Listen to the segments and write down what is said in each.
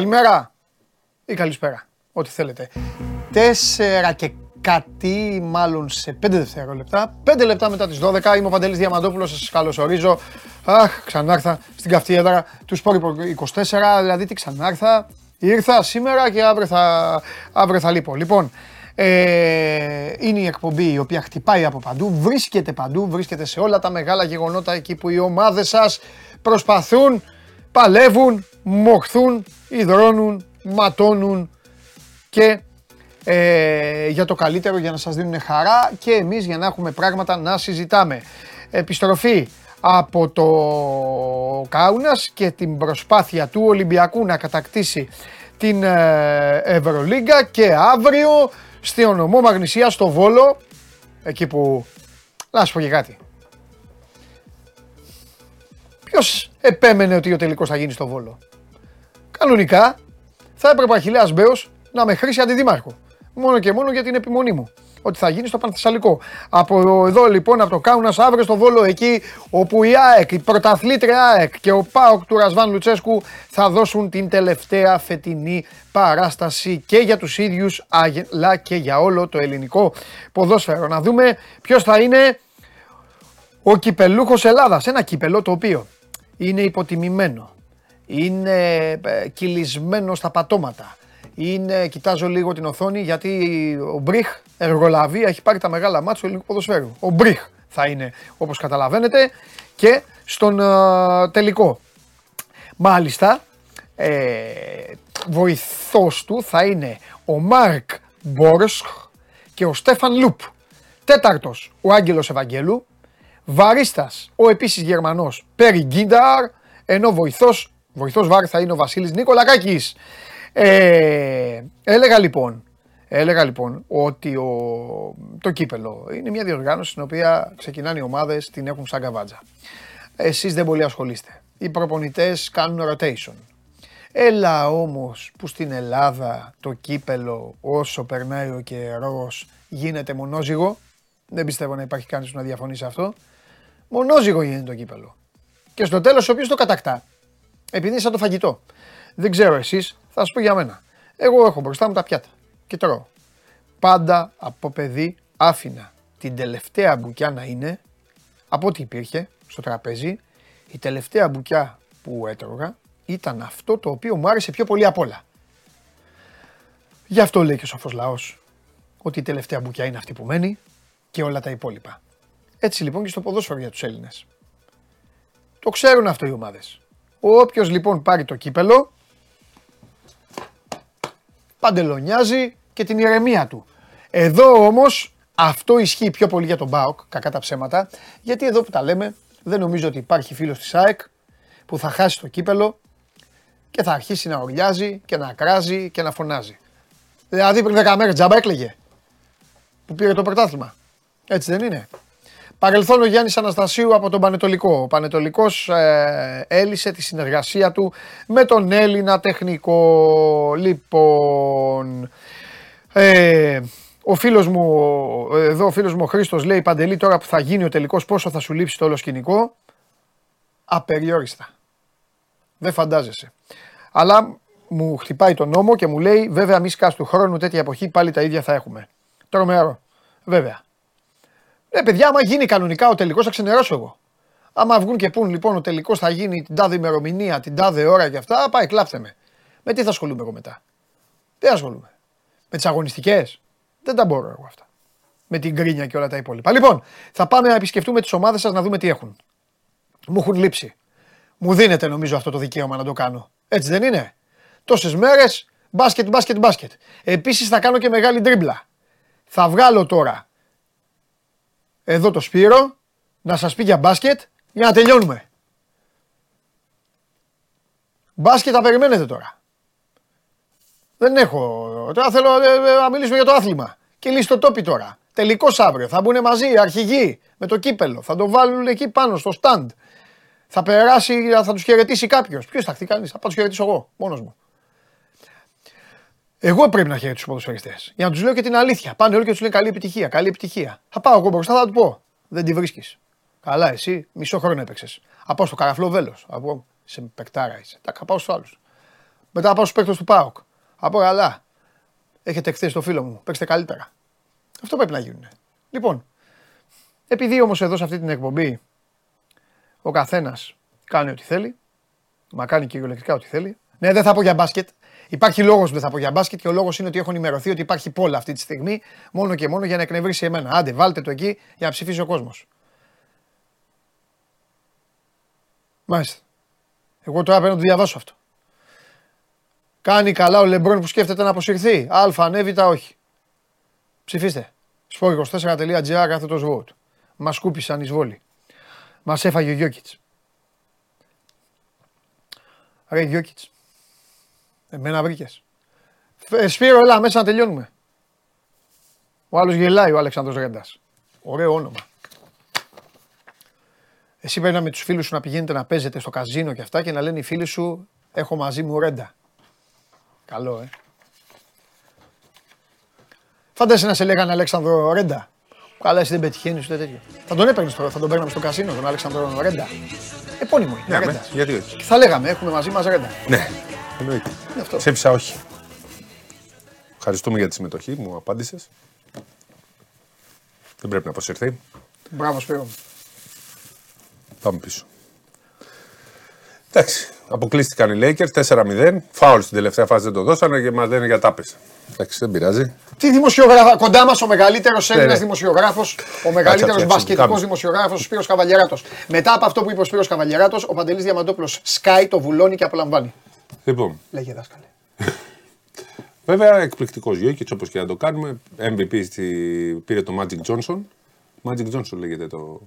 Καλημέρα ή καλησπέρα, ό,τι θέλετε. Τέσσερα και κάτι, μάλλον σε πέντε δευτερόλεπτα. Πέντε λεπτά μετά τις 12 είμαι ο Παντελής Διαμαντόπουλος, σας καλωσορίζω. Αχ, ξανάρθα στην καυτή έδρα του Σπόρ 24, δηλαδή τι ξανάρθα. Ήρθα σήμερα και αύριο θα, αύριο θα λείπω. Λοιπόν, ε, είναι η εκπομπή η οποία χτυπάει από παντού, βρίσκεται παντού, βρίσκεται σε όλα τα μεγάλα γεγονότα εκεί που οι ομάδες σας προσπαθούν, παλεύουν, μοχθούν, υδρώνουν, ματώνουν και ε, για το καλύτερο, για να σας δίνουν χαρά και εμείς για να έχουμε πράγματα να συζητάμε. Επιστροφή από το Κάουνας και την προσπάθεια του Ολυμπιακού να κατακτήσει την ε, Ευρωλίγκα και αύριο στη ονομό Μαγνησία στο Βόλο, εκεί που, να σου πω και κάτι, ποιος επέμενε ότι ο τελικός θα γίνει στο Βόλο; Κανονικά θα έπρεπε ο Αχιλέας Μπέος να με χρήσει αντιδήμαρχο. Μόνο και μόνο για την επιμονή μου. Ότι θα γίνει στο Πανθεσσαλικό. Από εδώ λοιπόν, από το Κάουνας αύριο στο Βόλο, εκεί όπου η ΑΕΚ, η πρωταθλήτρια ΑΕΚ και ο Πάοκ του Ρασβάν Λουτσέσκου θα δώσουν την τελευταία φετινή παράσταση και για τους ίδιους αλλά και για όλο το ελληνικό ποδόσφαιρο. Να δούμε ποιος θα είναι ο κυπελούχος Ελλάδας. Ένα κύπελο το οποίο είναι υποτιμημένο, είναι ε, κυλισμένο στα πατώματα, είναι, κοιτάζω λίγο την οθόνη γιατί ο Μπριχ εργολαβία έχει πάρει τα μεγάλα μάτια του ελληνικού ποδοσφαίρου. Ο Μπριχ θα είναι όπως καταλαβαίνετε και στον ε, τελικό. Μάλιστα, ε, βοηθός του θα είναι ο Μάρκ Μπόρσχ και ο Στέφαν Λουπ. Τέταρτος ο Άγγελος Ευαγγέλου, βαρίστας ο επίσης Γερμανός Πέρι Γκίνταρ, ενώ βοηθός, βοηθός βάρ θα είναι ο Βασίλης Νικολακάκης. Ε, έλεγα λοιπόν, έλεγα λοιπόν ότι ο, το κύπελο είναι μια διοργάνωση στην οποία ξεκινάνε οι ομάδες, την έχουν σαν καβάτζα. Εσείς δεν πολύ ασχολείστε. Οι προπονητές κάνουν rotation. Έλα όμως που στην Ελλάδα το κύπελο όσο περνάει ο καιρός γίνεται μονόζυγο. Δεν πιστεύω να υπάρχει κανείς που να διαφωνεί σε αυτό. Μονόζυγο γίνεται το κύπελο. Και στο τέλος ο οποίος το κατακτά. Επειδή είναι σαν το φαγητό. Δεν ξέρω εσείς, θα σου πω για μένα. Εγώ έχω μπροστά μου τα πιάτα και τρώω. Πάντα από παιδί άφηνα την τελευταία μπουκιά να είναι από ό,τι υπήρχε στο τραπέζι. Η τελευταία μπουκιά που έτρωγα ήταν αυτό το οποίο μου άρεσε πιο πολύ απ' όλα. Γι' αυτό λέει και ο σοφός λαός ότι η τελευταία μπουκιά είναι αυτή που μένει και όλα τα υπόλοιπα. Έτσι λοιπόν και στο ποδόσφαιρο για τους Έλληνες. Το ξέρουν αυτό οι ομάδες. Όποιος λοιπόν πάρει το κύπελο παντελονιάζει και την ηρεμία του. Εδώ όμως αυτό ισχύει πιο πολύ για τον Μπάοκ, κακά τα ψέματα, γιατί εδώ που τα λέμε δεν νομίζω ότι υπάρχει φίλος της ΑΕΚ που θα χάσει το κύπελο και θα αρχίσει να ορλιάζει και να κράζει και να φωνάζει. Δηλαδή πριν 10 μέρες τζάμπα έκλαιγε που πήρε το πρωτάθλημα. Έτσι δεν είναι. Παρελθόν ο Γιάννης Αναστασίου από τον Πανετολικό. Ο Πανετολικός ε, έλυσε τη συνεργασία του με τον Έλληνα τεχνικό. Λοιπόν, ε, ο φίλος μου, εδώ ο φίλος μου ο Χρήστος λέει Παντελή τώρα που θα γίνει ο τελικός πόσο θα σου λείψει το όλο σκηνικό; Απεριόριστα. Δεν φαντάζεσαι. Αλλά μου χτυπάει τον νόμο και μου λέει βέβαια μη σκάς του χρόνου τέτοια εποχή πάλι τα ίδια θα έχουμε. Τρομερό. Βέβαια. Ε, παιδιά, άμα γίνει κανονικά ο τελικός, θα ξενερώσω εγώ. Άμα βγουν και πούν λοιπόν ο τελικός θα γίνει την τάδε ημερομηνία, την τάδε ώρα και αυτά, πάει, κλάψτε με. Με τι θα ασχολούμαι εγώ μετά; Δεν ασχολούμαι. Με τις αγωνιστικές; Δεν τα μπορώ εγώ αυτά. Με την γκρίνια και όλα τα υπόλοιπα. Λοιπόν, θα πάμε να επισκεφτούμε τις ομάδες σας να δούμε τι έχουν. Μου έχουν λείψει. Μου δίνεται νομίζω αυτό το δικαίωμα να το κάνω. Έτσι δεν είναι; Τόσες μέρες μπάσκετ, μπάσκετ, μπάσκετ. Επίσης θα κάνω και μεγάλη τρίμπλα. Θα βγάλω τώρα εδώ το Σπύρο να σας πει για μπάσκετ για να τελειώνουμε. Μπάσκετ θα περιμένετε τώρα. Δεν έχω. Τώρα θέλω ε, ε, να μιλήσουμε για το άθλημα. Και λύσει το τόπι τώρα. Τελικός αύριο. Θα μπουν μαζί αρχηγοί με το κύπελο. Θα το βάλουν εκεί πάνω στο stand. Θα περάσει, θα τους χαιρετήσει κάποιος. Ποιος θα χθεί κανείς; Θα πάω τους χαιρετήσω εγώ μόνος μου. Εγώ πρέπει να χαίρω τους ποδοσφαιριστές. Για να τους λέω και την αλήθεια. Πάνε όλοι και τους λένε καλή επιτυχία, καλή επιτυχία. Θα πάω εγώ μπροστά, θα του πω. Δεν τη βρίσκεις. Καλά, εσύ μισό χρόνο έπαιξες. Από στο καραφλό βέλος. Από σε πεκτάρα είσαι. Τα καπάω στους άλλους. Μετά πάω στους παίκτες του ΠΑΟΚ. Από καλά. Έχετε εκθέσει το φίλο μου. Παίξτε καλύτερα. Αυτό πρέπει να γίνουν. Λοιπόν, επειδή όμως εδώ σε αυτή την εκπομπή ο καθένας κάνει ό,τι θέλει, μα κάνει κυριολεκτικά ό,τι θέλει. Ναι, δεν θα πω για μπάσκετ. Υπάρχει λόγος που δεν θα πω για μπάσκετ και ο λόγος είναι ότι έχω ενημερωθεί ότι υπάρχει πόλα αυτή τη στιγμή μόνο και μόνο για να εκνευρίσει εμένα. Άντε, βάλτε το εκεί για να ψηφίσει ο κόσμος. Μάλιστα. Εγώ τώρα πρέπει να το διαβάσω αυτό. Κάνει καλά ο Λεμπρόν που σκέφτεται να αποσυρθεί. Α, ανέβη τα όχι. Ψηφίστε. Σπόρ24.gr κάθετος vote. Μας σκούπισαν εισβόλοι. Μας έφαγε ο Γιώκητς. Ρε Γιώκητς. Εμένα βρήκες. Σπύρο, έλα μέσα να τελειώνουμε. Ο άλλος γελάει ο Αλεξάνδρος Ρέντας. Ωραίο όνομα. Εσύ πρέπει να με τους φίλους σου να πηγαίνετε να παίζετε στο καζίνο και αυτά και να λένε οι φίλοι σου: Έχω μαζί μου Ρέντα. Καλό, ε. Φαντάζεσαι να σε λέγανε Αλέξανδρο Ρέντα. Καλά, εσύ δεν πετυχαίνεις ούτε τέτοιο. Θα τον έπαιρνες τώρα, θα τον παίρναμε στο καζίνο τον Αλέξανδρο Ρέντα. Επώνυμο είναι. Ναι, Ρέντας. γιατί όχι. Θα λέγαμε, έχουμε μαζί μας Ρέντα. Ναι, εννοείται. Είναι αυτό. Ψήφισα όχι. Ευχαριστούμε για τη συμμετοχή, μου απάντησες. Δεν πρέπει να αποσυρθεί. Μπράβο, Σπύρο. μου. Πάμε πίσω. Εντάξει, αποκλείστηκαν οι Lakers 4-0. Φάουλ στην τελευταία φάση δεν το δώσανε και μας λένε για τάπε. Εντάξει, δεν πειράζει. Τι δημοσιογράφο, κοντά μας ο μεγαλύτερος Έλληνα ναι. δημοσιογράφος, ο μεγαλύτερος φτιάξουμε, μπασκετικό κάμε. δημοσιογράφος, ο Σπύρος Καβαλιαράτος. Μετά από αυτό που είπε ο Σπύρος Καβαλιαράτος, ο Παντελής Διαμαντόπουλος σκάει, το βουλώνει και απολαμβάνει. Λοιπόν, Λέγε δάσκαλε. βέβαια εκπληκτικός Γιώκητ όπως και να το κάνουμε. MVP στη... πήρε το Magic Johnson. Magic Johnson λέγεται το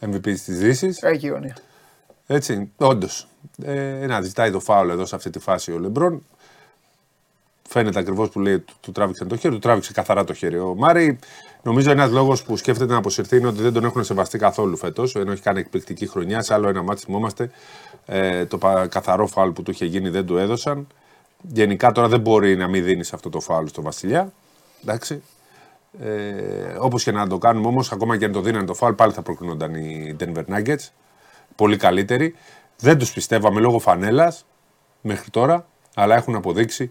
MVP τη Δύσης. Τραγική ηρωνία. Έτσι, όντως. Ε, να ζητάει το φάουλ εδώ σε αυτή τη φάση ο Λεμπρόν. Φαίνεται ακριβώς που λέει του, του τράβηξε το χέρι, του τράβηξε καθαρά το χέρι. Ο Μάρι, νομίζω ένας λόγος που σκέφτεται να αποσυρθεί είναι ότι δεν τον έχουν σεβαστεί καθόλου φέτος, ενώ έχει κάνει εκπληκτική χρονιά. Σε άλλο ένα μάτι θυμόμαστε ε, το πα- καθαρό φάουλ που του είχε γίνει δεν του έδωσαν. Γενικά τώρα δεν μπορεί να μην δίνεις αυτό το φάουλ στο Βασιλιά. Εντάξει. Ε, Όπως και να το κάνουμε όμως, ακόμα και αν το δίνανε το φάουλ, πάλι θα προκρίνονταν οι Denver Nuggets. Πολύ καλύτεροι. Δεν τους πιστεύαμε λόγω φανέλας μέχρι τώρα, αλλά έχουν αποδείξει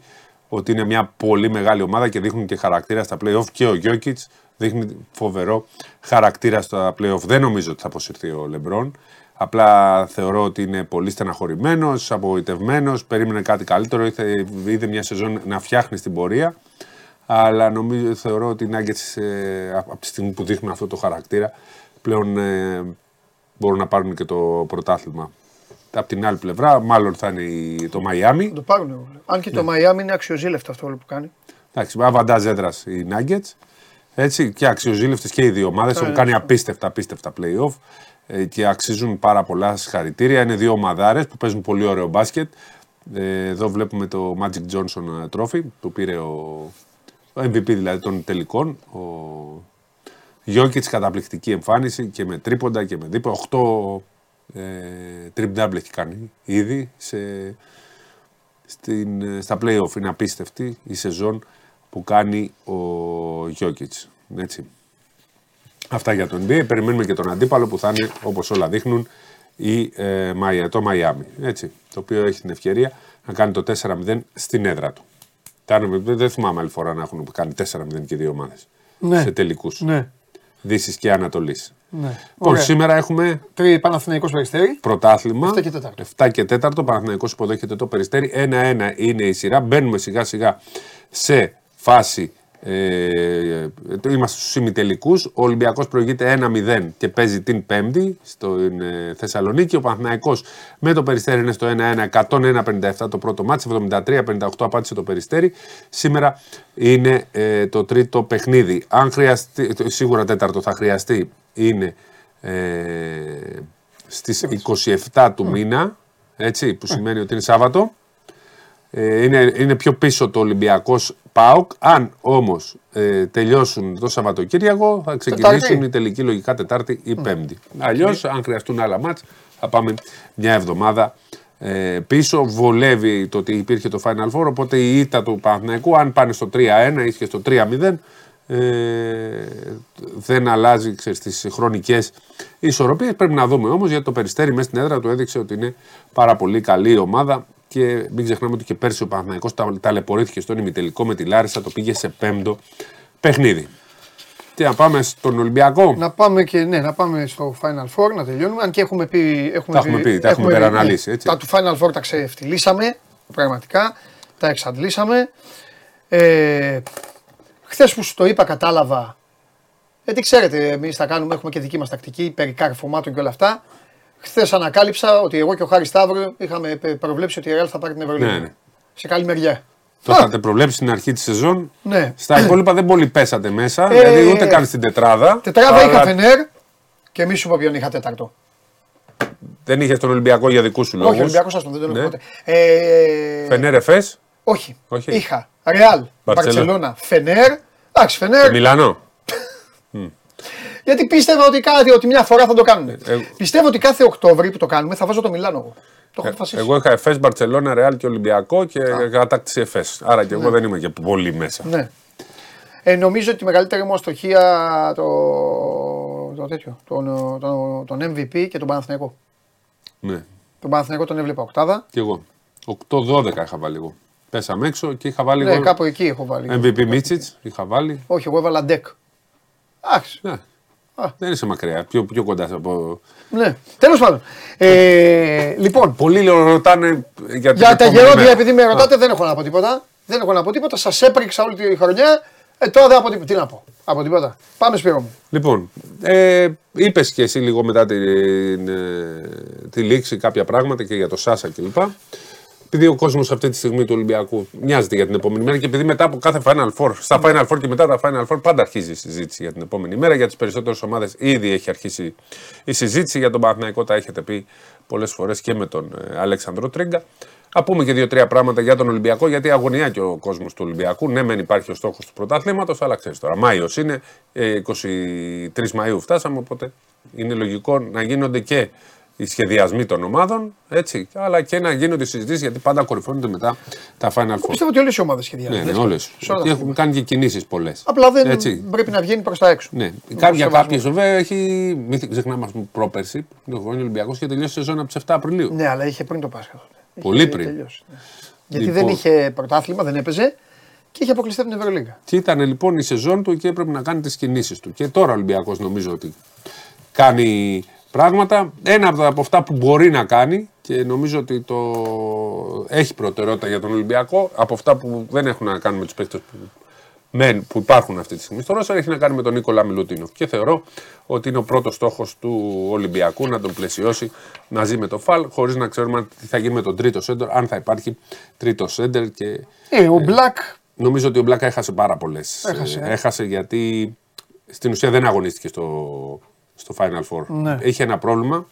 ότι είναι μια πολύ μεγάλη ομάδα και δείχνουν και χαρακτήρα στα playoff και ο Γιώκητ δείχνει φοβερό χαρακτήρα στα playoff. Δεν νομίζω ότι θα αποσυρθεί ο Λεμπρόν. Απλά θεωρώ ότι είναι πολύ στεναχωρημένος, απογοητευμένος, περίμενε κάτι καλύτερο, ήθε- είδε μια σεζόν να φτιάχνει στην πορεία. Αλλά νομίζω, θεωρώ ότι οι Nuggets ε, από τη στιγμή που δείχνουν αυτό το χαρακτήρα πλέον ε, μπορούν να πάρουν και το πρωτάθλημα. Από την άλλη πλευρά, μάλλον θα είναι η- το Miami. Θα το πάρουν εγώ. λέω. Αν και το Μαϊάμι είναι αξιοζήλευτο αυτό όλο που κάνει. Εντάξει, με αβαντάζ έδρας οι Nuggets. Έτσι, και αξιοζήλευτες και οι δύο ομάδες. Έχουν κάνει απίστευτα, απίστευτα playoff ε, και αξίζουν πάρα πολλά συγχαρητήρια. Είναι δύο ομαδάρες που παίζουν πολύ ωραίο μπάσκετ. Ε, εδώ βλέπουμε το Magic Johnson Trophy που πήρε ο, ο MVP δηλαδή των τελικών. Ο Γιώκητς καταπληκτική εμφάνιση και με τρίποντα και με δίπλα. 8 ε, triple double έχει κάνει ήδη σε, στην, ε, στα play-off. Είναι απίστευτη η σεζόν που κάνει ο Γιώκητς. Έτσι. Αυτά για το NBA. Περιμένουμε και τον αντίπαλο που θα είναι, όπως όλα δείχνουν, η, ε, Μαϊα- το Μαϊάμι. Έτσι, το οποίο έχει την ευκαιρία να κάνει το 4-0 στην έδρα του. Κάνουμε- δεν δεν θυμάμαι άλλη φορά να έχουν κάνει 4-0 και οι δύο ομάδες. Ναι. Σε τελικούς. Ναι. Δύσης και Ανατολής. ναι. Λοιπόν, Ωραία. σήμερα έχουμε Τρει Παναθηναϊκός Περιστέρη. πρωτάθλημα. 7 και τέταρτο. 7 και 4. Παναθηναϊκός υποδέχεται το περιστέρι. 1-1 είναι η σειρά. Μπαίνουμε σιγά σιγά σε φάση. Ε, είμαστε στους ημιτελικούς. Ο Ολυμπιακός προηγείται 1-0 και παίζει την Πέμπτη στην ε, Θεσσαλονίκη. Ο Παναθηναϊκός με το περιστέρι είναι στο 1-1, 101-57 το πρώτο μάτι, 73-58 απάντησε το περιστέρι. Σήμερα είναι ε, το τρίτο παιχνίδι. Αν χρειαστεί, το- σίγουρα τέταρτο θα χρειαστεί, είναι ε, στις 27 του μήνα, έτσι, που σημαίνει ότι είναι Σάββατο. Ε, είναι, είναι πιο πίσω το Ολυμπιακός ΠΑΟΚ. Αν όμως ε, τελειώσουν το Σαββατοκύριακο, θα ξεκινήσουν Τετάρτη. η τελική λογικά Τετάρτη ή Πέμπτη. Αλλιώς, αν χρειαστούν άλλα μάτς, θα πάμε μια εβδομάδα ε, πίσω. Βολεύει το ότι υπήρχε το Final Four, οπότε η ήττα του Παναθηναϊκού, αν πάνε στο 3-1 ή και στο 3-0, ε, δεν αλλάζει ξέρεις, τις χρονικές ισορροπίες. Πρέπει να δούμε όμως γιατί το Περιστέρι μέσα στην έδρα του έδειξε ότι είναι πάρα πολύ καλή η ομάδα Και μην ξεχνάμε ότι και πέρσι ο Παναθηναϊκός τα, ταλαιπωρήθηκε στον ημιτελικό με τη Λάρισα, το πήγε σε πέμπτο παιχνίδι. Τι να πάμε στον Ολυμπιακό; Να πάμε, και, ναι, να πάμε στο Final Four να τελειώνουμε. Αν και έχουμε πει. Έχουμε Τα έχουμε πει, τα έχουμε υπεραναλύσει, έτσι. Τα του Final Four τα ξεφτυλίσαμε. Πραγματικά. Τα εξαντλήσαμε. Ε, Χθες που σου το είπα, κατάλαβα. Γιατί ξέρετε, εμείς θα κάνουμε, έχουμε και δική μας τακτική, περί καρφωμάτων και όλα αυτά. Χθες ανακάλυψα ότι εγώ και ο Χάρης Σταύρο είχαμε προβλέψει ότι η Real θα πάρει την Ευρωλίγα. Ναι, ναι. Σε καλή μεριά. Το είχατε προβλέψει στην αρχή της σεζόν. Ναι. Στα υπόλοιπα δεν πολύ πέσατε μέσα. Ε, δηλαδή ούτε καν στην τετράδα. Τετράδα Αλλά είχα Φενέρ και μη σου πω ποιον είχα τέταρτο. Δεν είχες τον Ολυμπιακό για δικούς σου λόγους. Όχι, Ολυμπιακός άστον, δεν τον έχω Ναι. ποτέ. Ε, Φενέρ Εφές; Όχι. Όχι. Είχα Ρεάλ, Μπαρσελόνα, Φενέρ. Εντάξει, Φενέρ. και Μιλάνο; Γιατί πίστευα ότι, κάτι, ότι μια φορά θα το κάνουν. ε, Πιστεύω ότι κάθε Οκτώβρη που το κάνουμε θα βάζω το Μιλάνο. εγώ. Το έχω αποφασίσει. Ε, Εγώ είχα Εφές, Μπαρσελόνα, Ρεάλ και Ολυμπιακό και κατάκτηση Εφές. Άρα και εγώ δεν είμαι και πολύ μέσα. Ναι. Ε, νομίζω ότι η μεγαλύτερη μου αστοχία το, το τέτοιο, τον, τον, τον MVP και τον Παναθηναϊκό. Ναι. Τον Παναθηναϊκό τον έβλεπα οκτάδα. Και εγώ. 8-12 είχα βάλει εγώ. Πέσαμε έξω και είχα βάλει Ναι, εγώ. κάπου εκεί έχω βάλει. MVP Μίτσιτς είχα βάλει. Όχι, εγώ έβαλα ντεκ. Εντάξει. Ναι. Α. Δεν είσαι μακριά. Πιο, πιο κοντά από. Ναι. Τέλος πάντων. Ε, λοιπόν, Πολλοί λέω, ρωτάνε για, την για τα επόμενη γερόντια, μέρα. επειδή με ρωτάτε, δεν έχω να πω τίποτα. Δεν έχω να πω τίποτα. Σας έπρεξα όλη τη χρονιά. Ε, τώρα δεν έχω τίποτα. Τι να πω; Από τίποτα. Πάμε Σπύρο μου. Λοιπόν, ε, είπες και εσύ λίγο μετά την, ε, τη λήξη κάποια πράγματα και για το Σάσα κλπ. Επειδή ο κόσμος αυτή τη στιγμή του Ολυμπιακού νοιάζεται για την επόμενη μέρα και επειδή μετά από κάθε Final Four, στα Final Four και μετά τα Final Four, πάντα αρχίζει η συζήτηση για την επόμενη μέρα. Για τις περισσότερες ομάδες ήδη έχει αρχίσει η συζήτηση. Για τον Παναθηναϊκό τα έχετε πει πολλές φορές και με τον ε, Αλέξανδρο Τρίγκα. Α πούμε και δύο-τρία πράγματα για τον Ολυμπιακό, γιατί αγωνιά και ο κόσμος του Ολυμπιακού. Ναι, μεν υπάρχει ο στόχος του πρωταθλήματος, αλλά ξέρεις τώρα. Μάιος είναι, ε, 23 Μαου φτάσαμε, οπότε είναι λογικό να γίνονται και οι σχεδιασμοί των ομάδων, έτσι, αλλά και να γίνονται οι συζητήσεις, γιατί πάντα κορυφώνονται μετά τα Final Four. Πιστεύω ότι όλες οι ομάδες σχεδιάζουν. Ναι, ναι, έτσι. όλες. Σε όλα τα Έχουν θέματα. κάνει και κινήσεις πολλές. Απλά δεν Έτσι. πρέπει να βγαίνει προς τα έξω. Ναι. Με Κάποια σεβασμό. κάποιες βέβαια έχει. Μην ξεχνάμε, ας πούμε, πρόπερση. Ο Ολυμπιακός είχε τελειώσει η σεζόν από τις 7 Απριλίου. Ναι, αλλά είχε πριν το Πάσχα. τότε. Είχε Πολύ πριν. τελειώσει, ναι. Γιατί Λοιπόν. δεν είχε πρωτάθλημα, δεν έπαιζε και είχε αποκλειστεί από την Ευρωλίγα. Και ήταν λοιπόν η σεζόν του και έπρεπε να κάνει τις κινήσεις του. Και τώρα ο Ολυμπιακός νομίζω ότι κάνει πράγματα. Ένα από τα- από αυτά που μπορεί να κάνει και νομίζω ότι το έχει προτεραιότητα για τον Ολυμπιακό. Από αυτά που δεν έχουν να κάνουν με τους παίκτες που, μεν, που υπάρχουν αυτή τη στιγμή στο Ρώσο, έχει να κάνει με τον Νίκολα Μιλουτίνοφ. Και θεωρώ ότι είναι ο πρώτος στόχος του Ολυμπιακού να τον πλαισιώσει μαζί με το Φαλ, χωρίς να ξέρουμε τι θα γίνει με τον τρίτο σέντερ, αν θα υπάρχει τρίτο σέντερ και Ε, ο Μπλακ Νομίζω ότι ο Μπλάκα έχασε πάρα πολλές. Έχασε, ε. έχασε γιατί στην ουσία δεν αγωνίστηκε στο, στο Final Four. Ναι. Είχε ένα πρόβλημα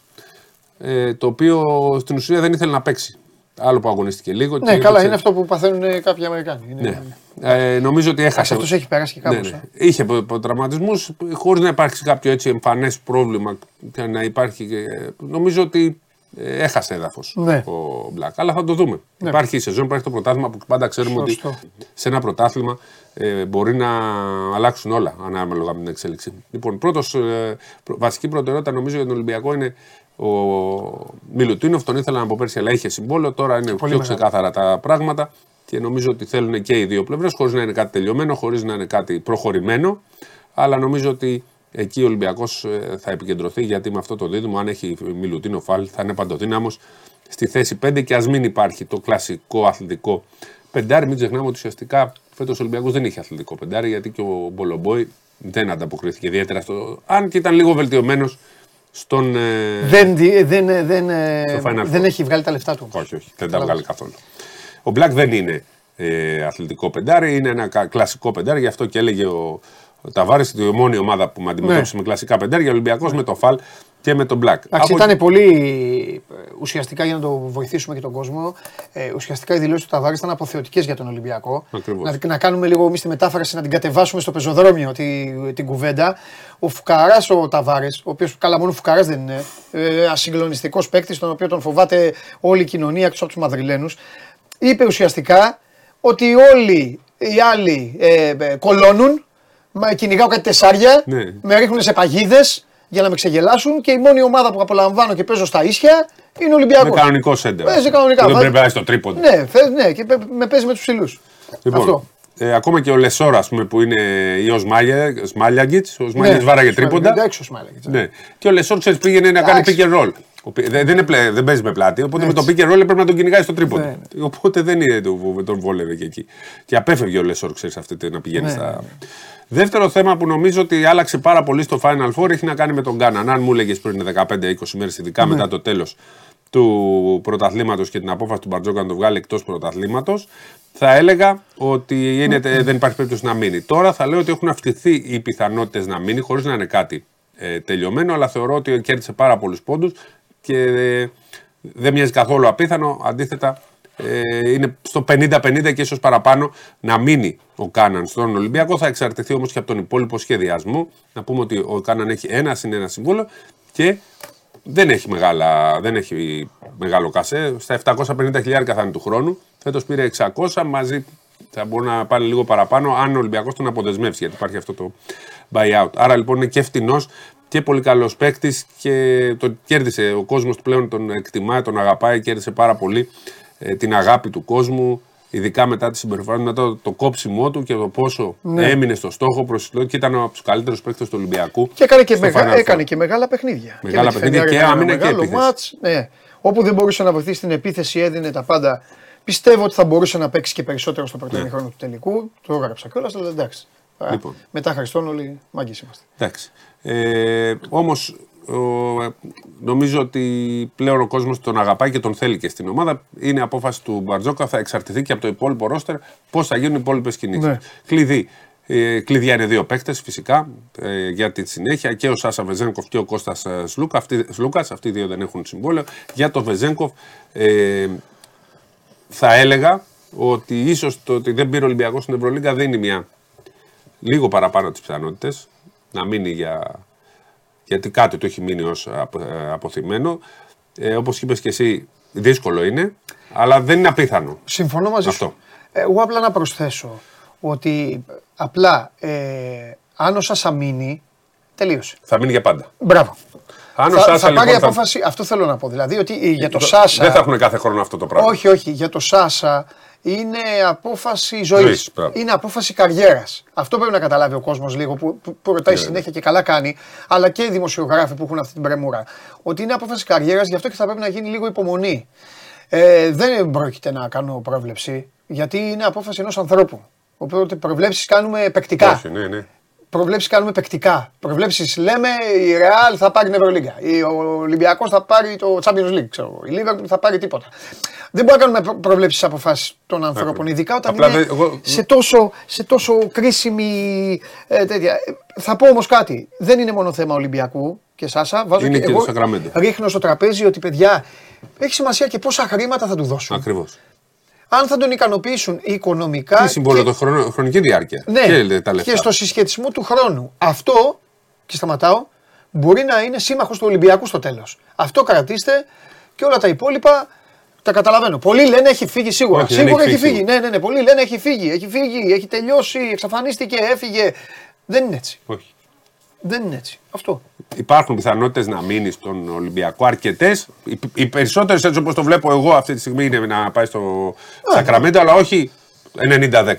ε, το οποίο στην ουσία δεν ήθελε να παίξει. Άλλο που αγωνίστηκε λίγο. Ναι, και καλά, έπαιξε. είναι αυτό που παθαίνουν ε, κάποιοι Αμερικάνοι. Είναι... Ναι. Ε, νομίζω ότι έχασε. Αυτός έχει περάσει και κάπως. Ναι, ναι. Είχε τραυματισμούς χωρίς να υπάρξει κάποιο έτσι εμφανές πρόβλημα και να υπάρχει. ε, Νομίζω ότι ε, έχασε έδαφος Ναι. ο Μπλακ. Αλλά θα το δούμε. Υπάρχει η σεζόν, υπάρχει το πρωτάθλημα που πάντα ξέρουμε Σωστό. ότι σε ένα πρωτάθλημα ε, μπορεί να αλλάξουν όλα ανάλογα με την εξέλιξη. Λοιπόν, πρώτος, ε, προ- βασική προτεραιότητα νομίζω για τον Ολυμπιακό είναι ο Μιλουτίνοφ. Τον ήθελαν από πέρσι, αλλά είχε συμβόλαιο. Τώρα είναι πιο μεγάλο. ξεκάθαρα τα πράγματα και νομίζω ότι θέλουν και οι δύο πλευρές, χωρίς να είναι κάτι τελειωμένο, χωρίς να είναι κάτι προχωρημένο. Αλλά νομίζω ότι εκεί ο Ολυμπιακός θα επικεντρωθεί γιατί με αυτό το δίδυμο, αν έχει Μιλουτίνο Φάλ, θα είναι παντοδύναμος στη θέση 5 και ας μην υπάρχει το κλασικό αθλητικό πεντάρι. Μην ξεχνάμε ότι ουσιαστικά φέτος ο Ολυμπιακός δεν είχε αθλητικό πεντάρι γιατί και ο Μπολομπόη δεν ανταποκρίθηκε ιδιαίτερα στο. Αν και ήταν λίγο βελτιωμένος στον. ε, Δεν, δι- δεν, ε, δεν, ε, Στο Final δεν Four. έχει βγάλει τα λεφτά του. Όχι, όχι, δεν τα βγάλει καθόλου. Ο Μπλακ δεν είναι ε, αθλητικό πεντάρι, είναι ένα κα- κλασικό πεντάρι, γι' αυτό και έλεγε ο, ο Ταβάρη, η μόνη ομάδα που με αντιμετώπισε με κλασικά πεντάρια, ο Ολυμπιακός με το Φαλ και με τον Μπλακ. Εντάξει, Από- ήταν πολύ ε, ουσιαστικά για να το βοηθήσουμε και τον κόσμο. Ε, ουσιαστικά οι δηλώσεις του Ταβάρης ήταν αποθεωτικές για τον Ολυμπιακό. Ακριβώς. Να, να κάνουμε λίγο εμείς τη μετάφραση, να την κατεβάσουμε στο πεζοδρόμιο τη, την κουβέντα. Ο Φουκαράς ο Ταβάρης, ο οποίος καλά μόνο Φουκαράς δεν είναι, ε, ασυγκλονιστικός παίκτης, τον οποίο τον φοβάται όλη η κοινωνία εκτός από τους Μαδριλένους, είπε ουσιαστικά ότι όλοι οι άλλοι ε, ε, κολώνουν, μα κυνηγάω κάτι τεσσάρια, Ναι. με ρίχνουν σε παγίδες για να με ξεγελάσουν και η μόνη ομάδα που απολαμβάνω και παίζω στα ίσια είναι Με Ολυμπιακός. κανονικό σέντερ. Παίζει κανονικά. Δεν Βάζει- πρέπει να πάει στο τρίποντο. Ναι, θες, ναι, και παι- με παίζει με τους ψηλούς. Λοιπόν, Αυτό. ε, ακόμα και ο Λεσόρ, ας πούμε, που είναι ή ο Σμάιλαγκιτς. Ο Σμάιλαγκιτς βάραγε τρίποντα. Ναι, Εντάξει, ο Σμάιλαγκιτς. Ναι. Και ο Λεσόρ ξέρεις πήγαινε να κάνει Εντάξει. pick and roll. Ο πι- Δεν, δεν, είναι πλέ- δεν παίζει με πλάτη. Οπότε με το pick and roll πρέπει να τον κυνηγάει στο τρίποντο. Ναι, Οπότε δεν είναι, το- τον βόλευε και εκεί. Και απέφευγε ο Λεσόρ, ξέρεις, αυτή τη- να πηγαίνει Ναι, στα. Δεύτερο θέμα που νομίζω ότι άλλαξε πάρα πολύ στο Final Four έχει να κάνει με τον Γκάναν. Αν μου έλεγε πριν 15-20 μέρες, ειδικά Ναι. μετά το τέλος του πρωταθλήματος και την απόφαση του Μπαρτζόκα να το βγάλει εκτός πρωταθλήματος, θα έλεγα ότι είναι, δεν υπάρχει περίπτωση να μείνει. Τώρα θα λέω ότι έχουν αυξηθεί οι πιθανότητες να μείνει, χωρίς να είναι κάτι ε, τελειωμένο, αλλά θεωρώ ότι κέρδισε πάρα πολλούς πόντους και ε, δεν μοιάζει καθόλου απίθανο. Αντίθετα, ε, είναι στο 50-50 και ίσως παραπάνω να μείνει ο Κάναν στον Ολυμπιακό. Θα εξαρτηθεί όμως και από τον υπόλοιπο σχεδιασμό. Να πούμε ότι ο Κάναν έχει ένα συν ένα συμβόλαιο και δεν έχει, μεγάλα, δεν έχει μεγάλο κασέ. Στα 750 χιλιάρικα θα είναι του χρόνου. Φέτος πήρε 600 μαζί. Θα μπορεί να πάνε λίγο παραπάνω αν ο Ολυμπιακός τον αποδεσμεύσει, γιατί υπάρχει αυτό το buyout. Άρα λοιπόν είναι και φτηνός και πολύ καλός παίκτης και τον κέρδισε. Ο κόσμος του πλέον τον εκτιμάει, τον αγαπάει, κέρδισε πάρα πολύ ε, την αγάπη του κόσμου. Ειδικά μετά τη συμπεριφορά του, μετά το, το κόψιμό του και το πόσο Ναι. έμεινε στο στόχο προ και ήταν από τους καλύτερους παίκτες του Ολυμπιακού. Και έκανε και, στο μεγα- Final Four. έκανε και μεγάλα παιχνίδια. Μεγάλα με τη παιχνίδια Φενέρ και έκανε ένα άμυνα και μεγάλο επίθεση. μάτς, ναι. Όπου δεν μπορούσε να βοηθήσει την επίθεση, έδινε τα πάντα. Πιστεύω ότι θα μπορούσε να παίξει και περισσότερο στο πρώτο ημίχρονο του τελικού. Το έγραψα κιόλας, αλλά εντάξει. Α, Ναι. Λοιπόν. Μετά Χριστόν όλοι μάγκες είμαστε. Εντάξει. Ε, Όμως νομίζω ότι πλέον ο κόσμος τον αγαπάει και τον θέλει και στην ομάδα. Είναι απόφαση του Μπαρτζόκα, θα εξαρτηθεί και από το υπόλοιπο ρόστερ πώς θα γίνουν οι υπόλοιπες κινήσεις. Ναι. Κλειδί. Ε, κλειδιά είναι δύο παίκτες φυσικά ε, για τη συνέχεια και ο Σάσα Βεζένκοφ και ο Κώστας ε, Σλούκα. Αυτοί, Σλούκας, αυτοί οι δύο δεν έχουν συμβόλαιο. Για το Βεζένκοφ ε, θα έλεγα ότι ίσως το ότι δεν πήρε ο Ολυμπιακός στην Ευρωλίγκα δίνει μια λίγο παραπάνω τις πιθανότητες να μείνει για. Γιατί κάτι του έχει μείνει ως αποθυμένο. Ε, Όπως είπες και εσύ, δύσκολο είναι, αλλά δεν είναι απίθανο. Συμφωνώ μαζί Αυτό. σου. Εγώ απλά να προσθέσω ότι απλά ε, αν ο Σάσα μείνει, τελείωσε. Θα μείνει για πάντα. Μπράβο. Αν ο θα, Σάσα θα πάρει λοιπόν. θα- απόφαση, αυτό θέλω να πω. Δηλαδή ότι για το Σάσα. Δεν θα έχουν κάθε χρόνο αυτό το πράγμα. Όχι, όχι. Για το Σάσα είναι απόφαση ζωής. Ζωής, μπράβο. Είναι απόφαση καριέρας. Αυτό πρέπει να καταλάβει ο κόσμος λίγο που, που, που ρωτάει Ναι, συνέχεια και καλά κάνει, αλλά και οι δημοσιογράφοι που έχουν αυτή την πρεμούρα. Ότι είναι απόφαση καριέρας, γι' αυτό και θα πρέπει να γίνει λίγο υπομονή. Ε, δεν πρόκειται να κάνω πρόβλεψη, γιατί είναι απόφαση ενός ανθρώπου. Οπότε προβλέψεις κάνουμε παικτικά. Όχι, ναι, ναι. Προβλέψεις κάνουμε παικτικά. Προβλέψεις λέμε η Real θα πάρει την Ευρωλίγκα. Ο Ολυμπιακός θα πάρει το Champions League. Ξέρω. εγώ. Η Liverpool θα πάρει τίποτα. Δεν μπορούμε να κάνουμε προβλέψεις αποφάσεις των ανθρώπων. Ειδικά όταν Απλά είναι δεν- εγώ- σε, τόσο, σε τόσο κρίσιμη. Ε, τέτοια. Ε, Θα πω όμως κάτι. Δεν είναι μόνο θέμα Ολυμπιακού και Σάσα. Βάζω Είναι και εγώ του Σακραμέντο. Ρίχνω στο τραπέζι ότι παιδιά έχει σημασία και πόσα χρήματα θα του δώσουν. Ακριβώς. Αν θα τον ικανοποιήσουν οικονομικά. Τι συμβόλαιο, και- το χρονο, χρονική διάρκεια. ναι, Και τα λεφτά. και στο συσχετισμό του χρόνου. Αυτό, και σταματάω, μπορεί να είναι σύμμαχος του Ολυμπιακού στο τέλος. Αυτό κρατήστε και όλα τα υπόλοιπα τα καταλαβαίνω. Πολλοί λένε έχει φύγει σίγουρα. Όχι, δεν σίγουρα έχει έχει φύγει. φύγει. Ναι, ναι, ναι. Πολλοί λένε έχει φύγει, έχει φύγει, έχει τελειώσει, εξαφανίστηκε, έφυγε. Δεν είναι έτσι. Όχι. Δεν είναι έτσι. Αυτό. Υπάρχουν πιθανότητες να μείνει στον Ολυμπιακό αρκετές. Οι, οι περισσότερες, έτσι όπως το βλέπω εγώ αυτή τη στιγμή, είναι να πάει στο Σακραμέντο, αλλά όχι 90-10.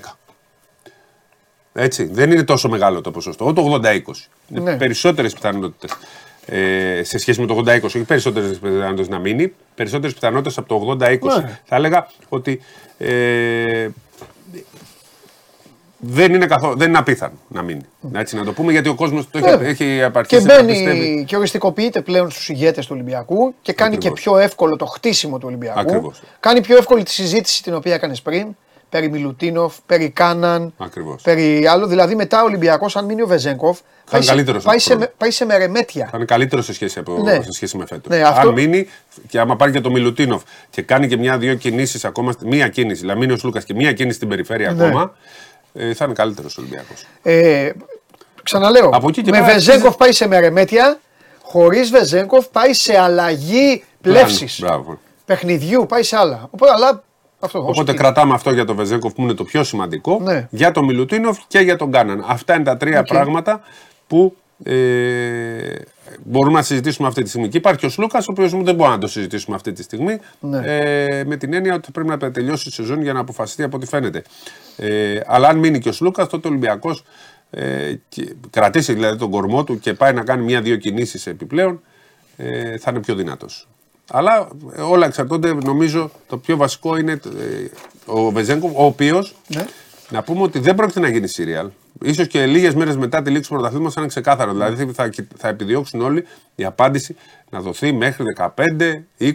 Έτσι. Δεν είναι τόσο μεγάλο το ποσοστό. Το 80-20. Είναι Ναι. περισσότερες πιθανότητες. Ε, σε σχέση με το 80-20, όχι περισσότερες πιθανότητες να μείνει, περισσότερες πιθανότητες από το 80-20. Ναι. Θα έλεγα ότι ε, δεν είναι, καθόλου, δεν είναι απίθανο να μείνει. Έτσι να το πούμε, γιατί ο κόσμος το έχει, Βέβαια. έχει Και απαρχίσει να πιστεύει. μπαίνει και οριστικοποιείται πλέον στους ηγέτες του Ολυμπιακού και κάνει Ακριβώς. και πιο εύκολο το χτίσιμο του Ολυμπιακού. Ακριβώς. Κάνει πιο εύκολη τη συζήτηση την οποία έκανες πριν. Περί Μιλουτίνοφ, περί Κάναν, Ακριβώς. περί άλλο. Δηλαδή μετά ο Ολυμπιακός, αν μείνει ο Βεζέγκοφ, πάει, σε, καλύτερος πάει, από σε, τον με- πάει σε μερεμέτια. Θα είναι καλύτερος σε σχέση, από, Ναι. σε σχέση με φέτος. Ναι, αυτό- Αν μείνει και άμα πάρει και το Μιλουτίνοφ και κάνει και μια-δύο κινήσεις ακόμα, στη- μία κίνηση, δηλαδή μείνει ο Σλούκα και μία κίνηση στην περιφέρεια Ναι. ακόμα, ε, θα είναι καλύτερος ο Ολυμπιακός. Ε, ξαναλέω, Από εκεί και με πέρα Βεζέγκοφ πάει σε μερεμέτια, χωρίς Βεζέγκοφ πάει σε αλλαγή πλεύσης. Μπράβο. Παιχνιδιού, πάει σε άλλα. Οπότε, αλλά αυτό όσο Οπότε και- κρατάμε αυτό για τον Βεζένκοφ που είναι το πιο σημαντικό, Ναι. για τον Μιλουτίνοφ και για τον Κάναν. Αυτά είναι τα τρία Οκ. πράγματα που Ε, μπορούμε να συζητήσουμε αυτή τη στιγμή. Και υπάρχει και ο Σλούκας, ο οποίος δεν μπορούμε να το συζητήσουμε αυτή τη στιγμή. Ναι. Ε, με την έννοια ότι πρέπει να τελειώσει η σεζόν για να αποφασιστεί από ό,τι φαίνεται. Ε, αλλά αν μείνει και ο Σλούκας, τότε ο Ολυμπιακός ε, κρατήσει δηλαδή τον κορμό του και πάει να κάνει μία-δύο κινήσεις επιπλέον, ε, θα είναι πιο δυνατός. Αλλά ε, όλα εξαρτώνται, νομίζω, το πιο βασικό είναι ε, ο Βεζέγκο, ο οποίος Ναι. να πούμε ότι δεν πρόκειται να γίνει serial. Σω και λίγες μέρες μετά τη λήξη του πρωταθλήματος θα είναι ξεκάθαρο. Δηλαδή θα, θα επιδιώξουν όλοι η απάντηση να δοθεί μέχρι 15, 20,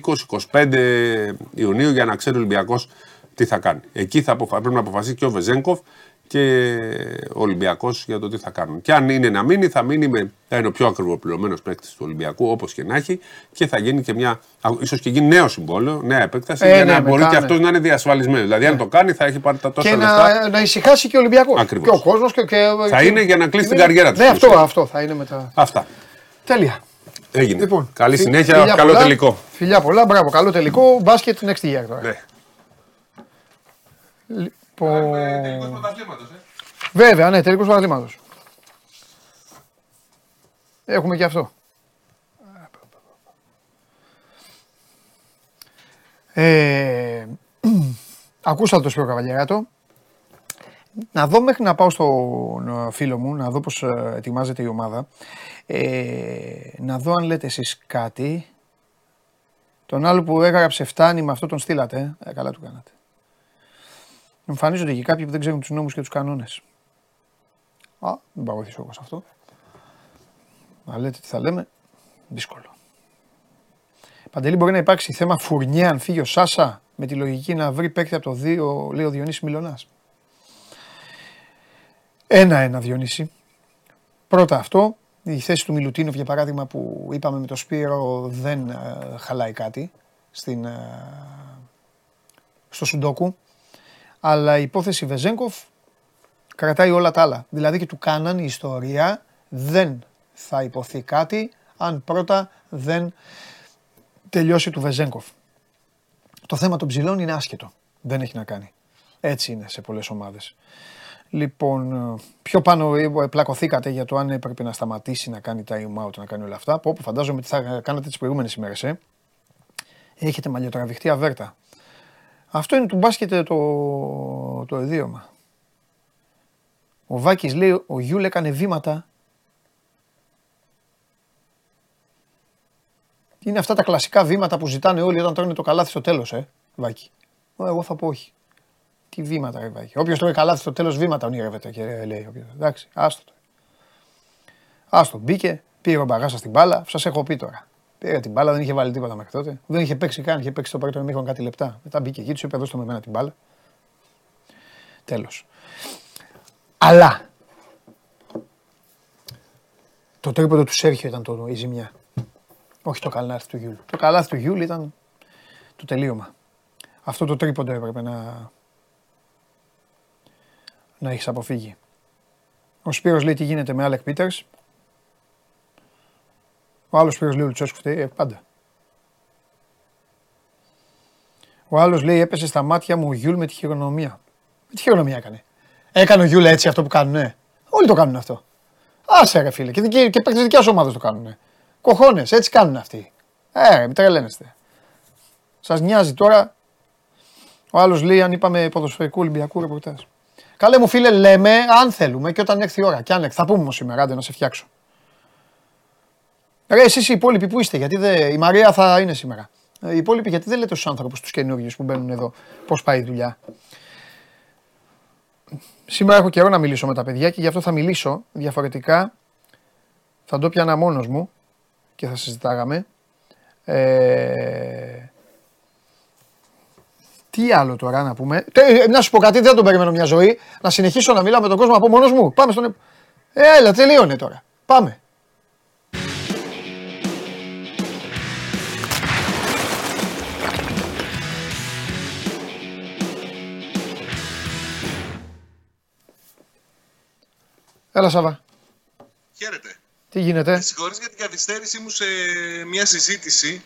25 Ιουνίου για να ξέρει ο Ολυμπιακός τι θα κάνει. Εκεί θα αποφα... πρέπει να αποφασίσει και ο Βεζέγκοφ και ο Ολυμπιακός για το τι θα κάνουν. Και αν είναι να μείνει, θα μείνει με. θα είναι ο πιο ακριβοπληρωμένο παίκτης του Ολυμπιακού, όπως και να έχει, και θα γίνει και μια. ίσως και γίνει νέο συμβόλαιο, νέα επέκταση, Ε, για ναι, να μπορεί μετά, και ναι. αυτός να είναι διασφαλισμένος. Δηλαδή, αν το κάνει, θα έχει πάρει τα τόσα Και λεφτά. να, να ησυχάσει και ο Ολυμπιακός. Ακριβώς. Και ο κόσμος και, και. Θα και- είναι για να κλείσει την Ναι, καριέρα του. Ναι, στην αυτό, ουσία. αυτό θα είναι μετά. Αυτά. Τέλεια. Έγινε. Λοιπόν, Καλή φι- συνέχεια, φιλιά καλό πολλά. τελικό. Φιλιά πολλά, μπράβο. Καλό τελικό. Μπάσκετ next year τώρα. Ναι. Λοιπόν, Βέβαια, ναι, τελικός πρωταθλήματος. Έχουμε και αυτό. Ε, ακούσατε το Σπύρο Καβαλιαράτο. Να δω μέχρι να πάω στον ε, φίλο μου, να δω πώς ε, ετοιμάζεται η ομάδα. Ε, να δω αν λέτε εσείς κάτι. Τον άλλο που έγραψε φτάνει με αυτό τον στείλατε. Ε, καλά του κάνατε. Εμφανίζονται και κάποιοι που δεν ξέρουν τους νόμους και τους κανόνες. Α, δεν πάω βοηθήσω εγώ σε αυτό. Να λέτε τι θα λέμε, δύσκολο. Παντελή μπορεί να υπάρξει θέμα φουρνιά αν φύγει ο Σάσα με τη λογική να βρει παίκτη από το 2, λέει ο Διονύσης Μιλωνάς. Ένα-ένα Διονύση. Πρώτα αυτό, η θέση του Μιλουτίνοφ για παράδειγμα που είπαμε με το Σπύρο δεν ε, χαλάει κάτι στην, ε, στο Σουντόκου. Αλλά η υπόθεση Βεζέγκοφ κρατάει όλα τα άλλα. Δηλαδή και του κάναν η ιστορία δεν θα υποθεί κάτι αν πρώτα δεν τελειώσει του Βεζέγκοφ. Το θέμα των ψηλών είναι άσχετο. Δεν έχει να κάνει. Έτσι είναι σε πολλές ομάδες. Λοιπόν, ε, πιο πάνω ε, πλακωθήκατε για το αν έπρεπε να σταματήσει να κάνει time out, να κάνει όλα αυτά. Που φαντάζομαι τι θα κάνατε τις προηγούμενες ημέρες, ε. Έχετε μαλλιοτραβηχτεί αβέρτα. Αυτό είναι του μπάσκετ το, το ιδίωμα. Ο Βάκης λέει, ο Γιούλ έκανε βήματα. Είναι αυτά τα κλασικά βήματα που ζητάνε όλοι όταν τρώνε το καλάθι στο τέλος, ε, Βάκη. Ω, Εγώ θα πω όχι. Τι βήματα, ρε Βάκη. Όποιος τρώει καλάθι στο τέλος βήματα ονειρεύεται, και ρε, λέει. όποιος. Εντάξει, άστο το. Άστο, μπήκε, πήρε ο Μπαγάσα στην μπάλα, σας έχω πει τώρα. Πήρε την μπάλα, δεν είχε βάλει τίποτα μέχρι τότε. Δεν είχε παίξει καν, είχε παίξει το πρώτο ημίχρονο κάτι λεπτά. Μετά μπήκε εκεί, του είπε: Δώστε με εμένα την μπάλα. Τέλος. Αλλά το τρίποντο του Σέρχιο ήταν το, η ζημιά. Όχι το καλάθι του Γιούλ. Το καλάθι του Γιούλ ήταν το τελείωμα. Αυτό το τρίποντο έπρεπε να, να έχεις αποφύγει. Ο Σπύρος λέει τι γίνεται με Άλεκ Πίτερς; Ο άλλος Σπύρος λέει ο Λουτσέσκου φταίει, ε, πάντα. Ο άλλος λέει έπεσε στα μάτια μου ο Γιούλ με τη χειρονομία. Με τη χειρονομία έκανε. Έκανε ο Γιούλ έτσι αυτό που κάνουνε. Όλοι το κάνουν αυτό. Άσε ρε φίλε. Και, και, και παίκτες δικιάς ομάδας το κάνουνε. Κοχώνες, έτσι κάνουν αυτοί. Ε, ρε, μην τρελαίνεστε. Σας νοιάζει τώρα. Ο άλλος λέει αν είπαμε ποδοσφαιρικού Ολυμπιακού ρεπορτάζ. Καλέ μου φίλε, λέμε αν θέλουμε και όταν έρθει η ώρα. Και αν έρθει, θα πούμε όμως σήμερα, άντε να σε φτιάξω. Ρε, εσείς οι υπόλοιποι που είστε, γιατί δεν... η Μαρία θα είναι σήμερα. Ε, Οι υπόλοιποι γιατί δεν λέτε στους άνθρωπους, τους καινούριους που μπαίνουν εδώ, πώς πάει η δουλειά. Σήμερα έχω καιρό να μιλήσω με τα παιδιά και γι' αυτό θα μιλήσω διαφορετικά. Θα το πιάνα μόνος μου και θα συζητάγαμε. Ε... Τι άλλο τώρα να πούμε; Τε, να σου πω κάτι, δεν τον περιμένω μια ζωή. Να συνεχίσω να μιλάω με τον κόσμο από μόνος μου. Πάμε στον... Ε, έλα, τελείωνε τώρα. Πάμε. Έλα Σάβα. Χαίρετε. Τι γίνεται; Με συγχωρείς για την καθυστέρησή μου σε μια συζήτηση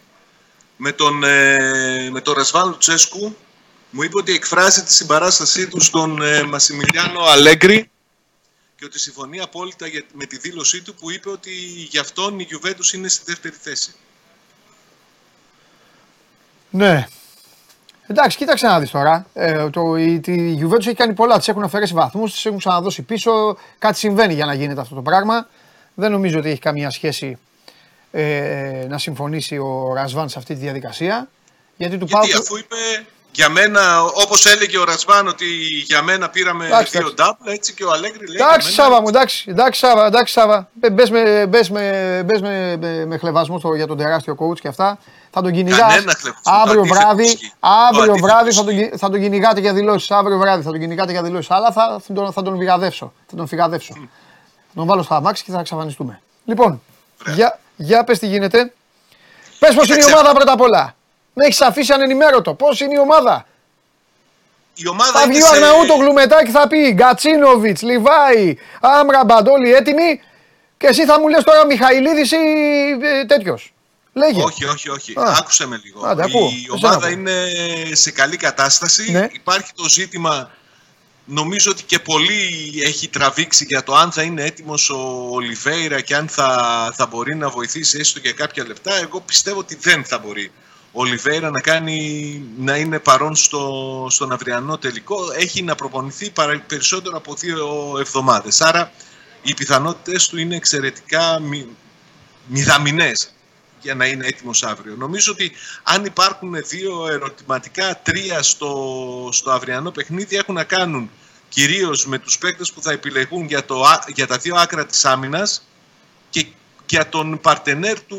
με τον, ε, με τον Ρασβάν Λουτσέσκου. Μου είπε ότι εκφράσει τη συμπαράστασή του στον ε, Μασιμιλιάνο Αλέγκρι και ότι συμφωνεί απόλυτα για- με τη δήλωσή του που είπε ότι γι' αυτόν η Juventus είναι στη δεύτερη θέση. Ναι. Εντάξει, κοίταξε να δεις τώρα. Ε, το, η, τη Juventus έχει κάνει πολλά. Τη έχουν αφαιρέσει βαθμούς, τη έχουν ξαναδώσει πίσω. Κάτι συμβαίνει για να γίνεται αυτό το πράγμα. Δεν νομίζω ότι έχει καμία σχέση ε, να συμφωνήσει ο Ρασβάν σε αυτή τη διαδικασία. Γιατί του Γιατί πάω. αφού είπε για μένα, όπως έλεγε ο Ρασβάν ότι για μένα πήραμε Εντάξει, δύο εντάξει. double, έτσι και ο Αλέγκρι λέει Εντάξει, για μένα- Σάβα μου, εντάξει, εντάξει, Σάβα, εντάξει, Σάβα. Μπε μπες με, μπες με, μπες με, με, με χλεβασμό στο, για τον τεράστιο coach και αυτά. Θα τον κυνηγάς. Κανένα χλεβασμό, το Αύριο αντίθετο βράδυ, ισχύει. Το αύριο αντίθετο βράδυ θα τον, ισχύει. κι- θα τον κυνηγάτε για δηλώσεις. Αύριο βράδυ θα τον κυνηγάτε για δηλώσεις. Αλλά θα, θα, τον, θα τον βιγαδεύσω. Θα τον φυγαδεύσω. Θα τον βάλω στο αμάξι και θα εξαφανιστούμε. Λοιπόν, για, για πες τι γίνεται. Πες πώς είναι η Κοίταξε. ομάδα πρώτα απ' όλα. Με έχεις αφήσει ανενημέρωτο. Πώς είναι η ομάδα; Η ομάδα Θα είναι βγει ο σε... Αρναούτογλου μετά και θα πει Γκατσίνοβιτς, Λιβάη, Άμραμπαντ, όλοι έτοιμοι. Και εσύ θα μου λες τώρα Μιχαηλίδης ή ε, τέτοιος. Λέγε. Όχι, όχι, όχι. Α. Άκουσε με λίγο. Άντε, ακούω. Η Εσένα ομάδα ακούω. είναι σε καλή κατάσταση. Ναι. Υπάρχει το ζήτημα, νομίζω ότι και πολύ έχει τραβήξει για το αν θα είναι έτοιμος ο Ολιβέηρα και αν θα, θα μπορεί να βοηθήσει έστω για κάποια λεπτά. Εγώ πιστεύω ότι δεν θα μπορεί ο Ολιβέηρα να, κάνει, να είναι παρόν στο, στον αυριανό τελικό. Έχει να προπονηθεί παρα- περισσότερο από δύο εβδομάδες. Άρα οι πιθανότητες του είναι εξαιρετικά μη, μηδαμινές για να είναι έτοιμος αύριο. Νομίζω ότι αν υπάρχουν δύο ερωτηματικά, τρία στο, στο αυριανό παιχνίδι έχουν να κάνουν κυρίως με τους παίκτες που θα επιλεγούν για, το, α- για τα δύο άκρα της άμυνας και για τον παρτενέρ του,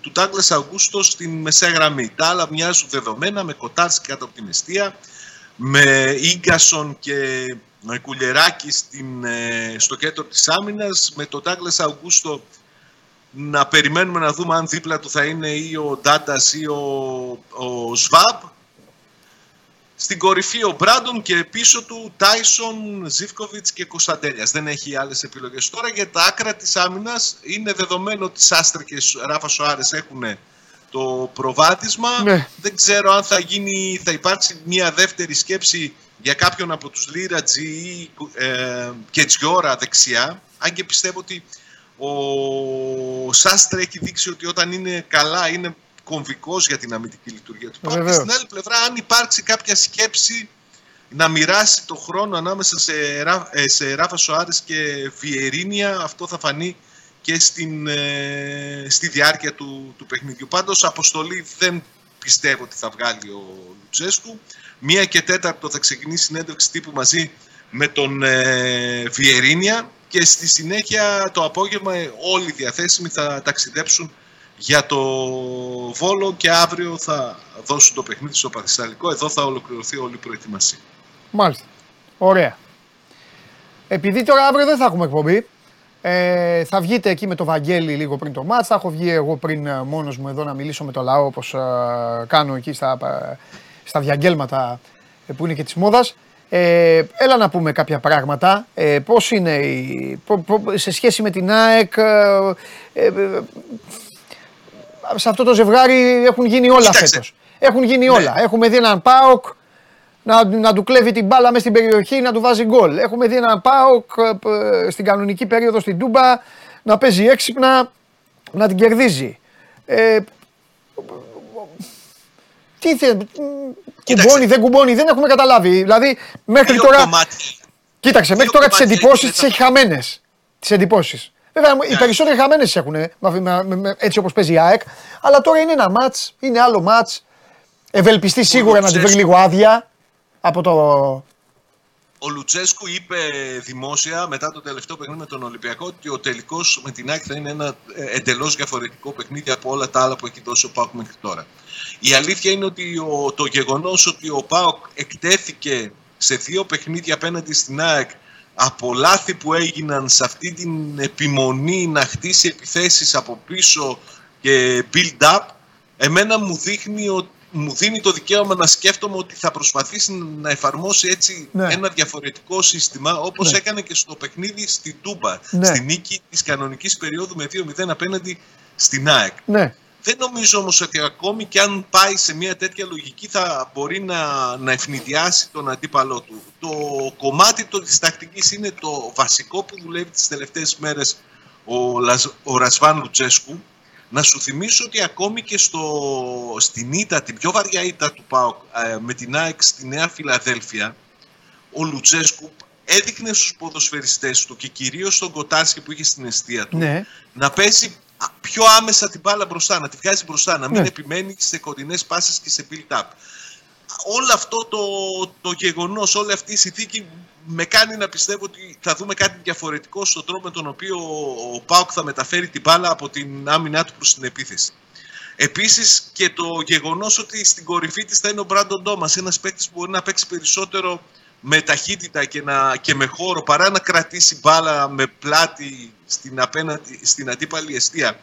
του Ντάγκλας Αυγούστο στην μεσαία γραμμή. Τα άλλα μοιάζουν δεδομένα με Κοτάρσκι κάτω από την αιστεία, με Ίγκασον και με Κουλεράκη στην, ε, στο κέντρο της άμυνας, με τον Ντάγκλας Αυγούστο να περιμένουμε να δούμε αν δίπλα του θα είναι ή ο Ντάντας ή ο, ο Σβάμπ. Στην κορυφή ο Μπράντον και πίσω του Τάισον, Ζίβκοβιτς και Κωνσταντέλιας. Δεν έχει άλλες επιλογές. Τώρα για τα άκρα της άμυνας είναι δεδομένο ότι Σάστρε και Ράφα Σοάρες έχουν το προβάδισμα. Ναι. Δεν ξέρω αν θα, γίνει, θα υπάρξει μια δεύτερη σκέψη για κάποιον από τους Λίρατζι ή ε, και Τζιόρα δεξιά. Αν και πιστεύω ότι ο Σάστρε έχει δείξει ότι όταν είναι καλά είναι κομβικός για την αμυντική λειτουργία του. Πάου. Και Βεβαίως. στην άλλη πλευρά, αν υπάρξει κάποια σκέψη να μοιράσει το χρόνο ανάμεσα σε, Ρα- ε, σε Ράφα Σοάρες και Βιερίνια, αυτό θα φανεί και στην, ε, στη διάρκεια του, του παιχνιδιού. Πάντως, αποστολή δεν πιστεύω ότι θα βγάλει ο Λουτσέσκου. Μία και τέταρτο θα ξεκινήσει συνέντευξη τύπου μαζί με τον ε, Βιερίνια και στη συνέχεια το απόγευμα ε, όλοι οι διαθέσιμοι θα ταξιδέψουν για το Βόλο και αύριο θα δώσουν το παιχνίδι στο Παθησαλικό. Εδώ θα ολοκληρωθεί όλη η προετοιμασία. Μάλιστα. Ωραία. Επειδή τώρα αύριο δεν θα έχουμε εκπομπή, ε, θα βγείτε εκεί με το Βαγγέλη λίγο πριν το μάτς. Θα έχω βγει εγώ πριν ε, μόνος μου εδώ να μιλήσω με το λαό όπως ε, κάνω εκεί στα, ε, στα διαγγέλματα ε, που είναι και της μόδας. Ε, έλα να πούμε κάποια πράγματα. Ε, πώς είναι η, πο- πο- σε σχέση με την ΑΕΚ, ε, ε, ε, σε αυτό το ζευγάρι έχουν γίνει όλα Κοίταξε. φέτος. Έχουν γίνει Ναι. όλα. Έχουμε δει έναν ΠΑΟΚ να, να του κλέβει την μπάλα μέσα στην περιοχή να του βάζει γκολ. Έχουμε δει έναν ΠΑΟΚ ε, ε, στην κανονική περίοδο στην Τούμπα να παίζει έξυπνα, να την κερδίζει. Ε, τι θε, κουμπώνει, δεν κουμπώνει, δεν έχουμε καταλάβει. Δηλαδή, μέχρι Δύο τώρα. κομμάτια. Κοίταξε, μέχρι Δύο τώρα τις κομμάτια εντυπώσεις είναι τις τα- έχει χαμένες. Τις εντυπώσεις. Βέβαια, οι Ναι. περισσότεροι χαμένες τι έχουν, έτσι όπως παίζει η ΑΕΚ. Αλλά τώρα είναι ένα ματ, είναι άλλο ματ. Ευελπιστεί σίγουρα να τη βρει Λουτσέσκου. λίγο άδεια από το. Ο Λουτσέσκου είπε δημόσια μετά το τελευταίο παιχνίδι με τον Ολυμπιακό ότι ο τελικός με την ΑΕΚ θα είναι ένα εντελώς διαφορετικό παιχνίδι από όλα τα άλλα που έχει δώσει ο Πάοκ μέχρι τώρα. Η αλήθεια είναι ότι ο, το γεγονός ότι ο Πάοκ εκτέθηκε σε δύο παιχνίδια απέναντι στην ΑΕΚ από λάθη που έγιναν σε αυτή την επιμονή να χτίσει επιθέσεις από πίσω και build-up εμένα μου δείχνει ότι μου δίνει το δικαίωμα να σκέφτομαι ότι θα προσπαθήσει να εφαρμόσει έτσι Ναι. ένα διαφορετικό σύστημα όπως Ναι. έκανε και στο παιχνίδι στη Τούμπα, Ναι. στη νίκη της κανονικής περίοδου με 2-0 απέναντι στην ΑΕΚ. Ναι. Δεν νομίζω όμως ότι ακόμη και αν πάει σε μια τέτοια λογική θα μπορεί να, να ευνηδιάσει τον αντίπαλό του. Το κομμάτι το, της τακτικής είναι το βασικό που δουλεύει τις τελευταίες μέρες ο, Λαζ, ο Ρασβάν Λουτσέσκου. Να σου θυμίσω ότι ακόμη και στο, στην ήττα, την πιο βαριά ήττα του ΠΑΟΚ ε, με την ΑΕΚ στη Νέα Φιλαδέλφια, ο Λουτσέσκου έδειχνε στους ποδοσφαιριστές του και κυρίως στον Κοτάρσκι που είχε στην αιστεία του Ναι. να πέσει πιο άμεσα την μπάλα μπροστά, να τη βγάζει μπροστά, να μην Ναι. επιμένει σε κοντινές πάσες και σε build-up. Όλο αυτό το, το γεγονός, όλη αυτή η συνθήκη με κάνει να πιστεύω ότι θα δούμε κάτι διαφορετικό στον τρόπο με τον οποίο ο Πάουκ θα μεταφέρει την μπάλα από την άμυνά του προς την επίθεση. Επίσης και το γεγονός ότι στην κορυφή της θα είναι ο Μπράντον Ντόμας, ένας παίκτης που μπορεί να παίξει περισσότερο με ταχύτητα και, να, και με χώρο παρά να κρατήσει μπάλα με πλάτη στην, απέναντι, στην αντίπαλη αιστεία.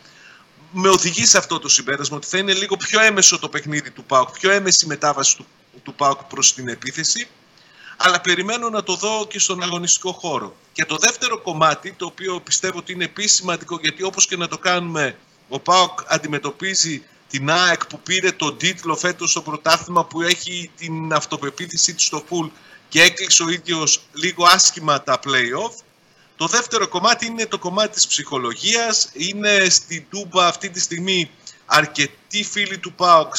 Με οδηγεί σε αυτό το συμπέρασμα ότι θα είναι λίγο πιο έμεσο το παιχνίδι του ΠΑΟΚ, πιο έμεση η μετάβαση του, του ΠΑΟΚ προς την επίθεση αλλά περιμένω να το δω και στον αγωνιστικό χώρο. Και το δεύτερο κομμάτι, το οποίο πιστεύω ότι είναι επίσης σημαντικό, γιατί όπως και να το κάνουμε, ο ΠΑΟΚ αντιμετωπίζει την ΑΕΚ που πήρε τον τίτλο φέτος στο πρωτάθλημα που έχει την αυτοπεποίθησή της στο full και έκλεισε ο ίδιος λίγο άσχημα τα play-off. Το δεύτερο κομμάτι είναι το κομμάτι της ψυχολογίας. Είναι στην Τούμπα αυτή τη στιγμή αρκετοί φίλοι του ΠΑΟΚ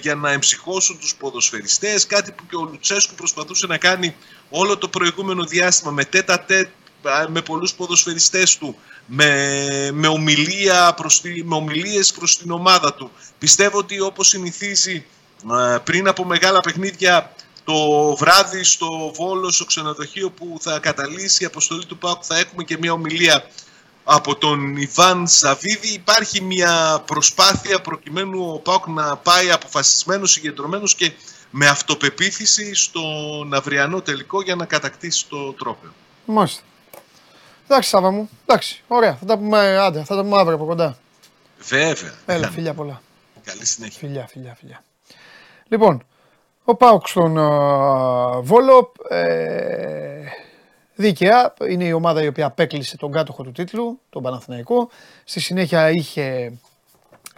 για να εμψυχώσουν τους ποδοσφαιριστές, κάτι που και ο Λουτσέσκου προσπαθούσε να κάνει όλο το προηγούμενο διάστημα με τέτα τέτ με πολλούς ποδοσφαιριστές του, με, με, ομιλία προς τη, με ομιλίες προς την ομάδα του. Πιστεύω ότι όπως συνηθίζει ε, πριν από μεγάλα παιχνίδια το βράδυ στο Βόλο, στο ξενοδοχείο που θα καταλύσει η αποστολή του ΠΑΟΚ θα έχουμε και μια ομιλία από τον Ιβάν Σαββίδη υπάρχει μια προσπάθεια προκειμένου ο ΠΑΟΚ να πάει αποφασισμένος, συγκεντρωμένος και με αυτοπεποίθηση στον αυριανό τελικό για να κατακτήσει το τρόπαιο. Μάλιστα. Εντάξει, Σάβα μου. Εντάξει, ωραία. Θα τα πούμε, άντε, θα τα πούμε αύριο από κοντά. Βέβαια. Έλα, φιλιά πολλά. Καλή συνέχεια. Φιλιά, φιλιά, φιλιά. Λοιπόν, ο Πάουκ στον α, Βόλο, ε, δίκαια, είναι η ομάδα η οποία απέκλεισε τον κάτοχο του τίτλου, τον Παναθηναϊκό. Στη συνέχεια είχε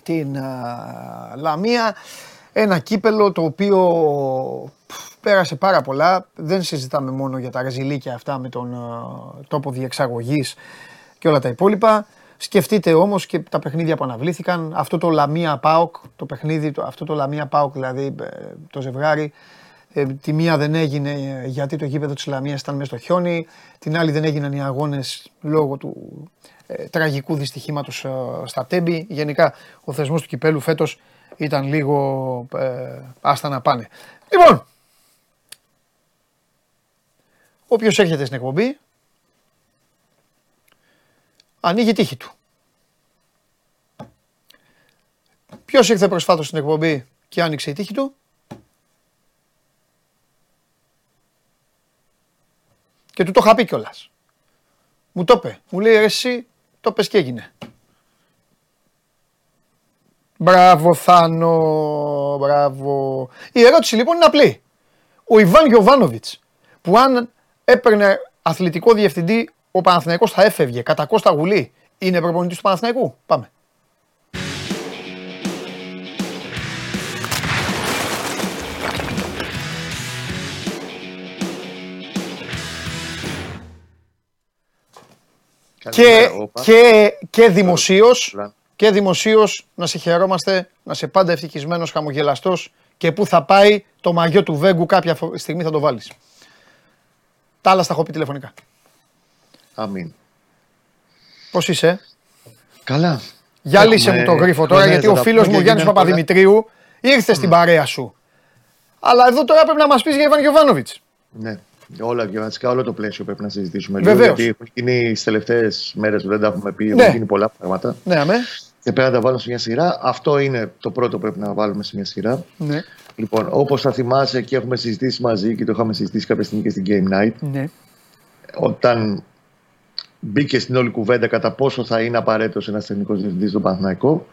την α, Λαμία, ένα κύπελο το οποίο πφ, πέρασε πάρα πολλά. Δεν συζητάμε μόνο για τα ρεζιλίκια αυτά με τον α, τόπο διεξαγωγής και όλα τα υπόλοιπα. Σκεφτείτε όμως και τα παιχνίδια που αναβλήθηκαν. Αυτό το Λαμία Πάοκ, το παιχνίδι, το- αυτό το Λαμία Πάοκ δηλαδή ε, το ζευγάρι. Ε, τη μία δεν έγινε ε, γιατί το γήπεδο της Λαμίας ήταν μέσα στο χιόνι. Την άλλη δεν έγιναν οι αγώνες λόγω του ε, τραγικού δυστυχήματος ε, στα Τέμπη. Γενικά ο θεσμός του κυπέλου φέτος ήταν λίγο ε, άστα να πάνε. Λοιπόν, όποιος έρχεται στην εκπομπή ανοίγει η τύχη του. Ποιος ήρθε προσφάτως στην εκπομπή και άνοιξε η τύχη του; Και του το είχα πει κιόλας. Μου το είπε. Μου λέει «Ρε εσύ, το πες και έγινε. Μπράβο Θάνο, μπράβο. Η ερώτηση λοιπόν είναι απλή. Ο Ιβάν Γιωβάνοβιτς που αν έπαιρνε αθλητικό διευθυντή ο Παναθηναϊκός θα έφευγε κατά Κώστα Γουλή είναι προπονητής του Παναθηναϊκού. Πάμε. Και, Καλημέρα, όπα. και, και δημοσίως, Καλά. και δημοσίως να σε χαιρόμαστε, να σε πάντα ευτυχισμένος, χαμογελαστός και που θα πάει το μαγιό του Βέγκου κάποια φο- στιγμή θα το βάλεις. Τα άλλα στα έχω πει τηλεφωνικά. Αμήν. Πώς είσαι, Καλά. για Έχουμε λύσε μου το γρίφο τώρα, χρόνια γιατί ο να τα φίλος πούμε μου και Γιάννης γίνανε Παπαδημητρίου ήρθε στην παρέα σου. Αλλά εδώ τώρα πρέπει να μας πεις για Ιβάν Γιωβάνοβιτς. Ναι. Όλα και βασικά όλο το πλαίσιο πρέπει να συζητήσουμε. Βεβαίως. Λίγο, γιατί έχουν γίνει στι τελευταίες μέρες που δεν τα έχουμε πει, Ναι. έχουν γίνει πολλά πράγματα. Ναι, αμέ. Και πρέπει να τα βάλουμε σε μια σειρά. Αυτό είναι το πρώτο που πρέπει να βάλουμε σε μια σειρά. Ναι, Λοιπόν, όπως θα θυμάσαι και έχουμε συζητήσει μαζί και το είχαμε συζητήσει κάποια στιγμή και στην Game Night, ναι. όταν μπήκε στην όλη κουβέντα κατά πόσο θα είναι απαραίτητος ένας τεχνικός διευθυντής στον Παναθηναϊκό.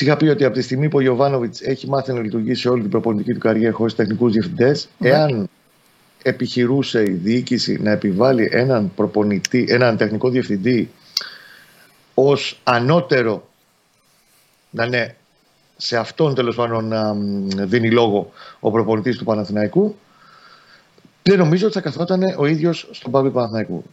Είχα πει ότι από τη στιγμή που ο Γιωβάνοβιτς έχει μάθει να λειτουργεί σε όλη την προπονητική του καριέρα χωρίς τεχνικούς διευθυντές, Ναι. εάν επιχειρούσε η διοίκηση να επιβάλλει έναν προπονητή, έναν τεχνικό διευθυντή ως ανώτερο να είναι σε αυτόν τέλος πάντων να δίνει λόγο ο προπονητής του Παναθηναϊκού, δεν νομίζω ότι θα καθόταν ο ίδιος στον πάγκο του Παναθηναϊκού.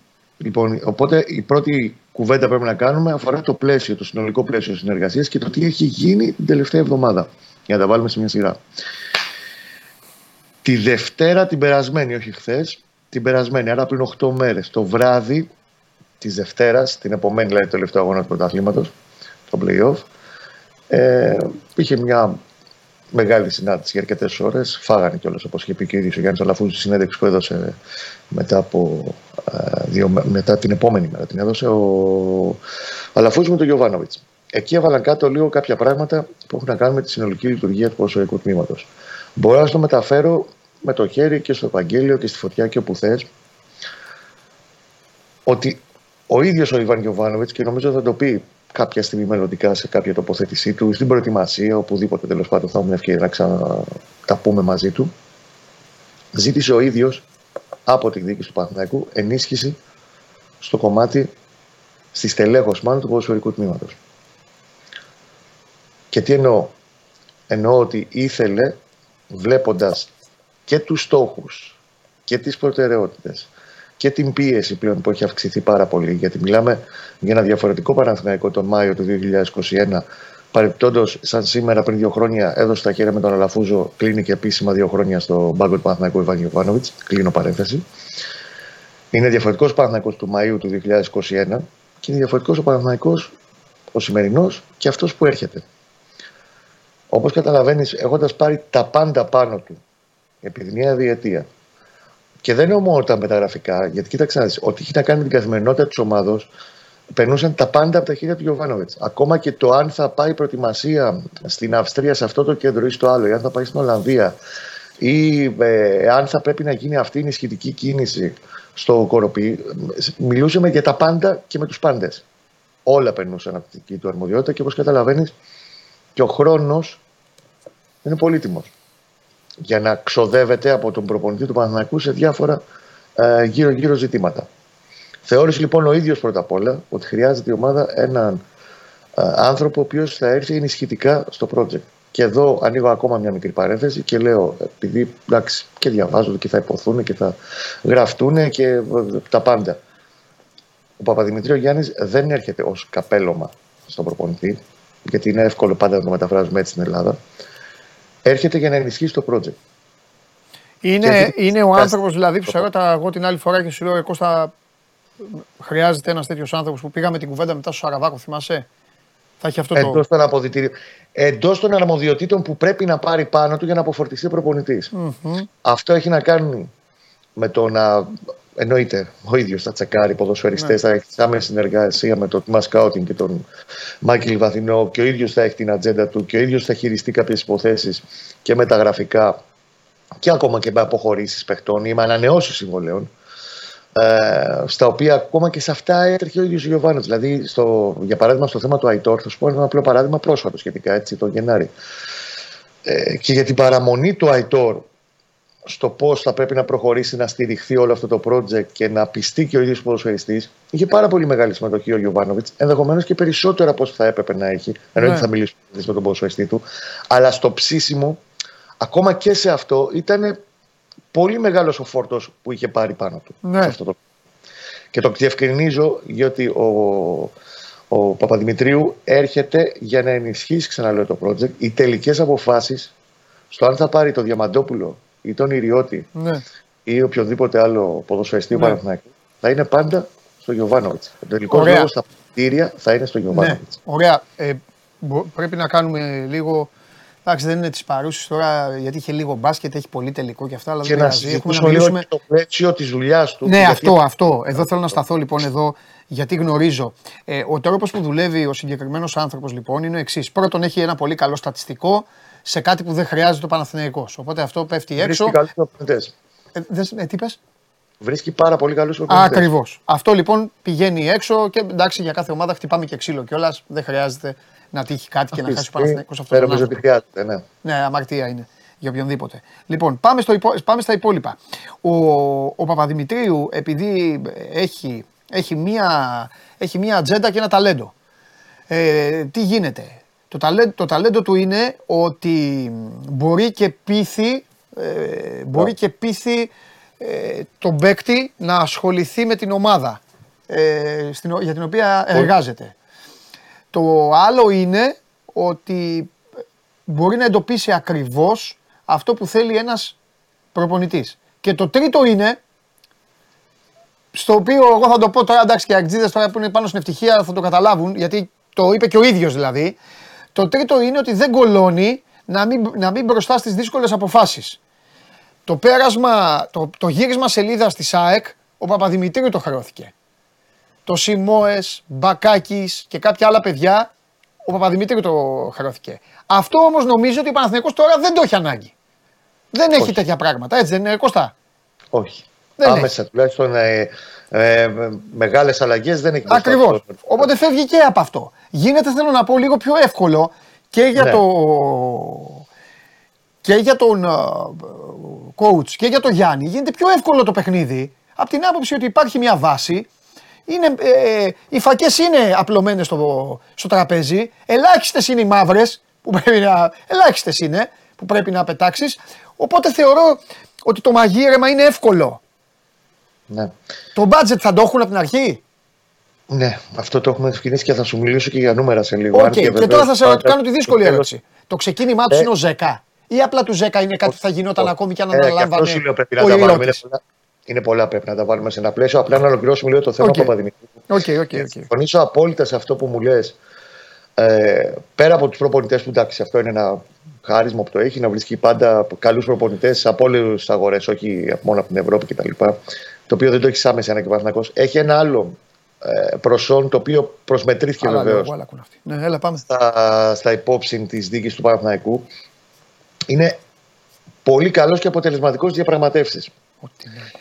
Λοιπόν, οπότε η πρώτη κουβέντα που πρέπει να κάνουμε αφορά το πλαίσιο, το συνολικό πλαίσιο συνεργασίας και το τι έχει γίνει την τελευταία εβδομάδα. Για να τα βάλουμε σε μια σειρά. Τη Δευτέρα την περασμένη, όχι χθες, την περασμένη, άρα πριν 8 μέρες, το βράδυ της Δευτέρας, την επομένη δηλαδή το τελευταίο αγώνα του πρωταθλήματος, το playoff, ε, είχε μια μεγάλη συνάντηση για αρκετές ώρες. Φάγανε κιόλας, όπως είχε πει και ο ίδιος ο Γιάννης Αλαφούζης, στη συνέντευξη που έδωσε μετά, από, ε, δύο, μετά την επόμενη μέρα. Την έδωσε ο Αλαφούζης με τον Γιωβάνοβιτς. Εκεί έβαλαν κάτω λίγο κάποια πράγματα που έχουν να κάνουν με τη συνολική λειτουργία του ποσοϊκού τμήματος. Μπορώ να το μεταφέρω με το χέρι και στο Ευαγγέλιο και στη φωτιά και όπου θες. Ότι ο ίδιος ο Ιβάν Γιωβάνοβιτς και νομίζω θα το πει κάποια στιγμή μελλοντικά σε κάποια τοποθέτησή του, στην προετοιμασία, οπουδήποτε τέλος πάντων θα έχουμε ευκαιρία να ξαναταπούμε πούμε μαζί του. Ζήτησε ο ίδιος από την διοίκηση του Παναθηναϊκού ενίσχυση στο κομμάτι στη στελέχωση μάλλον του ποδοσφαιρικού τμήματος. Και τι εννοώ; Εννοώ ότι ήθελε βλέποντας και τους στόχους και τις προτεραιότητες και την πίεση πλέον που έχει αυξηθεί πάρα πολύ. Γιατί μιλάμε για ένα διαφορετικό Παναθηναϊκό τον Μάιο του 2021. Παρεπτόντως, σαν σήμερα πριν δύο χρόνια έδωσε τα χέρια με τον Αλαφούζο, κλείνει και επίσημα δύο χρόνια στο μπάγκο του Παναθηναϊκού Ιβάνι Ιωβάνοβιτ. Κλείνω παρένθεση. Είναι διαφορετικός ο Παναθηναϊκός του Μαΐου του 2021 και είναι διαφορετικός ο Παναθηναϊκός ο σημερινός και αυτός που έρχεται. Όπως καταλαβαίνεις, έχοντας πάρει τα πάντα πάνω του επί μια διετία και δεν είναι μόνο τα μεταγραφικά, γιατί κοίταξε, ό,τι έχει να κάνει με την καθημερινότητα της ομάδα, περνούσαν τα πάντα από τα χέρια του Γιωβάνοβιτς. Ακόμα και το αν θα πάει προετοιμασία στην Αυστρία σε αυτό το κέντρο ή στο άλλο, ή αν θα πάει στην Ολλανδία, ή ε, αν θα πρέπει να γίνει αυτή η ενισχυτική κίνηση στο Κοροπή. Μιλούσαμε για τα πάντα και με τους πάντες. Όλα περνούσαν από την δική του αρμοδιότητα και όπως καταλαβαίνεις, και ο χρόνος είναι πολύτιμος για να ξοδεύεται από τον προπονητή του Παναθηναϊκού σε διάφορα ε, γύρω-γύρω ζητήματα. Θεώρησε λοιπόν ο ίδιος πρώτα απ' όλα ότι χρειάζεται η ομάδα έναν ε, άνθρωπο ο οποίος θα έρθει ενισχυτικά στο project. Και εδώ ανοίγω ακόμα μια μικρή παρένθεση και λέω, επειδή εντάξει, και διαβάζω και θα υποθούν και θα γραφτούν και ε, τα πάντα. Ο Παπαδημητρίου Γιάννης δεν έρχεται ως καπέλωμα στον προπονητή, γιατί είναι εύκολο πάντα να το μεταφράζουμε έτσι στην Ελλάδα έρχεται για να ενισχύσει το project. Είναι, είναι ο άνθρωπος δηλαδή που σε έρωτα εγώ την άλλη φορά και σου λέω: Κώστα, χρειάζεται ένας τέτοιος άνθρωπος που πήγαμε την κουβέντα μετά στο Σαραβάκο, θυμάσαι; Θα έχει αυτό Εντός το. Των Εντός των αρμοδιοτήτων που πρέπει να πάρει πάνω του για να αποφορτιστεί ο προπονητη mm-hmm. Αυτό έχει να κάνει με το να. Εννοείται, ο ίδιος θα τσεκάρει ποδοσφαιριστές, ναι. θα έχει άμεση συνεργασία με τον Τιμά Σκάουτιν και τον Μάικλ Βαθινό και ο ίδιος θα έχει την ατζέντα του και ο ίδιος θα χειριστεί κάποιες υποθέσεις και με τα γραφικά και ακόμα και με αποχωρήσεις παιχτών ή με ανανεώσεις συμβολέων. Ε, στα οποία ακόμα και σε αυτά έτρεχε ο ίδιος ο Γιωβάνος. Δηλαδή, στο, για παράδειγμα, στο θέμα του Αϊτόρ, θα σου πω ένα απλό παράδειγμα πρόσφατο σχετικά, έτσι, το Γενάρη. Ε, και για την παραμονή του Αϊτόρ στο πώς θα πρέπει να προχωρήσει να στηριχθεί όλο αυτό το project και να πιστεί και ο ίδιος ποδοσφαιριστής. Είχε πάρα πολύ μεγάλη συμμετοχή ο Γιωβάνοβιτς, ενδεχομένως και περισσότερο από όσο θα έπρεπε να έχει. Ενώ ναι. θα μιλήσει με τον ποδοσφαιριστή του. Αλλά στο ψήσιμο, ακόμα και σε αυτό, ήταν πολύ μεγάλος ο φόρτος που είχε πάρει πάνω του. Ναι. αυτό το... Και το διευκρινίζω γιατί ο, ο Παπαδημητρίου έρχεται για να ενισχύσει, ξαναλέω το project, οι τελικές αποφάσεις στο αν θα πάρει το Διαμαντόπουλο ή τον Ιριώτη ναι. ή οποιοδήποτε άλλο ποδοσφαιριστή ναι. θα είναι πάντα στο Γιωβάνοβιτς. Ο τελικός λόγος στα κτίρια θα είναι στο Γιωβάνοβιτς. Ναι. Ωραία. Ε, πρέπει να κάνουμε λίγο. Εντάξει, δεν είναι της παρούσης τώρα γιατί είχε λίγο μπάσκετ, έχει πολύ τελικό και αυτά. Αλλά και να συζητήσουμε λίγο μιλήσουμε... το πλαίσιο της δουλειάς του. Ναι, αυτό, αυτό. Εδώ θέλω να σταθώ λοιπόν εδώ γιατί γνωρίζω. Ε, ο τρόπος που δουλεύει ο συγκεκριμένος άνθρωπος λοιπόν είναι ο εξής. Πρώτον, έχει ένα πολύ καλό στατιστικό σε κάτι που δεν χρειάζεται ο Παναθηναϊκός. Οπότε αυτό πέφτει έξω. Βρίσκει καλού ε, ε, τι πες; Βρίσκει πάρα πολύ καλούς προπονητές. Ακριβώς. Αυτό λοιπόν πηγαίνει έξω και εντάξει για κάθε ομάδα χτυπάμε και ξύλο κιόλας. Δεν χρειάζεται να τύχει κάτι και να χάσει ο Παναθηναϊκός αυτός. Δεν νομίζω ότι χρειάζεται, ναι. Ναι, αμαρτία είναι για οποιονδήποτε. Λοιπόν, πάμε, στο πάμε στα υπόλοιπα. Ο, ο Παπαδημητρίου, επειδή έχει, έχει, μία, έχει μία ατζέντα και ένα ταλέντο. Ε, τι γίνεται; Το ταλέντο, το ταλέντο του είναι ότι μπορεί και πείθει, ε, μπορεί και πείθει ε, τον παίκτη να ασχοληθεί με την ομάδα ε, στην, για την οποία εργάζεται. Το άλλο είναι ότι μπορεί να εντοπίσει ακριβώς αυτό που θέλει ένας προπονητής. Και το τρίτο είναι, στο οποίο εγώ θα το πω τώρα, εντάξει και οι αγκτζίδες τώρα που είναι πάνω στην ευτυχία θα το καταλάβουν, γιατί το είπε και ο ίδιος δηλαδή. Το τρίτο είναι ότι δεν κολώνει να μην, να μην μπροστά στις δύσκολες αποφάσεις. Το πέρασμα, το, το γύρισμα σελίδας της ΑΕΚ, ο Παπαδημητρίου το χρεώθηκε. Το Σιμόε, Μπακάκης και κάποια άλλα παιδιά, ο Παπαδημητρίου το χρεώθηκε. Αυτό όμως νομίζω ότι ο Παναθηναϊκός τώρα δεν το έχει ανάγκη. Δεν έχει τέτοια πράγματα, έτσι δεν είναι, Κώστα; Όχι. Δεν Άμεσα έχει. τουλάχιστον ε, ε, μεγάλες αλλαγές δεν έχει Ακριβώς. Οπότε φεύγει και από αυτό. Γίνεται, θέλω να πω, λίγο πιο εύκολο και για ναι. το και για τον uh, coach και για τον Γιάννη γίνεται πιο εύκολο το παιχνίδι από την άποψη ότι υπάρχει μια βάση. Είναι, ε, οι φακές είναι απλωμένες στο, στο τραπέζι. Ελάχιστες είναι οι μαύρες που πρέπει να. Ελάχιστες είναι που πρέπει να πετάξεις. Οπότε θεωρώ ότι το μαγείρεμα είναι εύκολο. Ναι. Το budget θα το έχουν από την αρχή; Ναι, αυτό το έχουμε ευκαιρίσει και θα σου μιλήσω και για νούμερα σε λίγο. Okay. Και, και τώρα θα σε κάνω τη δύσκολη ερώτηση. Το ξεκίνημά τους ε. είναι ο Ζέκα ή απλά του 10 είναι κάτι που θα γινόταν ακόμη και αν αναλάμβανε. Ε, και πρέπει να τα βάλουμε. Είναι πολλά, είναι πολλά πρέπει να τα βάλουμε σε ένα πλαίσιο. Απλά να ολοκληρώσουμε λίγο το θέμα okay. Παπαδημητρίου. Okay, okay, okay. Συμφωνήσω απόλυτα σε αυτό που μου λες. Ε, πέρα από τους προπονητές που εντάξει, αυτό είναι ένα χάρισμα που το έχει, να βρίσκει πάντα καλούς προπονητές από όλες τις αγορές, όχι μόνο από την Ευρώπη κτλ. Το οποίο δεν το έχεις άμεσα ένα και Έχει ένα άλλο ε, προσόν το οποίο προσμετρήθηκε βεβαίως ναι, στα, στα υπόψη της δίκης του Παναθηναϊκού είναι πολύ καλός και αποτελεσματικός διαπραγματεύσει.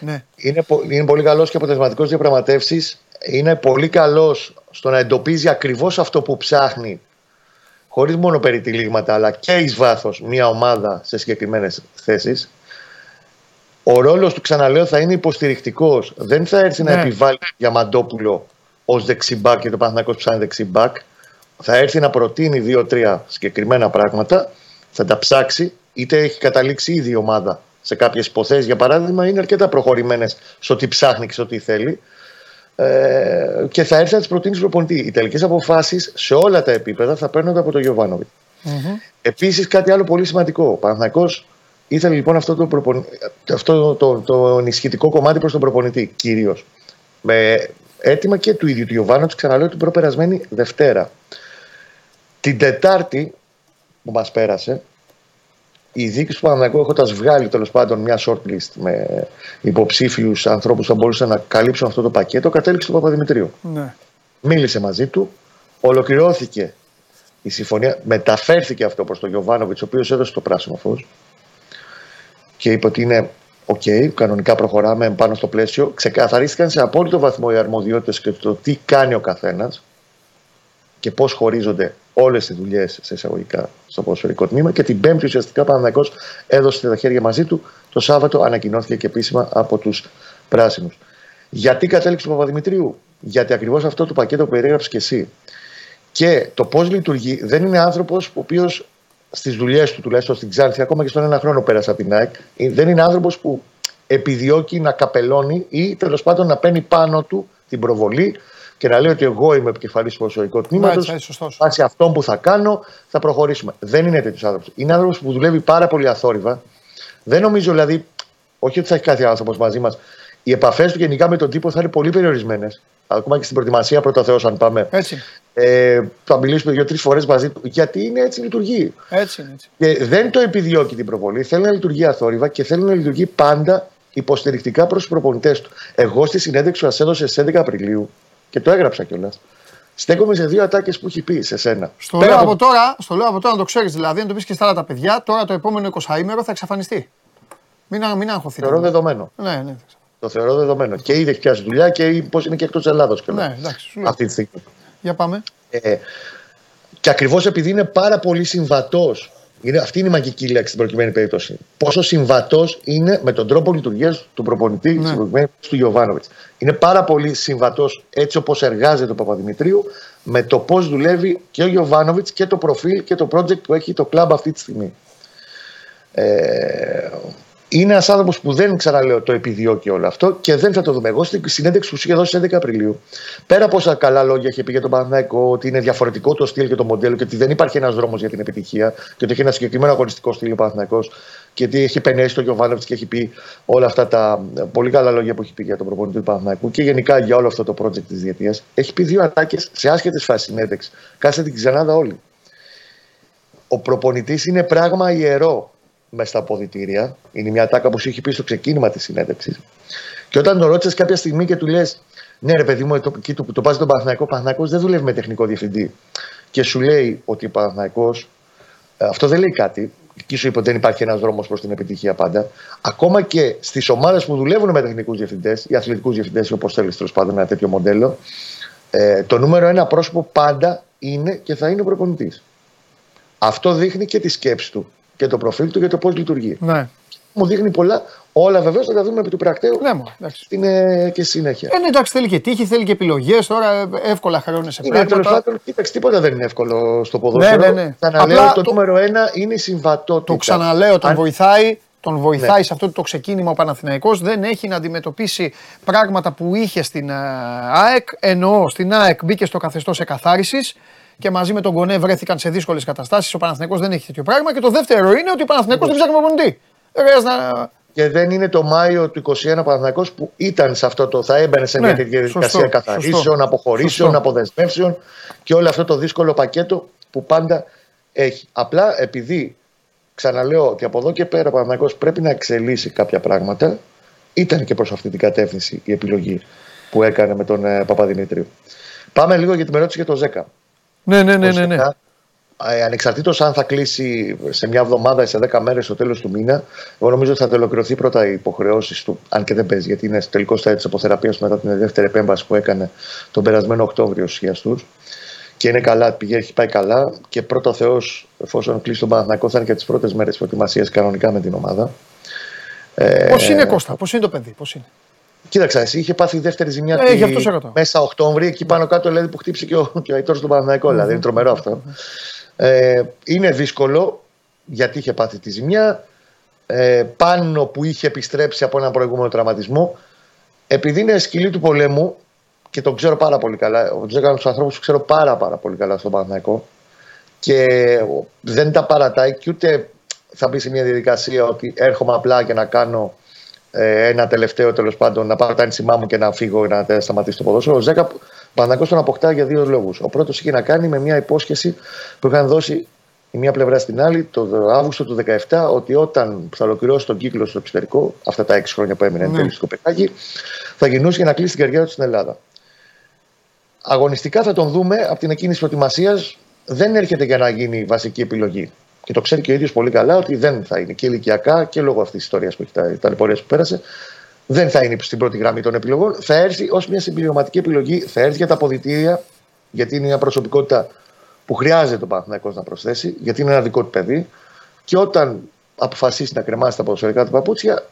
Ναι. Είναι, είναι πολύ καλός και αποτελεσματικός διαπραγματεύσει. Είναι πολύ καλός στο να εντοπίζει ακριβώς αυτό που ψάχνει, χωρίς μόνο περιτυλίγματα, αλλά και εις βάθος μια ομάδα σε συγκεκριμένες θέσεις. Ο ρόλος του, ξαναλέω, θα είναι υποστηρικτικός. Δεν θα έρθει ναι. να επιβάλλει για Μαντόπουλο ως δεξιμπάκ και το Παναθηναϊκός ψάχνει δεξιμπάκ. Θα έρθει να προτείνει δύο-τρία συγκεκριμένα πράγματα θα τα ψάξει, είτε έχει καταλήξει ήδη η ομάδα σε κάποιες υποθέσεις, για παράδειγμα, είναι αρκετά προχωρημένες στο τι ψάχνει και στο τι θέλει. Ε, και θα έρθει να τις προτείνει στον προπονητή. Οι τελικές αποφάσεις σε όλα τα επίπεδα θα παίρνονται από τον Γιωβάνοβιτ. Mm-hmm. Επίσης, κάτι άλλο πολύ σημαντικό. Ο Παναθυνακό ήθελε λοιπόν αυτό το, προπον... αυτό το, το ενισχυτικό κομμάτι προς τον προπονητή κυρίως. Με έτοιμα και του ίδιου του Γιωβάνοβιτ, ξαναλέω την προπερασμένη Δευτέρα. Την Τετάρτη που μας πέρασε, η δίκη του Παναγιακού έχοντας βγάλει τέλος πάντων μια shortlist με υποψήφιους ανθρώπους που θα μπορούσαν να καλύψουν αυτό το πακέτο, κατέληξε στο Παπαδημητρίου. Ναι. Μίλησε μαζί του, ολοκληρώθηκε η συμφωνία, μεταφέρθηκε αυτό προς τον Γιωβάνοβιτ, ο οποίος έδωσε το πράσινο φως και είπε ότι είναι OK, okay, κανονικά προχωράμε πάνω στο πλαίσιο. Ξεκαθαρίστηκαν σε απόλυτο βαθμό οι αρμοδιότητες και το τι κάνει ο καθένας και πώς χωρίζονται όλες τις δουλειές σε εισαγωγικά στο ποδοσφαιρικό τμήμα. Και την Πέμπτη ουσιαστικά Παναθηναϊκός έδωσε τα χέρια μαζί του. Το Σάββατο ανακοινώθηκε και επίσημα από τους πράσινους. Γιατί κατέληξε ο Παπαδημητρίου, Γιατί ακριβώς αυτό το πακέτο που περιέγραψες και εσύ. Και το πώς λειτουργεί, δεν είναι άνθρωπος ο οποίος στις δουλειές του, τουλάχιστον στην Ξάνθη, ακόμα και στον ένα χρόνο πέρασε από την ΑΕΚ, δεν είναι άνθρωπος που επιδιώκει να καπελώνει ή τέλος πάντων να παίρνει πάνω του την προβολή και να λέει ότι εγώ είμαι επικεφαλής του ποδοσφαιρικού τμήματος. Βάσει αυτών που θα κάνω, θα προχωρήσουμε. Δεν είναι τέτοιος άνθρωπος. Είναι άνθρωπος που δουλεύει πάρα πολύ αθόρυβα. Δεν νομίζω δηλαδή, όχι ότι θα έχει κάθε άνθρωπος μαζί μας, οι επαφές του γενικά με τον τύπο θα είναι πολύ περιορισμένες. Ακόμα και στην προετοιμασία, πρώτα Θεός, αν πάμε. Έτσι. Ε, θα μιλήσουμε δύο-τρεις φορές μαζί του. Γιατί είναι έτσι λειτουργεί. Έτσι, έτσι. Και δεν το επιδιώκει την προβολή. Θέλει να λειτουργεί αθόρυβα και θέλει να λειτουργεί πάντα υποστηρικτικά προς τους προπονητές του. Εγώ στη συνέντευξη που σας έδωσε στις 11 Απριλίου και το έγραψα κιόλας. Στέκομαι σε δύο ατάκες που έχει πει σε σένα. Στο λέω, από... τώρα, στο λέω από τώρα να το ξέρεις δηλαδή, να το πεις και στα άλλα τα παιδιά, τώρα το επόμενο 20 ημέρο θα εξαφανιστεί. Μην, μην αγχωθεί. Θεωρώ δεδομένο. Ναι, ναι. Το θεωρώ δεδομένο. Και ήδη έχει πιάσει δουλειά και πώς είναι και εκτός Ελλάδος Ναι, εντάξει. Αυτή τη στιγμή. Για πάμε. Ε, και ακριβώς επειδή είναι πάρα πολύ συμβατός είναι, αυτή είναι η μαγική λέξη στην προκειμένη περίπτωση. Πόσο συμβατός είναι με τον τρόπο λειτουργίας του προπονητή ναι. στην προκειμένη του Γιωβάνοβιτς. Είναι πάρα πολύ συμβατός έτσι όπως εργάζεται ο Παπαδημητρίου με το πώς δουλεύει και ο Γιωβάνοβιτς και το προφίλ και το project που έχει το κλαμπ αυτή τη στιγμή. Ε, είναι ένας άνθρωπος που δεν ξαναλέω το επιδιώκει όλο αυτό και δεν θα το δούμε. Εγώ στην συνέντευξη που σου είχε δώσει 11 Απριλίου, πέρα από όσα καλά λόγια είχε πει για τον Παναθηναϊκό, ότι είναι διαφορετικό το στυλ και το μοντέλο και ότι δεν υπάρχει ένας δρόμος για την επιτυχία και ότι έχει ένα συγκεκριμένο αγωνιστικό στυλ ο Παναθηναϊκός και ότι έχει πενέσει τον Γιωβάνοβιτς και έχει πει όλα αυτά τα πολύ καλά λόγια που έχει πει για τον προπονητή του Παναθηναϊκού και γενικά για όλο αυτό το project της διετίας. Έχει πει δύο ατάκε σε άσχετες φάσεις συνέντευξης. Κάσε την ξανάδα όλοι. Ο προπονητής είναι πράγμα ιερό μέσα στα αποδητήρια. Είναι μια τάκα που σου έχει πει στο ξεκίνημα της συνέντευξη. Και όταν τον ρώτησες κάποια στιγμή και του λες, Ναι, ρε παιδί μου, το, το, το πας τον Παναθηναϊκό, ο Παναθηναϊκός δεν δουλεύει με τεχνικό διευθυντή. Και σου λέει ότι ο Παναθηναϊκός, ε, αυτό δεν λέει κάτι. Εκεί σου είπε ότι δεν υπάρχει ένας δρόμος προς την επιτυχία πάντα. Ακόμα και στις ομάδες που δουλεύουν με τεχνικούς διευθυντές ή αθλητικούς διευθυντές, όπως θέλεις τέλος πάντων ένα τέτοιο μοντέλο, ε, το νούμερο ένα πρόσωπο πάντα είναι και θα είναι ο προπονητής. Αυτό δείχνει και τη σκέψη του και το προφίλ του για το πώς λειτουργεί. Ναι. Μου δείχνει πολλά. Όλα βεβαίως θα τα δούμε επί του πρακτέου. Ναι, μόνο, εντάξει. Είναι και συνέχεια. Ε, ναι, εντάξει, θέλει και τύχη, θέλει και επιλογές. Τώρα εύκολα χρεώνεσαι Είναι τέλος πράγματα. πάντων, κοίταξε, τίποτα δεν είναι εύκολο στο ποδόσφαιρο. Ναι, ναι, ναι. Ξαναλέω, Απλά το, το- νούμερο ένα είναι η συμβατότητα. Το ξαναλέω, τον Αν- βοηθάει. Τον βοηθάει Ναι. σε αυτό το ξεκίνημα ο Παναθηναϊκός. Δεν έχει να αντιμετωπίσει πράγματα που είχε στην ε, ΑΕΚ. Εννοώ, στην ΑΕΚ μπήκε στο καθεστώς εκαθάρισης και μαζί με τον Κονέ βρέθηκαν σε δύσκολες καταστάσεις. Ο Παναθηναϊκός δεν έχει τέτοιο πράγμα. Και το δεύτερο είναι ότι ο Παναθηναϊκός δεν ψάχνει προπονητή. Δεν χρειάζεται να. Και δεν είναι το Μάιο του 21 Παναθηναϊκός που ήταν σε αυτό το. θα έμπαινε σε μια Ναι, τέτοια σωστό, διαδικασία καθαρίσεων, σωστό. αποχωρήσεων, Σωστό. αποδεσμεύσεων και όλο αυτό το δύσκολο πακέτο που πάντα έχει. Απλά επειδή ξαναλέω ότι από εδώ και πέρα ο Παναθηναϊκός πρέπει να εξελίσσει κάποια πράγματα, ήταν και προς αυτή την κατεύθυνση η επιλογή που έκανε με τον ε, Παπαδημητρίου. Πάμε λίγο για την ερώτηση για το 10. Ναι, ναι, ναι, ναι. ναι. Ε, Ανεξαρτήτως αν θα κλείσει σε μια εβδομάδα ή σε 10 μέρες στο τέλος του μήνα, εγώ νομίζω ότι θα τελειοποιηθεί πρώτα οι υποχρεώσεις του, αν και δεν παίζει, γιατί είναι τελικός στάδιο της αποθεραπείας μετά την δεύτερη επέμβαση που έκανε τον περασμένο Οκτώβριο στους χιαστού. Και είναι καλά, πηγαίνει, έχει πάει καλά. Και πρώτο Θεός, εφόσον κλείσει τον Παναθηναϊκό, θα είναι και τις πρώτες μέρες προετοιμασίας κανονικά με την ομάδα. Ε, Πώ είναι Κώστα, πώς είναι το παιδί, πώς είναι; Κοίταξα, εσύ είχε πάθει δεύτερη ζημιά Ε, τη- γι' αυτός σε ρωτάω. μέσα Οκτώβρη, εκεί πάνω κάτω δηλαδή, που χτύψε και ο, και ο Αϊτόρ στον Παναθηναϊκό. Δηλαδή, είναι τρομερό αυτό. Ε, είναι δύσκολο γιατί είχε πάθει τη ζημιά. Ε, πάνω που είχε επιστρέψει από έναν προηγούμενο τραυματισμό. Επειδή είναι σκυλή του πολέμου και τον ξέρω πάρα πολύ καλά, ο Τζέκα τους ανθρώπους που ξέρω πάρα, πάρα πολύ καλά στον Παναθηναϊκό και δεν τα παρατάει και ούτε θα μπει σε μια διαδικασία ότι έρχομαι απλά και να κάνω ε, ένα τελευταίο τέλος πάντων, να πάρω τα ένσημά μου και να φύγω να τε- σταματήσω το ποδόσφαιρο. Ο Ζέκα Παναγό τον αποκτά για δύο λόγους. Ο πρώτος είχε να κάνει με μια υπόσχεση που είχαν δώσει η μία πλευρά στην άλλη το Αύγουστο του 2017 ότι όταν θα ολοκληρώσει τον κύκλο στο εξωτερικό, αυτά τα έξι χρόνια που έμεινε εν Ναι. τέλει στο Κοπεχάγη, θα γινούσε για να κλείσει την καριέρα του στην Ελλάδα. Αγωνιστικά θα τον δούμε από την εκκίνηση προετοιμασίας. Δεν έρχεται για να γίνει βασική επιλογή. Και το ξέρει και ο ίδιος πολύ καλά ότι δεν θα είναι και ηλικιακά και λόγω αυτής της ιστορίας που έχει τα ταλαιπωρία που πέρασε. Δεν θα είναι στην πρώτη γραμμή των επιλογών. Θα έρθει ως μια συμπληρωματική επιλογή. Θα έρθει για τα αποδητήρια, γιατί είναι μια προσωπικότητα που χρειάζεται ο Παναθηναϊκός να προσθέσει, γιατί είναι ένα δικό του παιδί. Και όταν αποφασίσει να κρεμάσει τα ποδοσφαιρικά του παπούτσια,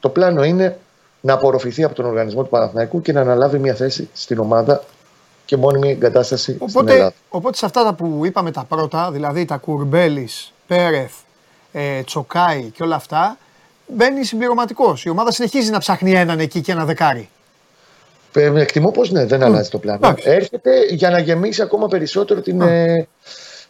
το πλάνο είναι να απορροφηθεί από τον οργανισμό του Παναθηναϊκού και να αναλάβει μια θέση στην ομάδα και μόνιμη εγκατάσταση στην Οπότε, Ελλάδα. οπότε σε αυτά τα που είπαμε τα πρώτα, δηλαδή τα Κουρμπέλης, Πέρεθ, ε, Τσοκάι και όλα αυτά, μπαίνει συμπληρωματικός. Η ομάδα συνεχίζει να ψάχνει έναν εκεί και ένα δεκάρι. Ε, Εκτιμώ πως ναι, δεν αλλάζει το πλάνο. εντάξει. Έρχεται για να γεμίσει ακόμα περισσότερο την, ε,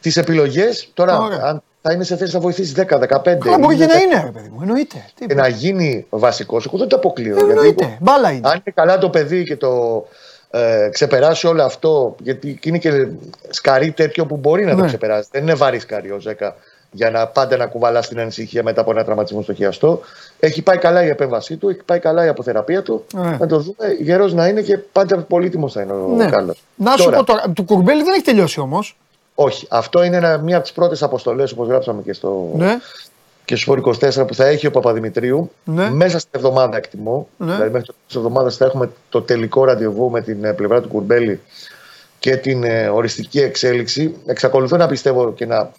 τις επιλογές. Τώρα, Ωραία. αν θα είναι σε θέση να βοηθήσει 10-15 Αλλά μπορεί ή και να 10, είναι, ρε παιδί μου, εννοείται. Τι και να γίνει βασικός, εγώ δεν το αποκλείω. Ε, γιατί εννοείται. Μπάλα είναι. αν είναι καλά το παιδί και το ε, ξεπεράσει όλο αυτό, γιατί είναι και σκαρί τέτοιο που μπορεί να το Ναι. ξεπεράσει. Δεν είναι βαρύ σκαρί ο Ζέκα για να πάντα να κουβαλάς την ανησυχία μετά από ένα τραυματισμό στο χιαστό. Έχει πάει καλά η επέμβασή του, έχει πάει καλά η αποθεραπεία του. Ναι. Να το δούμε. Γερός να είναι και πάντα πολύτιμος θα είναι ο Ναι. Κάλλος. Να σου Τώρα, πω τώρα, του Κουρμπέλη δεν έχει τελειώσει όμως. Όχι. Αυτό είναι ένα, μία από τις πρώτες αποστολές, όπως γράψαμε και στο, Ναι. Και στο 24 που θα έχει ο Παπαδημητρίου. Ναι. Μέσα στην εβδομάδα, εκτιμώ. Ναι. Δηλαδή, μέχρι το τέλος της εβδομάδας θα έχουμε το τελικό ραντεβού με την ε, πλευρά του Κουρμπέλη και την ε, οριστική εξέλιξη. Εξακολουθώ να πιστεύω και να.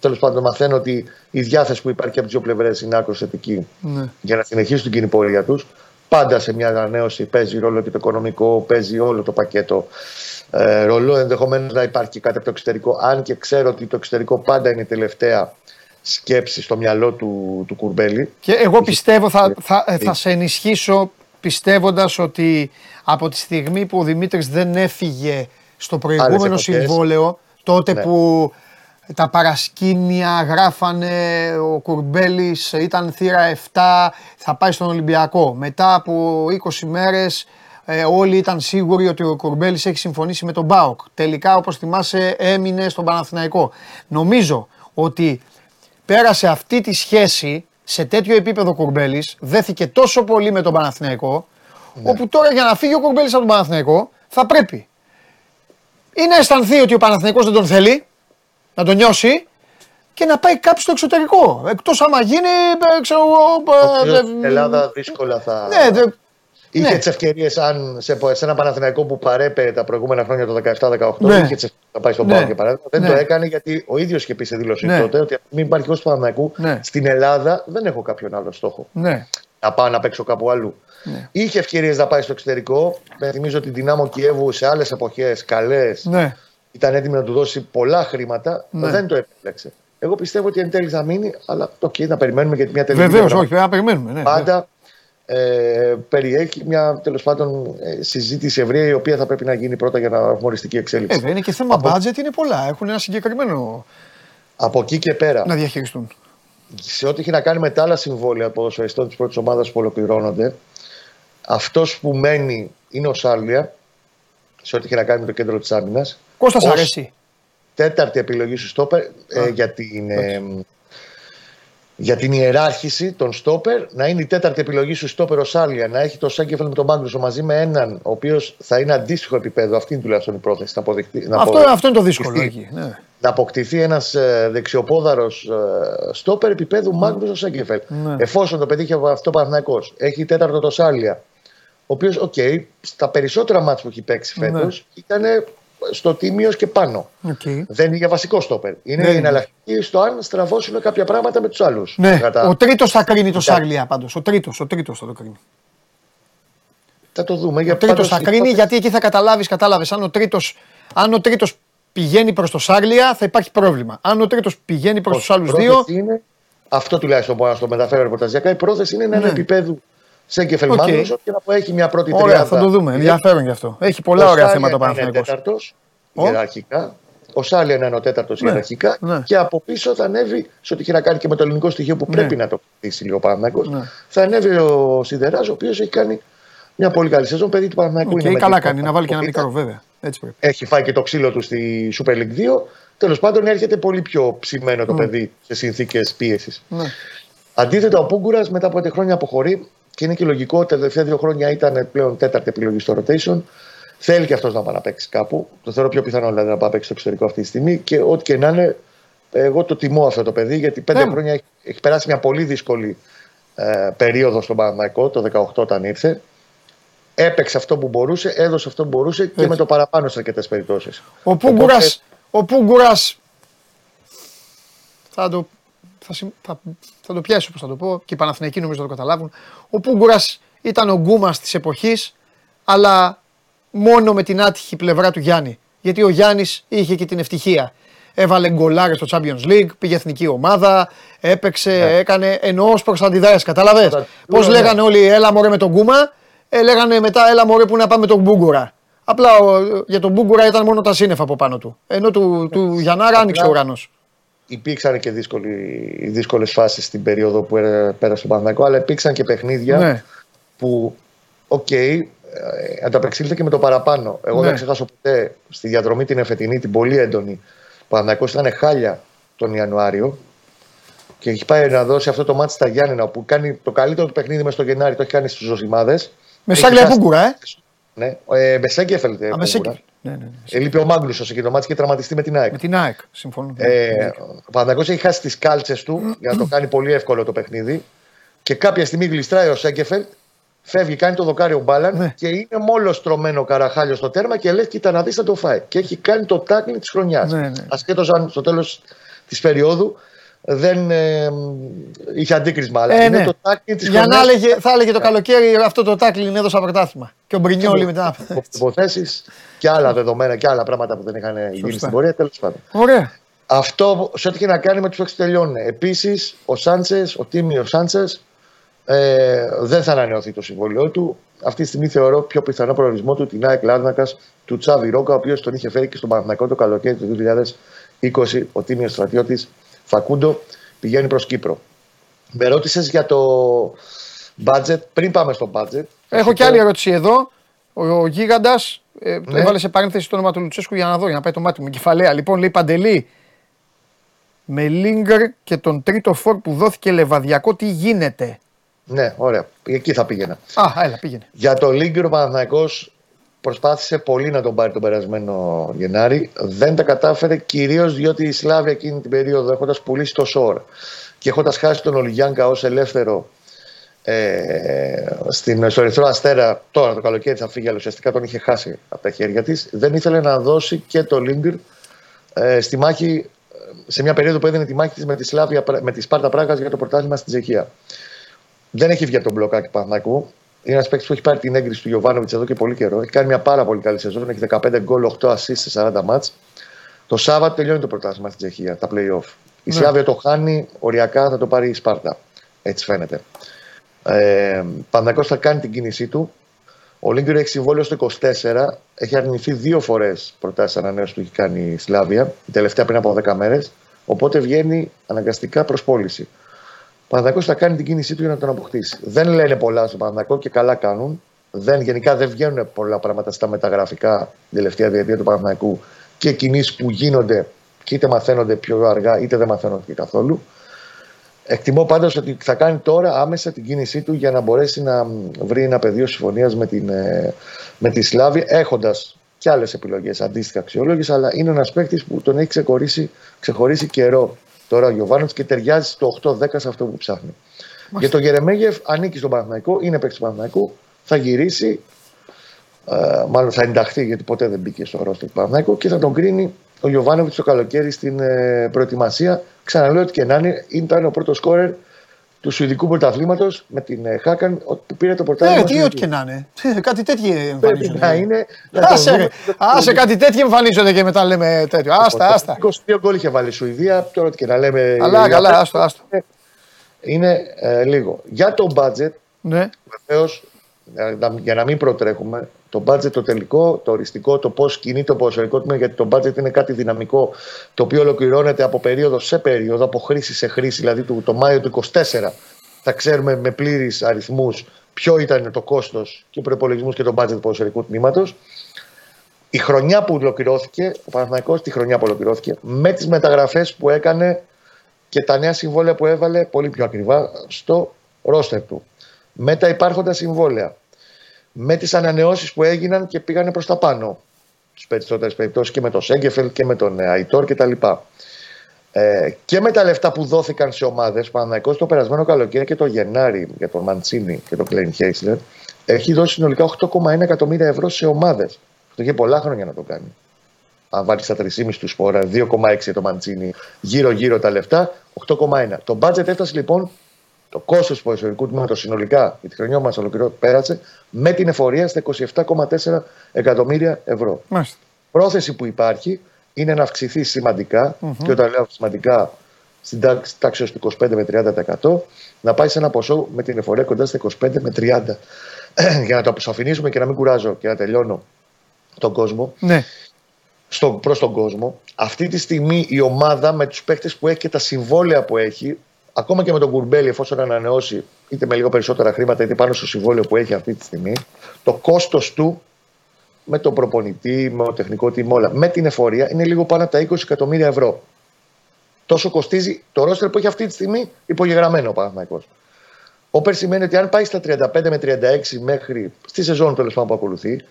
Τέλος πάντων, μαθαίνω ότι η διάθεση που υπάρχει από τις δύο πλευρές είναι άκρος θετική ναι. για να συνεχίσουν την κοινή πορεία τους. Πάντα σε μια ανανέωση παίζει ρόλο και το οικονομικό, παίζει όλο το πακέτο ε, ρολό. Ενδεχομένως να υπάρχει και κάτι από το εξωτερικό. Αν και ξέρω ότι το εξωτερικό πάντα είναι η τελευταία σκέψη στο μυαλό του, του Κουρμπέλη. Και εγώ πιστεύω, θα, θα, ε, θα σε ενισχύσω πιστεύοντας ότι από τη στιγμή που ο Δημήτρης δεν έφυγε στο προηγούμενο εποχές. συμβόλαιο, τότε Ναι. που τα παρασκήνια γράφανε ο Κουρμπέλης ήταν θύρα 7, θα πάει στον Ολυμπιακό. Μετά από 20 μέρες ε, όλοι ήταν σίγουροι ότι ο Κουρμπέλης έχει συμφωνήσει με τον ΠΑΟΚ. Τελικά όπως θυμάσαι έμεινε στον Παναθηναϊκό. Νομίζω ότι πέρασε αυτή τη σχέση σε τέτοιο επίπεδο Κουρμπέλης, δέθηκε τόσο πολύ με τον Παναθηναϊκό, όπου τώρα για να φύγει ο Κουρμπέλης από τον Παναθηναϊκό θα πρέπει ή να αισθανθεί ότι ο Παναθηναϊκός δεν τον θέλει, να τον νιώσει και να πάει κάπου στο εξωτερικό. Εκτός άμα γίνει, ε, ξέρω εγώ... ε, ε, Στην Ελλάδα δύσκολα θα. Ναι, δε- Είχε ναι. τις ευκαιρίες αν σε, σε ένα Παναθηναϊκό που παρέπε τα προηγούμενα χρόνια το 17-18, Ναι. είχε τι ευκαιρίε να πάει στον Ναι. Πάο και παράδειγμα. Δεν Ναι. το έκανε γιατί ο ίδιος είχε πει σε δήλωση Ναι. τότε ότι μην υπάρχει κόσμος του Παναθηναϊκού Ναι. στην Ελλάδα δεν έχω κάποιον άλλο στόχο. ναι. Να πάω να παίξω κάπου αλλού. Ναι. Είχε ευκαιρίες να πάει στο εξωτερικό. Με θυμίζω ότι η Δυνάμω Κιέβου σε άλλες εποχές καλές ναι. ήταν έτοιμη να του δώσει πολλά χρήματα. Ναι. Δεν το επέλεξε. Εγώ πιστεύω ότι εν τέλει θα μείνει, αλλά το okay, να περιμένουμε γιατί μια τελική. Βεβαίως, διαδρομή όχι, πρέπει να περιμένουμε. Ναι. πάντα ε, περιέχει μια τέλος πάντων ε, συζήτηση ευρεία η οποία θα πρέπει να γίνει πρώτα για να έχουμε οριστική Ε, εξέλιξη. βέβαια, είναι και θέμα Από- budget, είναι πολλά. Έχουν ένα συγκεκριμένο Από εκεί και πέρα, να διαχειριστούν. σε ό,τι έχει να κάνει με τα άλλα συμβόλαια ποδοσφαιριστών της πρώτης ομάδας που ολοκληρώνονται, αυτός που μένει είναι ο Σάλια, σε ό,τι έχει να κάνει με το κέντρο της άμυνας. Κώστας Ως- αρέσει. Τέταρτη επιλογή σου στόπερ ε, για, την, ε, για την ιεράρχηση των στόπερ. Να είναι η τέταρτη επιλογή σου στόπερ ο Σάλια. Να έχει το Σάγκεφελ με τον Μάγκρουσο μαζί με έναν ο οποίος θα είναι αντίστοιχο επίπεδο. Αυτή είναι τουλάχιστον η πρόθεση. Να, αποδειχτεί, να, Αυτό, απο- αυτό είναι το δύσκολο αποκτηθεί- εκεί. Ναι. να αποκτηθεί ένας ε, δεξιοπόδαρος ε, στόπερ επίπεδου Μάγκρουσο Σάγκεφελ. Ναι. Εφόσον το πετύχει αυτό ο Παναθυνακό. Έχει τέταρτο το Σάλια. Ο οποίος, οκ, στα περισσότερα μάτια που έχει παίξει Ναι. φέτος ήταν στο τίμιο και πάνω. Οκ. Δεν είναι για βασικό στόπερ. Είναι Δεν η είναι. εναλλακτική στο αν στραβώσουν κάποια πράγματα με τους άλλους. Ναι, ο τρίτος θα κρίνει το Κοιτάξτε. Σάρλια πάντως. Ο τρίτος ο τρίτος θα το κρίνει. Θα το δούμε. Ο Για τρίτος πάντως θα η κρίνει πρώτη- γιατί εκεί θα καταλάβεις, κατάλαβες. Αν ο τρίτο αν ο τρίτος πηγαίνει προς το Σάρλια, θα υπάρχει πρόβλημα. Αν ο τρίτος πηγαίνει προς Όχι, τους άλλους η πρόθεση δύο. Είναι, αυτό τουλάχιστον μπορώ να στο μεταφέρω ρεπορταζιακά. Η πρόθεση είναι να είναι Ναι. επίπεδου σε κεφελ Οκ. Μάγνουσον και να πω έχει μια πρώτη Ωραία, τριάδα. θα το δούμε. Ο Ενδιαφέρον γι' αυτό. Έχει πολλά ωραία θέματα ο Σάλια να είναι Παναθηναϊκός. τέταρτος, Ο; ιεραρχικά. Ο Σάλια να είναι ο τέταρτος Ναι, ιεραρχικά. ναι. Και από πίσω θα ανέβει σε ό,τι έχει να κάνει και με το ελληνικό στοιχείο που Ναι. πρέπει να το χτίσει λίγο ο Παναθηναϊκός. Ναι. Θα ανέβει ο Σιδεράζ, ο οποίος έχει κάνει μια πολύ καλή σεζόν. Παιδί του Παναθηναϊκού Οκ, είναι. με καλά την κάνει να βάλει και ένα Κοπίτα. μικρό, βέβαια. Έτσι πρέπει. Έχει φάει και το ξύλο του στη Super League 2. Τέλος πάντων, έρχεται πολύ πιο ψημένο το παιδί σε συνθήκες πίεσης. Ναι. Αντίθετα, ο Πούγκουρας μετά από 5 χρόνια αποχωρεί και είναι και λογικό. Τα τελευταία δύο χρόνια ήταν πλέον τέταρτη επιλογή στο rotation. Θέλει και αυτός να πάει να παίξει κάπου. Το θεωρώ πιο πιθανό δηλαδή να πάει να παίξει στο εξωτερικό αυτή τη στιγμή. Και ό,τι και να είναι, εγώ το τιμώ αυτό το παιδί γιατί πέντε Ναι. χρόνια έχει, έχει περάσει μια πολύ δύσκολη ε, περίοδο στον Παναμαϊκό, το 18 όταν ήρθε. Έπαιξε αυτό που μπορούσε, έδωσε αυτό που μπορούσε και Έτσι. με το παραπάνω σε αρκετές περιπτώσεις. Ο Πούγκουρας, ο Πούγκουρας θα το, θα, συμ- θα, θα το πιάσει όπως θα το πω και οι Παναθηναϊκοί νομίζω θα το καταλάβουν. Ο Πούγκουρας ήταν ο γκούμας της εποχής αλλά μόνο με την άτυχη πλευρά του Γιάννη. Γιατί ο Γιάννης είχε και την ευτυχία. Έβαλε γκολάρες στο Champions League, πήγε εθνική ομάδα, έπαιξε, έκανε ενώ ως προς τα αντιδράσεις, κατάλαβες; Κατά- Πώς ναι. λέγανε όλοι έλα μωρέ με τον γκούμα, ε, λέγανε μετά έλα μωρέ που να πάμε τον Μπούγκουρα. Απλά ο- για τον Μπούγκουρα ήταν μόνο τα σύννεφα από πάνω του. Ενώ του, του Γιαννάρα άνοιξε ο ουρανός. Υπήρξαν και δύσκολες φάσεις στην περίοδο που ε, πέρασε το Παναθηναϊκός, αλλά υπήρξαν και παιχνίδια Ναι. που, οκ, ε, ανταπεξήλθε και με το παραπάνω. Εγώ Ναι. δεν ξεχάσω ποτέ στη διαδρομή την εφετινή, την πολύ έντονη. Ο Παναθηναϊκός ήταν χάλια τον Ιανουάριο και έχει πάει να δώσει αυτό το ματς στα Γιάννενα που κάνει το καλύτερο του παιχνίδι μες στο Γενάρη, το έχει κάνει στους Ζωσιμάδες. Με Σάρλια Πούνγκουρα, ε. Ναι, ε, με Σένκεφελντ. ε, Α, με Πούνγκουρα. Σέγκεφελτ. Ναι, ναι, ναι. Ε, λείπει ο Μάγκλουσος εκεί το μάτι και τραυματιστεί με την ΑΕΚ. Με την ΑΕΚ, συμφωνώ. Ε, ο Παναθηναϊκός έχει χάσει τις κάλτσες του για να το κάνει πολύ εύκολο το παιχνίδι. Και κάποια στιγμή γλιστράει ο Σέγκεφελτ, φεύγει, κάνει το δοκάριο μπάλαν Ναι. και είναι μόλος στρωμένο καραχάλιο στο τέρμα και λες: Κοίτα να δεις, θα το φάει. Και έχει κάνει το τάκλινγκ της χρονιάς. Ναι, ναι. Ασχέτως αν στο τέλος της περίοδου δεν ε, είχε αντίκρισμα. Αλλά Ε, είναι ναι. το τάκλι της Για να έλεγε, θα έλεγε το καλοκαίρι αυτό το τάκλιν έδωσα πρωτάθλημα. Και ο Μπρινιόλι μετά. Υποθέσεις και άλλα δεδομένα και άλλα πράγματα που δεν είχαν γίνει στην πορεία. Τέλος πάντων. Ωραία. Αυτό σε ό,τι έχει να κάνει με τους παίκτες τελειώνουν. Επίσης, ο Σάντσες, ο Τίμιο Σάντσες, ε, δεν θα ανανεωθεί το συμβόλαιό του. Αυτή τη στιγμή θεωρώ πιο πιθανό προορισμό του την ΑΕΚ Λάρνακας του Τσάβη Ρόκα, ο οποίος τον είχε φέρει και στον Παναθηναϊκό το καλοκαίρι του 2020. Ο Τίμιος Στρατιώτης Φακούντο πηγαίνει προς Κύπρο. Με ρώτησες για το budget. Πριν πάμε στο budget. Έχω και άλλη ερώτηση εδώ. Ο, ο Γίγαντας ε, Ναι. έβαλε σε παρένθεση το όνομα του Λουτσέσκου για να δω, για να πάει το μάτι μου. Κεφαλαία. Λοιπόν, λέει Παντελή. Με Λίγκερ και τον τρίτο φόρ που δόθηκε λεβαδιακό, τι γίνεται; Ναι, ωραία. Εκεί θα πήγαινα. Α, έλα, πήγαινε. Για το Λίγκερ ο Παναθηναϊκός προσπάθησε πολύ να τον πάρει τον περασμένο Γενάρη. Δεν τα κατάφερε κυρίως διότι η Σλάβια εκείνη την περίοδο έχοντας πουλήσει το Σόρ και έχοντας χάσει τον Ολιγιάνκα ως ελεύθερο ε, στην, στο Ερυθρό Αστέρα, τώρα το καλοκαίρι θα φύγει, αλλά ουσιαστικά τον είχε χάσει από τα χέρια της. Δεν ήθελε να δώσει και το Λίγκερ ε, στη μάχη, σε μια περίοδο που έδινε τη μάχη της με τη, Σλάβια, με τη Σπάρτα Πράγας για το πρωτάθλημα στην Τσεχία. Δεν έχει βγει από τον μπλοκάκι Παναθηναϊκού. Είναι ένας παίκτης που έχει πάρει την έγκριση του Γιωβάνοβιτς εδώ και πολύ καιρό. Έχει κάνει μια πάρα πολύ καλή σεζόν. Έχει 15 γκολ, 8 assists σε 40 μάτς. Το Σάββατο τελειώνει το πρωτάθλημα στην Τσεχία, τα playoff. Η Ναι. Σλάβια το χάνει, οριακά θα το πάρει η Σπάρτα. Έτσι φαίνεται. Ε, Παναθηναϊκός θα κάνει την κίνησή του. Ο Λίγκερ έχει συμβόλαιο στο 24. Έχει αρνηθεί δύο φορές προτάσεις ανανέωσης που έχει κάνει η Σλάβια. Η τελευταία πριν από 10 μέρες. Οπότε βγαίνει αναγκαστικά προς πώληση. Ο Παναθηναϊκός θα κάνει την κίνησή του για να τον αποκτήσει. Δεν λένε πολλά στον Παναθηναϊκό και καλά κάνουν. Δεν, γενικά δεν βγαίνουν πολλά πράγματα στα μεταγραφικά την τελευταία διετία του Παναθηναϊκού και κινήσεις που γίνονται και είτε μαθαίνονται πιο αργά είτε δεν μαθαίνονται και καθόλου. Εκτιμώ πάντως ότι θα κάνει τώρα άμεσα την κίνησή του για να μπορέσει να βρει ένα πεδίο συμφωνίας με, την, ε, με τη Σλάβη, έχοντας και άλλες επιλογές αντίστοιχα αξιόλογε. Αλλά είναι ένας παίκτης που τον έχει ξεχωρίσει, ξεχωρίσει καιρό τώρα ο Γιωβάνος και ταιριάζει στο 8-10 σε αυτό που ψάχνει. Για τον Γερεμέγεφ ανήκει στον Παναθηναϊκό, είναι παίκτης του Παναθηναϊκού, θα γυρίσει, ε, μάλλον θα ενταχθεί γιατί ποτέ δεν μπήκε στο ρόστο του Παναθηναϊκού και θα τον κρίνει ο Γιωβάνοβιτς το καλοκαίρι στην ε, προετοιμασία. Ξαναλέω ότι και να είναι, ήταν ο πρώτος σκόρερ του Σουηδικού πρωταθλήματος με την ε, Χάκαν που πήρε το πρωτάθλημα. Ε, τι στην ό,τι και να είναι. Ε, Κάτι τέτοιο Πρέπει εμφανίζονται. να είναι. να το Άσε, δούμε. ρε. άσε κάτι τέτοιο εμφανίζονται και μετά λέμε τέτοιο. Άστα, άστα. 22 γκολ είχε βάλει η Σουηδία, τώρα ό,τι και να λέμε. Αλλά ε, καλά, άστο, άστο. Είναι ε, λίγο. Για το budget, Ναι. Βεβαίως, για να μην προτρέχουμε, το budget το τελικό, το οριστικό, το πώς κινεί το ποδοσφαιρικό τμήμα, γιατί το budget είναι κάτι δυναμικό το οποίο ολοκληρώνεται από περίοδο σε περίοδο, από χρήση σε χρήση. Δηλαδή το, το Μάιο του 24 θα ξέρουμε με πλήρει αριθμούς ποιο ήταν το κόστος και προπολογισμού και το budget του ποδοσφαιρικού τμήματος. Η χρονιά που ολοκληρώθηκε, ο Παναθηναϊκός τη χρονιά που ολοκληρώθηκε, με τις μεταγραφές που έκανε και τα νέα συμβόλαια που έβαλε πολύ πιο ακριβά στο ρόστερ του με τα υπάρχοντα συμβόλαια, με τις ανανεώσεις που έγιναν και πήγανε προς τα πάνω, στις περισσότερες περιπτώσεις και με τον Σέγκεφελ και με τον ε, Αϊτόρ κτλ. Ε, και με τα λεφτά που δόθηκαν σε ομάδες, Παναθηναϊκός το περασμένο καλοκαίρι και το Γενάρη για τον Μαντσίνη και τον Κλέιν Χέισλερ, έχει δώσει συνολικά 8,1 εκατομμύρια ευρώ σε ομάδες. Αυτό είχε πολλά χρόνια να το κάνει. Αν βάλεις τα 3,5 του σπόρα, 2,6 για το Μαντσίνη, γύρω-γύρω τα λεφτά, 8,1. Το budget έφτασε λοιπόν το κόστος του ποδοσφαιρικού τμήματος συνολικά για τη χρονιά μας ολοκληρώ πέρασε με την εφορία στα 27,4 εκατομμύρια ευρώ. Μάλιστα. Πρόθεση που υπάρχει είναι να αυξηθεί σημαντικά, και όταν λέω σημαντικά στην τάξη τάξη ως τους 25 με 30%, να πάει σε ένα ποσό με την εφορία κοντά στα 25 με 30. για να το αποσαφηνίσουμε και να μην κουράζω και να τελειώνω τον κόσμο Ναι. στο, προς τον κόσμο. Αυτή τη στιγμή η ομάδα με τους παίκτες που έχει και τα συμβόλαια που έχει, ακόμα και με τον Κουρμπέλη εφόσον ανανεώσει είτε με λίγο περισσότερα χρήματα είτε πάνω στο συμβόλαιο που έχει αυτή τη στιγμή, το κόστος του με τον προπονητή, με το τεχνικό team, όλα, με την εφορία είναι λίγο πάνω από τα 20 εκατομμύρια ευρώ. Τόσο κοστίζει το ρόστερ που έχει αυτή τη στιγμή υπογεγραμμένο ο Παναθηναϊκός. Όπερ σημαίνει ότι αν πάει στα 35 με 36 μέχρι στη σεζόν τέλος πάντων που ακολουθεί,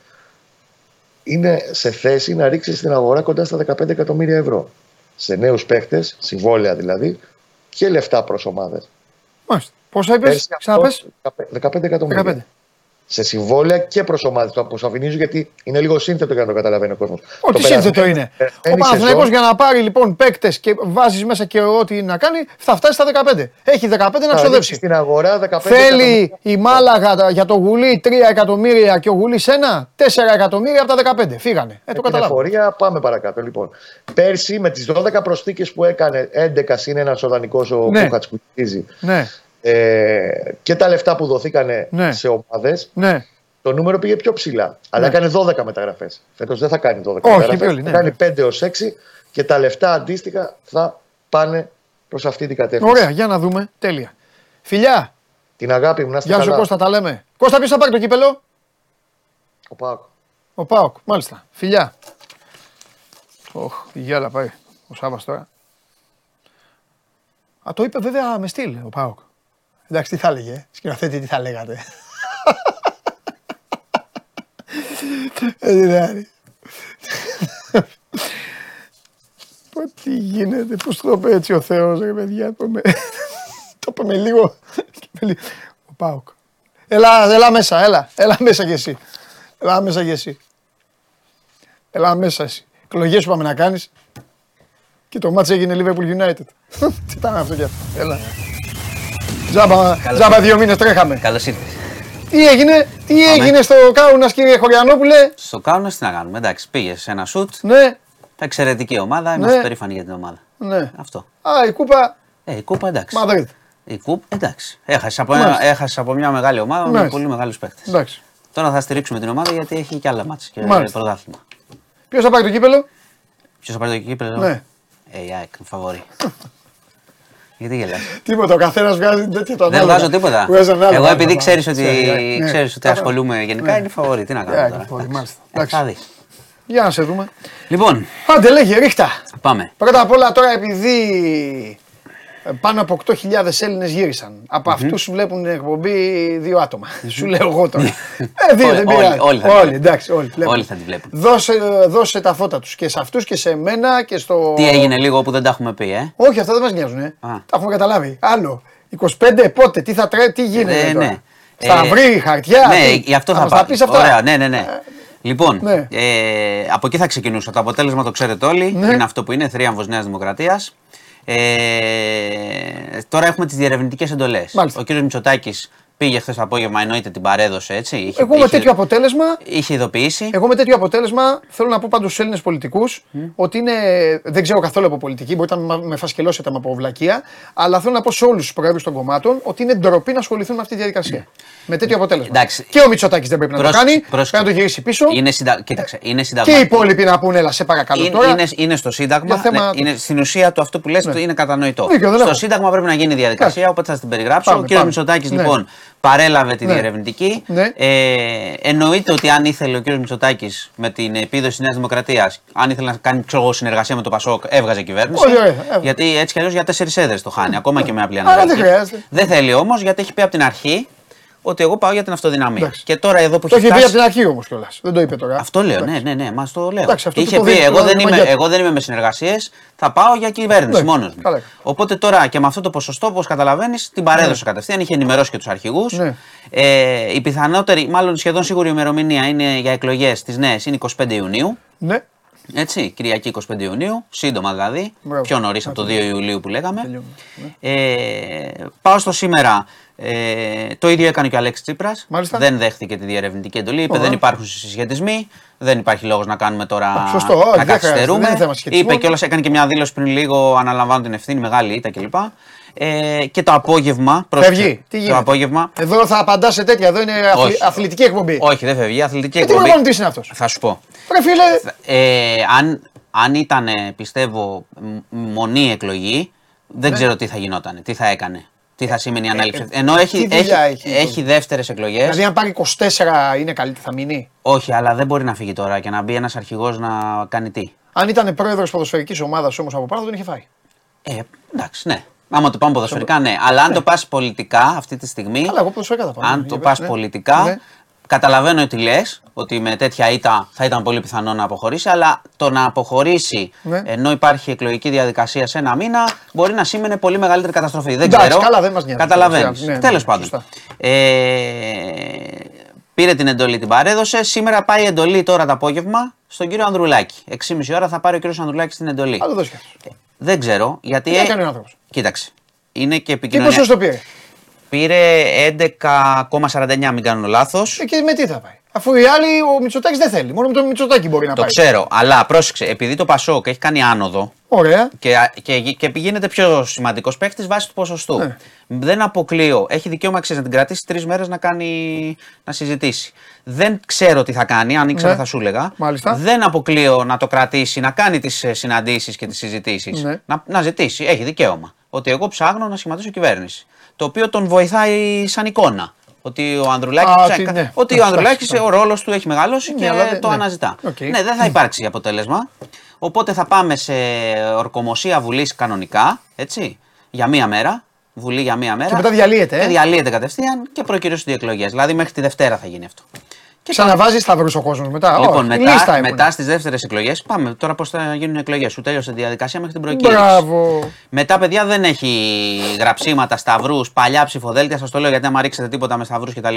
είναι σε θέση να ρίξει στην αγορά κοντά στα 15 εκατομμύρια ευρώ. Σε νέους παίχτε, συμβόλαια δηλαδή, και λεφτά προς ομάδες. Μάλιστα. Πόσα είπες, ξαναπες; 15 εκατομμύρια. 15. Σε συμβόλαια και προς ομάδες του αποσαφηνίζω γιατί είναι λίγο σύνθετο για να το καταλαβαίνει ο κόσμος. Ό,τι σύνθετο είναι. Ε, Ο Παναθηναϊκός για να πάρει λοιπόν παίκτες και βάζεις μέσα και ό,τι να κάνει, θα φτάσει στα 15. Έχει 15 να ξοδέψει. Στην αγορά 15 Θέλει η Μάλαγα για το γουλί 3 εκατομμύρια και ο γουλί 1, 4 εκατομμύρια από τα 15. Φύγανε. Ε, το την καταλάβω. εφορία πάμε παρακάτω. Λοιπόν, πέρσι με τις 12 προσθήκες που έκανε 11 συν ένα ο δανεικό ο Ναι. Κούχατ που χτίζει, Ναι, ε, και τα λεφτά που δοθήκανε Ναι. σε ομάδες, ναι. το νούμερο πήγε πιο ψηλά. Αλλά Ναι. έκανε 12 μεταγραφές. Φέτος δεν θα κάνει 12 Όχι, μεταγραφές, πιο λίγο, θα ναι. κάνει 5 έως 6 και τα λεφτά αντίστοιχα θα πάνε προς αυτή την κατεύθυνση. Ωραία, για να δούμε. Τέλεια. Φιλιά, Την αγάπη μου να είστε γεια σου καλά. Κώστα, τα λέμε. Κώστα, ποιο θα πάρει το κύπελο; Ο Πάοκ. Ο Πάοκ, μάλιστα. Φιλιά. Οχ, η γυάλα πάει. Ο Σάβα τώρα. Α, το είπε βέβαια με στυλ ο Πάοκ. Εντάξει, τι θα έλεγε, ε. σκηνοθέτη, τι θα λέγατε; Ε, τι θα είναι. Πω, Τι γίνεται, πώς το είπε έτσι ο Θεός, ρε παιδιά. Το, με... το είπε με λίγο. και με λίγο. Ο Πάοκ. Έλα, έλα μέσα, έλα. Έλα μέσα κι εσύ. Έλα μέσα κι εσύ. Έλα μέσα εσύ. Εκλογές σου πάμε να κάνεις. Και το μάτς έγινε Liverpool United. Τι ήταν αυτό κι αυτό. Έλα. Τζάμπα, Καλώς τζάμπα δύο μήνες τρέχαμε. Καλώς ήρθες. Τι έγινε, τι έγινε στο Κάουνας κύριε Χωριανόπουλε. Στο κάνουμε τι να κάνουμε. Εντάξει, πήγες σε ένα σουτ. Ναι, Εξαιρετική ομάδα. Είμαστε Ναι. περήφανοι για την ομάδα. ναι. Αυτό. Α, η κούπα Ε, η κούπα εντάξει. Μαδρίτ. Η κούπα εντάξει. Έχασες από, Μάλιστα. ένα, έχασες από μια μεγάλη ομάδα με Μάλιστα. πολύ μεγάλους παίκτες. Εντάξει. Τώρα θα στηρίξουμε την ομάδα γιατί έχει και άλλα μάτια και Μάλιστα. πρωτάθλημα. Ποιος θα πάρει το κύπελο; Ποιος θα πάρει το κύπελο; Ναι. Ε, η ΑΕΚ, φαβορή. γιατί γελάς; Τίποτα, ο καθένας βγάζει τέτοιο το Δεν ανάλογα. βγάζω τίποτα. Βγάζει ανάλογα. Εγώ επειδή Ξέρεις, ξέρεις ότι, ναι. ξέρεις ότι Ναι. ασχολούμαι γενικά Ναι. είναι φαβορή. Τι να Ε, κάνω τώρα; φαβορή, Εντάξει. μάλιστα. Ε, Εντάξει. Θα δεις. Για να σε δούμε. Λοιπόν, Άντε λέγε, ρίχτα. πάμε. Πρώτα απ' όλα τώρα επειδή ε, πάνω από 8.000 Έλληνες γύρισαν. Από αυτούς βλέπουν την εκπομπή δύο άτομα. Σου λέω εγώ τώρα. ε, δύο Όλοι- δεν όλοι- πειράζει. όλοι θα την Όλοι, βλέπουν. εντάξει, όλοι. βλέπουν. Όλοι θα την βλέπουν. Δώσε, δώσε τα φώτα τους και σε αυτούς και σε μένα και στο... Τι έγινε λίγο που δεν τα έχουμε πει, ε; Όχι, αυτά δεν μας νοιάζουν. Ε. Α. Τα έχουμε καταλάβει. Άλλο. 25 πότε, τι θα τρέ, τι γίνεται Ε, τώρα. ναι. Θα Ε, βρει χαρτιά. Ναι, τι- γι' αυτό θα μας πάω. τα πεις αυτά. Ωραία, ναι, ναι, ναι. Λοιπόν, Ναι. ε, από εκεί θα ξεκινούσα. Το αποτέλεσμα το ξέρετε όλοι. Ναι. Είναι αυτό που είναι, θρίαμβος Νέας Δημοκρατίας. Ε, τώρα έχουμε τις διερευνητικές εντολές. Μάλιστα. Ο κύριος Μητσοτάκης πήγε χθες το απόγευμα, εννοείται την παρέδωσε έτσι. Είχε, Εγώ με είχε- τέτοιο αποτέλεσμα είχε ειδοποιήσει. Εγώ με τέτοιο αποτέλεσμα θέλω να πω πάντως στους Έλληνες πολιτικούς ότι είναι. Δεν ξέρω καθόλου από πολιτική, μπορείτε να με φασκελώσετε με από βλακεία, αλλά θέλω να πω σε όλους τους προέδρους των κομμάτων ότι είναι ντροπή να ασχοληθούν με αυτή τη διαδικασία. Με τέτοιο αποτέλεσμα. Εντάξει. Και ο Μητσοτάκης δεν πρέπει να το Πρόσεξε, κάνει, πρόσεξε. πρέπει να το γυρίσει πίσω. Είναι, συντα... Κοίταξε, είναι Και συνταγμα... οι υπόλοιποι να πούνε, έλα, σε παρακαλώ Είναι, τώρα. είναι, είναι στο Σύνταγμα. Για θέμα- ναι, είναι, στην ουσία το αυτό που λες Ναι. είναι κατανοητό. Δίκιο, δεν στο έχω. Σύνταγμα πρέπει να γίνει η διαδικασία, Εντάξει. οπότε θα την περιγράψω. Πάμε, ο κ. πάμε. Μητσοτάκης Ναι. λοιπόν παρέλαβε τη Ναι. διερευνητική. Ναι. Ε, εννοείται ότι αν ήθελε ο κ. Μητσοτάκης με την επίδοση της Νέας Δημοκρατίας, αν ήθελε να κάνει ξέρω, εγώ, συνεργασία με το Πασόκ, έβγαζε κυβέρνηση. Πολύ ωραία, έβγαζε. Γιατί έτσι κι αλλιώς για τέσσερις έδρες το χάνει, ακόμα και με απλή Άρα δεν αναλογική. χρειάζεται. Δεν θέλει όμως γιατί έχει πει από την αρχή ότι εγώ πάω για την αυτοδυναμία. Εντάξει. Και τώρα εδώ που Το έχει έχει πει φτάσει. από την αρχή όμως κιόλας. Δεν το είπε τώρα. Αυτό λέω, Εντάξει. ναι, ναι, ναι, μα το λέω. Εντάξει, αυτό Είχε το πει, δείχνει, εγώ το δεν, είμαι, μαγιά του. εγώ δεν είμαι με συνεργασίες, θα πάω για κυβέρνηση Εντάξει, μόνος μου. καλά. Οπότε τώρα και με αυτό το ποσοστό, όπως καταλαβαίνεις, την παρέδωσε κατευθείαν, είχε ενημερώσει και τους αρχηγούς. Ναι. Ε, η πιθανότερη, μάλλον σχεδόν σίγουρη ημερομηνία είναι για εκλογές τις νέες είναι 25 Ιουνίου. Ναι. Έτσι, Κυριακή 25 Ιουνίου, σύντομα δηλαδή. Μπράβο. Πιο νωρίς από το 2 Ιουλίου που λέγαμε. Τελειώνουμε, Ε, πάω στο σήμερα. Ε, το ίδιο έκανε και ο Αλέξης Τσίπρας. Μάλιστα. Δεν δέχτηκε τη διερευνητική εντολή. Είπε Ωραία. δεν υπάρχουν συσχετισμοί. Δεν υπάρχει λόγος να κάνουμε τώρα. Σωστό, όχι, να δεν χρειάζεται, καθυστερούμε. δεν είναι θέμα συσχετισμών. Είπε κιόλας, έκανε και μια δήλωση πριν λίγο. Αναλαμβάνω την ευθύνη, μεγάλη ήττα κλπ. Ε, και το απόγευμα. πρόσεξε, Φεύγει. Τι Το γίνεται; απόγευμα. Εδώ θα απαντά σε τέτοια. Εδώ είναι αθλη- Όχι. αθλητική εκπομπή. Όχι, δεν φεύγει. Αθλητική Ε, τι εκπομπή. προπονητή είναι αυτός; Θα σου πω. Ρε φίλε, Ε, αν, αν ήταν, πιστεύω, μ- μονή εκλογή, δεν Ναι. ξέρω τι θα γινόταν, τι θα έκανε. Τι θα σημαίνει η ανάληψη; ε, Ενώ τι έχει, έχει, δουλειά έχει, έχει, λοιπόν. δεύτερες εκλογές. δηλαδή αν πάρει 24 είναι καλή, θα μείνει; Όχι, αλλά δεν μπορεί να φύγει τώρα και να μπει ένας αρχηγός να κάνει τι. Αν ήταν πρόεδρος ποδοσφαιρικής ομάδας όμως από πάνω, θα τον είχε φάει. Ε, εντάξει, ναι. Άμα το πάμε ποδοσφαιρικά, ναι. Αλλά αν το πας πολιτικά αυτή τη στιγμή. Αλλά εγώ ποδοσφαιρικά θα πάω. Αν Ναι, το ναι, πας ναι. πολιτικά, Ναι. Καταλαβαίνω ότι λες ότι με τέτοια ήττα θα ήταν πολύ πιθανό να αποχωρήσει, αλλά το να αποχωρήσει Ναι. ενώ υπάρχει εκλογική διαδικασία σε ένα μήνα μπορεί να σήμαινε πολύ μεγαλύτερη καταστροφή. Δεν Εντάξει, ξέρω. καλά, δεν μας νοιάζει. Καταλαβαίνεις. Ναι, ναι, Τέλος ναι, πάντων. σωστά. Ε, Πήρε την εντολή, την παρέδωσε. Σήμερα πάει η εντολή τώρα το απόγευμα στον κύριο Ανδρουλάκη. 6,5 ώρα θα πάρει ο κύριος Ανδρουλάκης την εντολή. Α, το δώσει κι αυτός. Δεν ξέρω γιατί. Τι έκανε ο άνθρωπος; Κοίταξε. Είναι και Τι επικοινωνία. ποσό το πήρε; Πήρε 11,49, μην κάνω λάθος. Ε, και με τι θα πάει; Αφού οι άλλοι ο Μητσοτάκης δεν θέλει. Μόνο με τον Μητσοτάκη μπορεί να Το πάει. ξέρω, αλλά πρόσεξε, επειδή το Πασόκ έχει κάνει άνοδο Ωραία. και, και, και πηγαίνεται πιο σημαντικός παίκτη βάσει του ποσοστού. Ναι. Δεν αποκλείω. Έχει δικαίωμα ξέρεις, να την κρατήσει τρεις μέρες να, κάνει, να συζητήσει. Δεν ξέρω τι θα κάνει, αν ήξερα Ναι. θα σου έλεγα. Μάλιστα. Δεν αποκλείω να το κρατήσει, να κάνει τις συναντήσεις και τις συζητήσεις. Ναι. Να, να ζητήσει. Έχει δικαίωμα. Ότι εγώ ψάχνω να σχηματίσω κυβέρνηση. Το οποίο τον βοηθάει σαν εικόνα. Ότι ο Ανδρουλάκης. Α, ψάχνει- ότι ναι. Ότι ο Εντάξει, Ανδρουλάκης, εντάξει. ο ρόλος του έχει μεγαλώσει Ναι, και αλλά δεν- το ναι. αναζητά. Οκ. Ναι, δεν θα υπάρξει αποτέλεσμα. Οπότε θα πάμε σε ορκομοσία Βουλής κανονικά, έτσι, για μία μέρα. Βουλή για μία μέρα. Και μετά διαλύεται, ε. Και διαλύεται κατευθείαν και προκυρώσουν οι εκλογές. Δηλαδή μέχρι τη Δευτέρα θα γίνει αυτό. Και Ξαναβάζει σταυρούς ο κόσμος μετά. Λοιπόν, Όχι, λίστα μετά, έχουν. μετά στις δεύτερες εκλογές, πάμε τώρα πώς θα γίνουν οι εκλογές. Σου τέλειωσε τη διαδικασία μέχρι την προκήρυξη. Μπράβο. Μετά, παιδιά, δεν έχει γραψίματα, σταυρούς, παλιά ψηφοδέλτια. Σας το λέω γιατί άμα ρίξετε τίποτα με σταυρούς κτλ.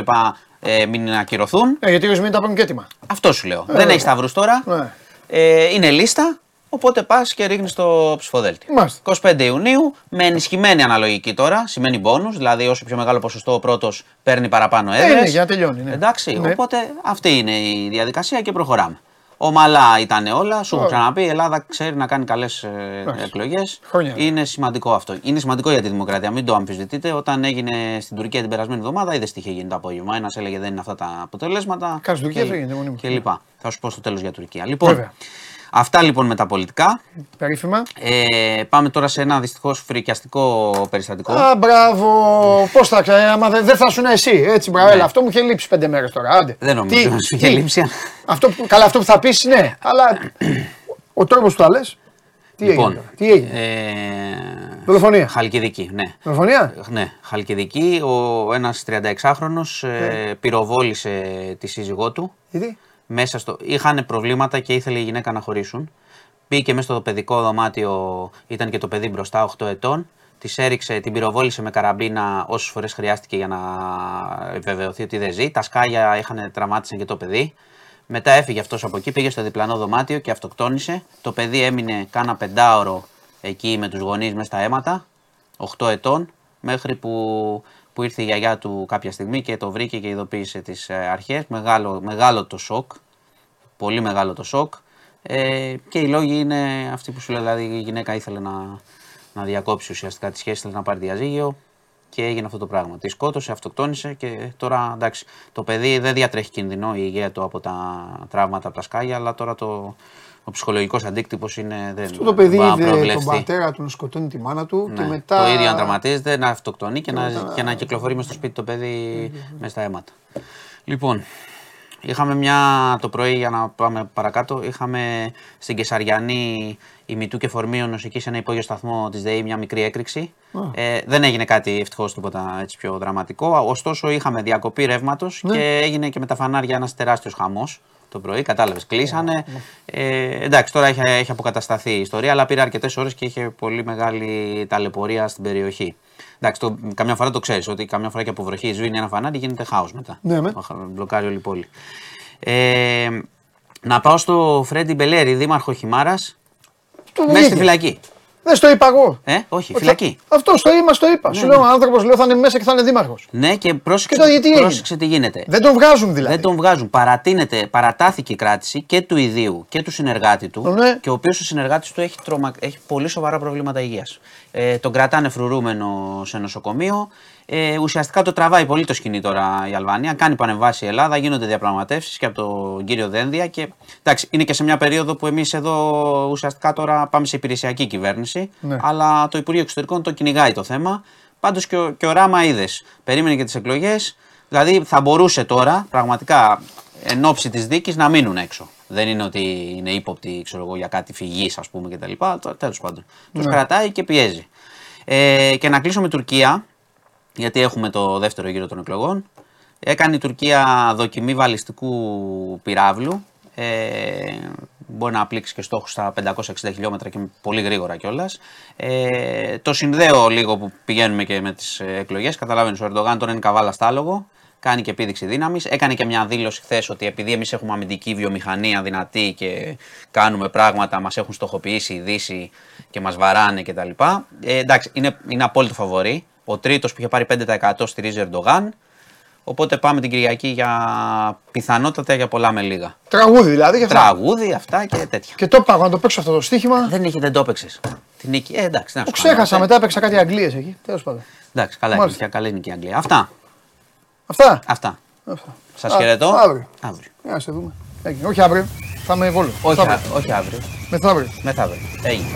Ε, μην ακυρωθούν. Ε, γιατί οι ορισμένοι τα παίρνουν και έτοιμα. Αυτό σου λέω. δεν έχει σταυρούς τώρα. Ναι. Ε, είναι λίστα. Οπότε πας και ρίχνεις το ψηφοδέλτιο. Μάλιστα. 25 Ιουνίου με ενισχυμένη αναλογική τώρα. Σημαίνει μπόνου. Δηλαδή, όσο πιο μεγάλο ποσοστό ο πρώτος παίρνει παραπάνω έδρες. ναι, για να τελειώνει, ναι. Εντάξει. Ναι. Οπότε αυτή είναι η διαδικασία και προχωράμε. Ομαλά ήταν όλα. Σου έχω Ωραία. ξαναπεί: Η Ελλάδα ξέρει να κάνει καλές εκλογές. Χρόνια. Είναι σημαντικό αυτό. Είναι σημαντικό για τη δημοκρατία. Μην το αμφισβητείτε. Όταν έγινε στην Τουρκία την περασμένη εβδομάδα, είδες τι είχε γίνει το απόγευμα. Ένας έλεγε δεν είναι αυτά τα αποτελέσματα. Κάτσε, Τουρκία και- αυτό γίνεται μονίμως. Και λοιπά. Θα σου πω στο τέλος για Τουρκία. Λοιπόν, Βέβαια. Αυτά λοιπόν με τα πολιτικά. Περίφημα. Ε, πάμε τώρα σε ένα δυστυχώς φρικιαστικό περιστατικό. Α, μπράβο. Πώς θα ξέρει, άμα δεν δεν θα σου εσύ. Έτσι, μπράβο. έλα, αυτό μου είχε λείψει πέντε μέρες τώρα. Άντε. Ναι. Δεν νομίζω Τι- να σου είχε τι- λείψει. Αυτό που, καλά, αυτό που θα πεις, ναι. Αλλά ο τρόπος που τα λες. Τι έγινε. Λοιπόν, τώρα, Τι έγινε; ε, Δολοφονία. Χαλκιδική, ναι. Δολοφονία; Ναι, Χαλκιδική. Ο ένας 36χρονος ε, πυροβόλησε τη σύζυγό του. Γιατί; Μέσα στο... Είχαν προβλήματα και ήθελε η γυναίκα να χωρίσουν. Μπήκε μέσα στο παιδικό δωμάτιο, ήταν και το παιδί μπροστά 8 ετών. Της έριξε, την πυροβόλησε με καραμπίνα όσες φορές χρειάστηκε για να βεβαιωθεί ότι δεν ζει. Τα σκάλια είχαν τραυμάτισαν και το παιδί. Μετά έφυγε αυτός από εκεί, πήγε στο διπλανό δωμάτιο και αυτοκτόνησε. Το παιδί έμεινε κάνα πεντάωρο εκεί με τους γονείς μέσα στα αίματα, 8 ετών, μέχρι που, που ήρθε η γιαγιά του κάποια στιγμή και το βρήκε και ειδοποίησε τις αρχές. Μεγάλο, μεγάλο το σοκ. Πολύ μεγάλο το σοκ. Ε, και οι λόγοι είναι αυτοί που σου λέω, δηλαδή η γυναίκα ήθελε να, να διακόψει ουσιαστικά τη σχέση, ήθελε να πάρει διαζύγιο και έγινε αυτό το πράγμα. Τη σκότωσε, αυτοκτόνησε και τώρα εντάξει, το παιδί δεν διατρέχει κινδυνό η υγεία του από τα τραύματα από τα σκάλια, αλλά τώρα το, ο ψυχολογικός αντίκτυπος είναι δεν Αυτό το παιδί μπορεί να είδε τον προβλεφθεί. πατέρα του να σκοτώνει τη μάνα του και Ναι, μετά. Το ίδιο να τραυματίζεται, να αυτοκτονεί και, να, και να κυκλοφορεί μες στο σπίτι το παιδί μες στα αίματα. Λοιπόν, είχαμε μια το πρωί για να πάμε παρακάτω. Είχαμε στην Κεσαριανή ημιτού και φορμίωνος εκεί σε ένα υπόγειο σταθμό της ΔΕΗ μια μικρή έκρηξη. Ε, δεν έγινε κάτι ευτυχώς τίποτα έτσι πιο δραματικό. Ωστόσο, είχαμε διακοπή ρεύματος και έγινε και με τα φανάρια ένας τεράστιος χαμός το πρωί. Κατάλαβες, κλείσανε. Ε, εντάξει, τώρα έχει, έχει αποκατασταθεί η ιστορία, αλλά πήρε αρκετές ώρες και είχε πολύ μεγάλη ταλαιπωρία στην περιοχή. Εντάξει, το, καμιά φορά το ξέρεις ότι καμιά φορά και από βροχή σβήνει ένα φανάρι γίνεται χάος μετά. Ναι, με. Μπλοκάρει όλη η πόλη. Ε, να πάω στο Φρέντι Μπελέρη, δήμαρχο Χιμάρας, Του μέσα στη βγήκε. φυλακή. Δεν στο είπα εγώ. Ε, όχι, Ότι φυλακή. Αυτό το είπα, το είπα. Σου λέω ο άνθρωπος λέω θα είναι μέσα και θα είναι δήμαρχος. Ναι, και πρόσεξε, Και τώρα γιατί έγινε; πρόσεξε τι γίνεται. Δεν τον βγάζουν δηλαδή. Δεν τον βγάζουν. Παρατείνεται, παρατάθηκε η κράτηση και του ιδίου και του συνεργάτη του. Ναι. Και ο οποίος ο συνεργάτης του έχει, τρομα... έχει πολύ σοβαρά προβλήματα υγείας. Ε, τον κρατάνε φρουρούμενο σε νοσοκομείο. Ε, ουσιαστικά το τραβάει πολύ το σκηνή τώρα η Αλβανία. Κάνει πανεμβάσει η Ελλάδα, γίνονται διαπραγματεύσεις και από τον κύριο Δένδια. Και, εντάξει, είναι και σε μια περίοδο που εμείς εδώ ουσιαστικά τώρα πάμε σε υπηρεσιακή κυβέρνηση. Ναι. Αλλά το Υπουργείο Εξωτερικών το κυνηγάει το θέμα. Πάντως και, ο- και ο Ράμα είδες. Περίμενε και τις εκλογές. Δηλαδή θα μπορούσε τώρα πραγματικά εν ώψη της δίκης να μείνουν έξω. Δεν είναι ότι είναι ύποπτοι ξέρω εγώ, για κάτι φυγής, ας πούμε κτλ. Τέλος πάντων. Τους κρατάει και πιέζει. Ε, και να κλείσω με Τουρκία, γιατί έχουμε το δεύτερο γύρο των εκλογών. Έκανε η Τουρκία δοκιμή βαλιστικού πυράβλου. Ε, μπορεί να πλήξει και στόχους στα 560 χιλιόμετρα και πολύ γρήγορα κιόλας. Ε, το συνδέω λίγο που πηγαίνουμε και με τις ε, εκλογές. Καταλαβαίνεις, ο Ερντογάν τώρα είναι καβάλα στάλογο. κάνει και επίδειξη δύναμης. Έκανε και μια δήλωση χθες ότι επειδή εμείς έχουμε αμυντική βιομηχανία δυνατή και κάνουμε πράγματα, μας έχουν στοχοποιήσει η Δύση και μας βαράνε κτλ. Ε, εντάξει, είναι, είναι απόλυτο φαβορή. Ο τρίτος που είχε πάρει 5% στηρίζει Ερντογάν. Οπότε πάμε την Κυριακή για πιθανότατα για πολλά με λίγα. Τραγούδι δηλαδή. Για αυτά. Τραγούδι, αυτά και τέτοια. Και το είπα να το παίξω αυτό το στοίχημα. Δεν είχε, δεν το έπαιξες. Την νίκη. Ε, εντάξει, να Το σου κάνω. ξέχασα μετά, έπαιξα κάτι Αγγλίες εκεί. Τέλος πάντων. Εντάξει, καλά Μάλιστα. είναι, καλή είναι και η Αγγλία. Αυτά. Αυτά. Αυτά. Αυτά. Σας Α, χαιρετώ. αύριο. αύριο. Για να σε δούμε. Έγινε. Όχι αύριο. Θα είμαι βόλο. Όχι, Μεθαύριο. α- όχι αύριο. Μεθαύριο. Μεθαύριο. Έγινε.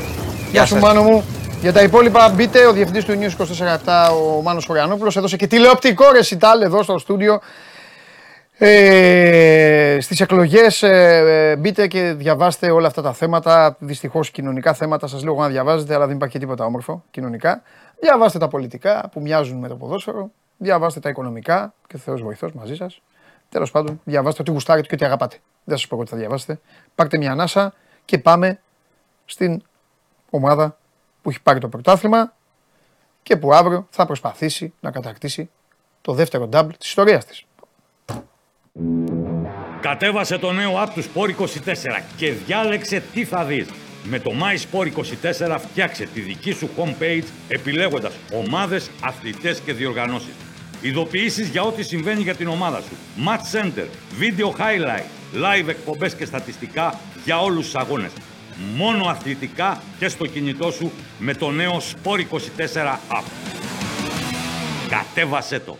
Γεια σου, σας. Μάνο μου. Για τα υπόλοιπα, μπείτε. Ο διευθυντής του News 24 ο Μάνος Χωριανόπουλος, έδωσε και τηλεοπτικό ρεσιτάλ εδώ στο στούντιο. Ε, στις εκλογές ε, ε, μπείτε και διαβάστε όλα αυτά τα θέματα, δυστυχώς κοινωνικά θέματα, σας λέω εγώ να διαβάζετε, αλλά δεν υπάρχει και τίποτα όμορφο κοινωνικά. Διαβάστε τα πολιτικά που μοιάζουν με το ποδόσφαιρο, διαβάστε τα οικονομικά και ο Θεός βοηθός μαζί σας. Τέλος πάντων, διαβάστε ό,τι γουστάρετε και ό,τι αγαπάτε. Δεν σας πω εγώ τι θα διαβάσετε. Πάρτε μια ανάσα και πάμε στην ομάδα που έχει πάρει το πρωτάθλημα και που αύριο θα προσπαθήσει να κατακτήσει το δεύτερο double της ιστορίας της. Κατέβασε το νέο app του Sport 24 και διάλεξε τι θα δεις. Με το My Sport 24 φτιάξε τη δική σου homepage επιλέγοντας ομάδες, αθλητές και διοργανώσεις. Ειδοποιήσεις για ό,τι συμβαίνει για την ομάδα σου. Match Center, Video Highlight, Live εκπομπές και στατιστικά για όλους τους αγώνες. Μόνο αθλητικά και στο κινητό σου με το νέο Sport 24 app. Κατέβασέ το!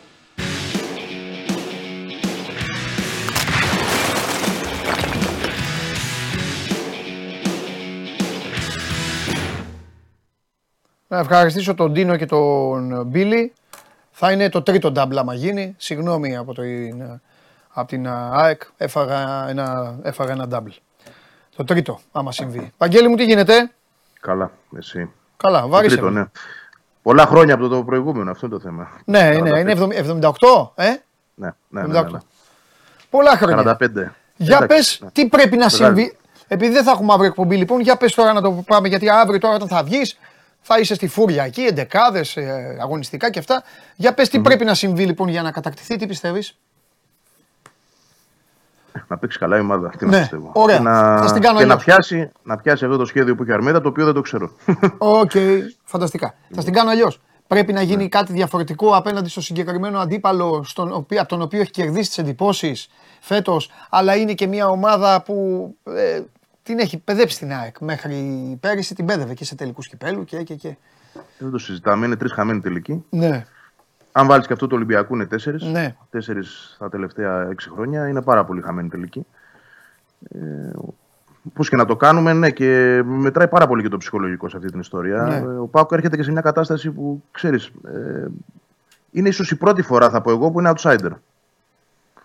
Να ευχαριστήσω τον Ντίνο και τον Μπίλι. Θα είναι το τρίτο double άμα γίνει. Συγγνώμη από, το, από την ΑΕΚ. Έφαγα ένα, έφαγα ένα double. Το τρίτο άμα συμβεί. Βαγγέλη μου τι γίνεται; Καλά, εσύ. Καλά, Το βάρισε. τρίτο, με. ναι. Πολλά χρόνια από το προηγούμενο, αυτό είναι το θέμα. Ναι, 45. είναι, είναι 78, ε; Ναι, ναι, ναι, 78. ναι, ναι. Πολλά χρόνια. 45. Για Εντάξει, πες, ναι. τι πρέπει να Μεγάλη. συμβεί. Επειδή δεν θα έχουμε αύριο εκπομπή, λοιπόν, για πες τώρα να το πάμε. Γιατί αύριο τώρα όταν θα βγεις, θα είσαι στη φούρια εκεί, εντεκάδες, αγωνιστικά και αυτά. Για πες, τι πρέπει να συμβεί λοιπόν για να κατακτηθεί, τι πιστεύεις; Να παίξει καλά η ομάδα. Τι Ναι, να πιστεύω. ωραία. Και, να, Θα στην κάνω και να, αλλιώς. πιάσει, να πιάσει αυτό το σχέδιο που έχει ο Αλμέιδα, το οποίο δεν το ξέρω. Οκ, φανταστικά. Θα στην κάνω αλλιώς. Πρέπει να γίνει κάτι διαφορετικό απέναντι στο συγκεκριμένο αντίπαλο, στον οποίο, από τον οποίο έχει κερδίσει τις εντυπώσεις φέτος, αλλά είναι και μια ομάδα που ε, την έχει παιδέψει την ΑΕΚ. Μέχρι πέρυσι την πέδευε και σε τελικούς κυπέλου και, και, και. δεν το συζητάμε. Είναι τρεις χαμένοι τελικοί. Ναι, Αν βάλεις και αυτό το Ολυμπιακό, είναι τέσσερις. Ναι. Τέσσερις τα τελευταία έξι χρόνια. Είναι πάρα πολύ χαμένοι τελικοί. Ε, Πώς και να το κάνουμε, ναι, και μετράει πάρα πολύ και το ψυχολογικό σε αυτή την ιστορία. Ναι. Ε, Ο Πάουκ έρχεται και σε μια κατάσταση που ξέρεις. Ε, είναι ίσως η πρώτη φορά, θα πω εγώ, που είναι outsider.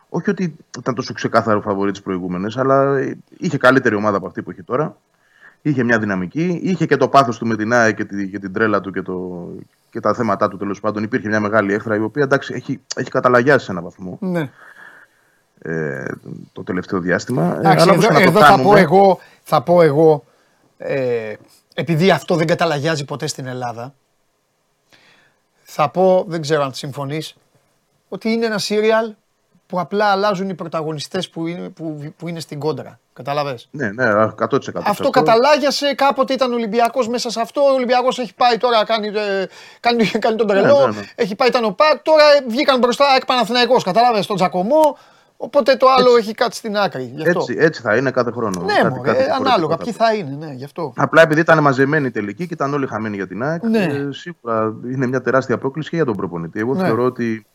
Όχι ότι ήταν τόσο ξεκάθαρο φαβορή τις προηγούμενες, αλλά ε, είχε καλύτερη ομάδα από αυτή που έχει τώρα. Είχε μια δυναμική, είχε και το πάθος του με την ΑΕ και, τη, και την τρέλα του και, το, και τα θέματα του τέλος πάντων. Υπήρχε μια μεγάλη έχθρα η οποία εντάξει, έχει, έχει καταλαγιάσει σε έναν βαθμό ναι. ε, το τελευταίο διάστημα. Ε, Εντάξει, αλλά όπως εδώ, και να το εδώ θα πω κάνουμε- εγώ, θα πω εγώ ε, επειδή αυτό δεν καταλαγιάζει ποτέ στην Ελλάδα, θα πω, δεν ξέρω αν συμφωνείς, ότι είναι ένα σύριαλ που απλά αλλάζουν οι πρωταγωνιστές που είναι, που, που είναι στην κόντρα. Καταλαβες; Ναι, ναι, 100%. σε Αυτό καταλάγιασε, κάποτε ήταν Ολυμπιακός μέσα σε αυτό. Ο Ολυμπιακός έχει πάει τώρα, κάνει, ε, κάνει, κάνει τον τρελό. ναι, ναι. Έχει πάει, ήταν ο Πακ. Τώρα βγήκαν μπροστά εκ Παναθηναϊκός, Κατάλαβες τον Τζακωμό. Οπότε το άλλο έχει κάτι στην άκρη. Γι' αυτό. Έτσι, έτσι θα είναι κάθε χρόνο. Ναι, Κάτι- μωρέ, κάτι διαφορετικό ανάλογα. θα Ποιοι πω. θα είναι, ναι, γι' αυτό. Απλά επειδή ήταν μαζεμένοι τελικοί και ήταν όλοι χαμένοι για την ΑΕΚ, Ναι. ε, σίγουρα είναι μια τεράστια πρόκληση και για τον προπονητή. Εγώ Ναι. θεωρώ ότι.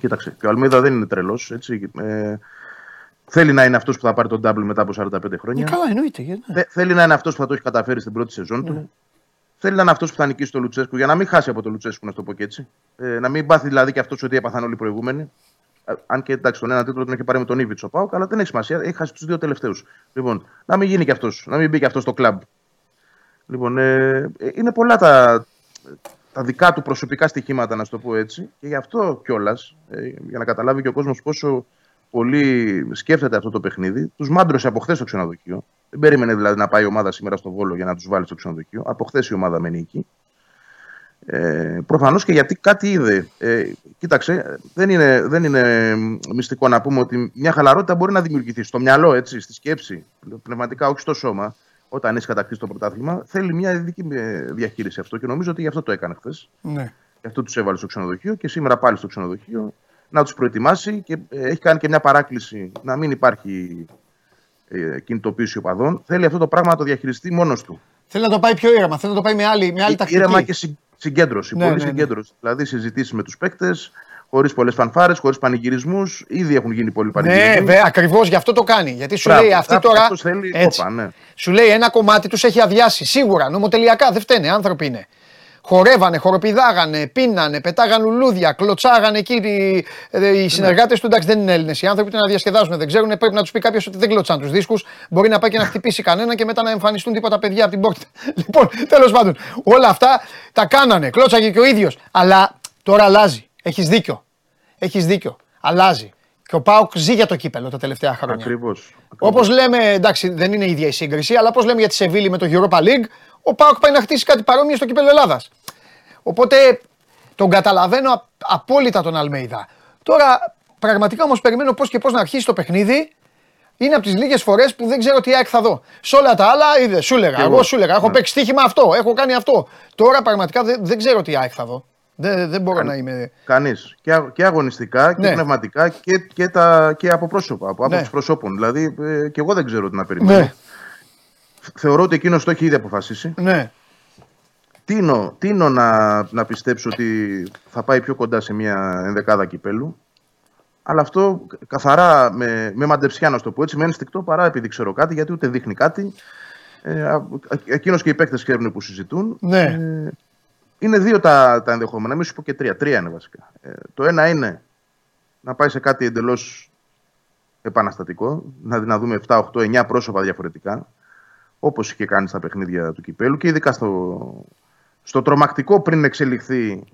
Κοίταξε, και ο Αλμίδα δεν είναι τρελός. Ε, θέλει να είναι αυτός που θα πάρει τον double μετά από 45 χρόνια. Ε, καλά, εννοείται. γιατί ναι. Θε- θέλει να είναι αυτός που θα το έχει καταφέρει στην πρώτη σεζόν του. Θέλει να είναι αυτός που θα νικήσει το Λουτσέσκου για να μην χάσει από το Λουτσέσκου, να το πω και έτσι. Ε, να μην πάθει δηλαδή και αυτός ότι έπαθαν όλοι οι προηγούμενοι. Ε, Αν και εντάξει, τον ένα τίτλο τον έχει πάρει με τον Ήβιτ ο Πάουκ, αλλά δεν έχει σημασία. Έχει χάσει τους δύο τελευταίους. Λοιπόν, να μην γίνει και αυτός, να μην μπει και αυτός στο κλαμπ. Λοιπόν, ε, ε, είναι πολλά τα, τα δικά του προσωπικά στοιχήματα, να σου το πω έτσι. Και γι' αυτό κιόλας, ε, για να καταλάβει και ο κόσμος πόσο πολύ σκέφτεται αυτό το παιχνίδι, τους μάντρωσε από χθες στο ξενοδοχείο. Δεν περίμενε δηλαδή να πάει η ομάδα σήμερα στο Βόλο για να τους βάλει στο ξενοδοχείο. Από χθες η ομάδα μένει εκεί. Ε, Προφανώς και γιατί κάτι είδε. Ε, κοίταξε, δεν είναι, δεν είναι μυστικό να πούμε ότι μια χαλαρότητα μπορεί να δημιουργηθεί στο μυαλό, έτσι, στη σκέψη, πνευματικά, όχι στο σώμα, όταν έχει κατακτήσει το πρωτάθλημα. Θέλει μια ειδική ε, διαχείριση αυτό και νομίζω ότι γι' αυτό το έκανε χθες. Ναι. Γι' αυτό τους έβαλε στο ξενοδοχείο και σήμερα πάλι στο ξενοδοχείο να τους προετοιμάσει και ε, έχει κάνει και μια παράκληση να μην υπάρχει ε, κινητοποίηση οπαδών. Θέλει αυτό το πράγμα να το διαχειριστεί μόνος του. Θέλει να το πάει πιο ήρεμα, θέλει να το πάει με άλλη, με άλλη τακτική. Ήρεμα και συ- συγκέντρωση. Ναι, πολύ ναι, ναι. συγκέντρωση. Δηλαδή συζητήσει με τους παίκτες, χωρίς πολλές φανφάρες, χωρίς πανηγυρισμούς. Ήδη έχουν γίνει πολλοί πανηγυρισμοί. Ναι, βέβαια, ακριβώς γι' αυτό το κάνει. Γιατί σου Μπράβο. λέει αυτή Αυτό- τώρα. αυτός θέλει έτσι, κόπα, ναι. Σου λέει ένα κομμάτι τους έχει αδειάσει. Σίγουρα, νομοτελειακά δεν φταίνε, άνθρωποι είναι. Χορεύανε, χοροπηδάγανε, πίνανε, πετάγανε λουλούδια, κλωτσάγανε εκεί. Οι, ε, οι συνεργάτες του εντάξει δεν είναι Έλληνες. Οι άνθρωποι ήταν να διασκεδάζουν, δεν ξέρουν. Πρέπει να τους πει κάποιος ότι δεν κλωτσάνε τους δίσκους. Μπορεί να πάει και να χτυπήσει κανένα και μετά να εμφανιστούν τίποτα παιδιά από την πόρτα. Λοιπόν, τέλος πάντων, όλα αυτά τα κάνανε. Κλώτσαγε και ο ίδιος. Αλλά τώρα αλλάζει. Έχεις δίκιο. Έχεις δίκιο. Αλλάζει. Και ο Πάουκ ζει για το κύπελο τα τελευταία χρόνια. Ακριβώς. Όπως λέμε, εντάξει, δεν είναι η ίδια η σύγκριση, αλλά όπως λέμε για τη Σεβίλη με το Europa League, ο Πάουκ πάει να χτίσει κάτι παρόμοιο στο κύπελο Ελλάδας. Οπότε τον καταλαβαίνω α- απόλυτα τον Αλμέιδα. Τώρα, πραγματικά όμως περιμένω πώς και πώς να αρχίσει το παιχνίδι. Είναι από τις λίγες φορές που δεν ξέρω τι ΑΕΚ θα δω. Σε όλα τα άλλα, είδε, σου έλεγα. Και Εγώ εγώ. σου έλεγα. Έχω Ναι. παίξει στοίχημα αυτό, έχω κάνει αυτό. Τώρα πραγματικά δεν, δεν ξέρω τι ΑΕΚ θα δω. Δεν, δεν μπορώ να είμαι. Κανείς. Και, α- και αγωνιστικά και Ναι. πνευματικά και, και, τα, και από πρόσωπα, από Ναι. άποψη προσώπων. Δηλαδή, ε, και εγώ δεν ξέρω τι να περιμένω. Ναι, Θεωρώ ότι εκείνος το έχει ήδη αποφασίσει. ναι. Τίνω, τίνω να, να πιστέψω ότι θα πάει πιο κοντά σε μια ενδεκάδα κυπέλου. Αλλά αυτό καθαρά με, με μαντεψιά, να σου το πω έτσι, με ένστικτο παρά επειδή ξέρω κάτι, γιατί ούτε δείχνει κάτι. Ε, Εκείνος και οι παίκτες ξέρουν που συζητούν. Ναι. Ε, είναι δύο τα, τα ενδεχόμενα, μην σου πω και τρία. Τρία είναι βασικά. Ε, το ένα είναι να πάει σε κάτι εντελώς επαναστατικό, να, να δούμε 7, 8, 9 πρόσωπα διαφορετικά, όπως είχε κάνει στα παιχνίδια του κυπέλου και ειδικά στο, στο τρομακτικό πριν εξελιχθεί,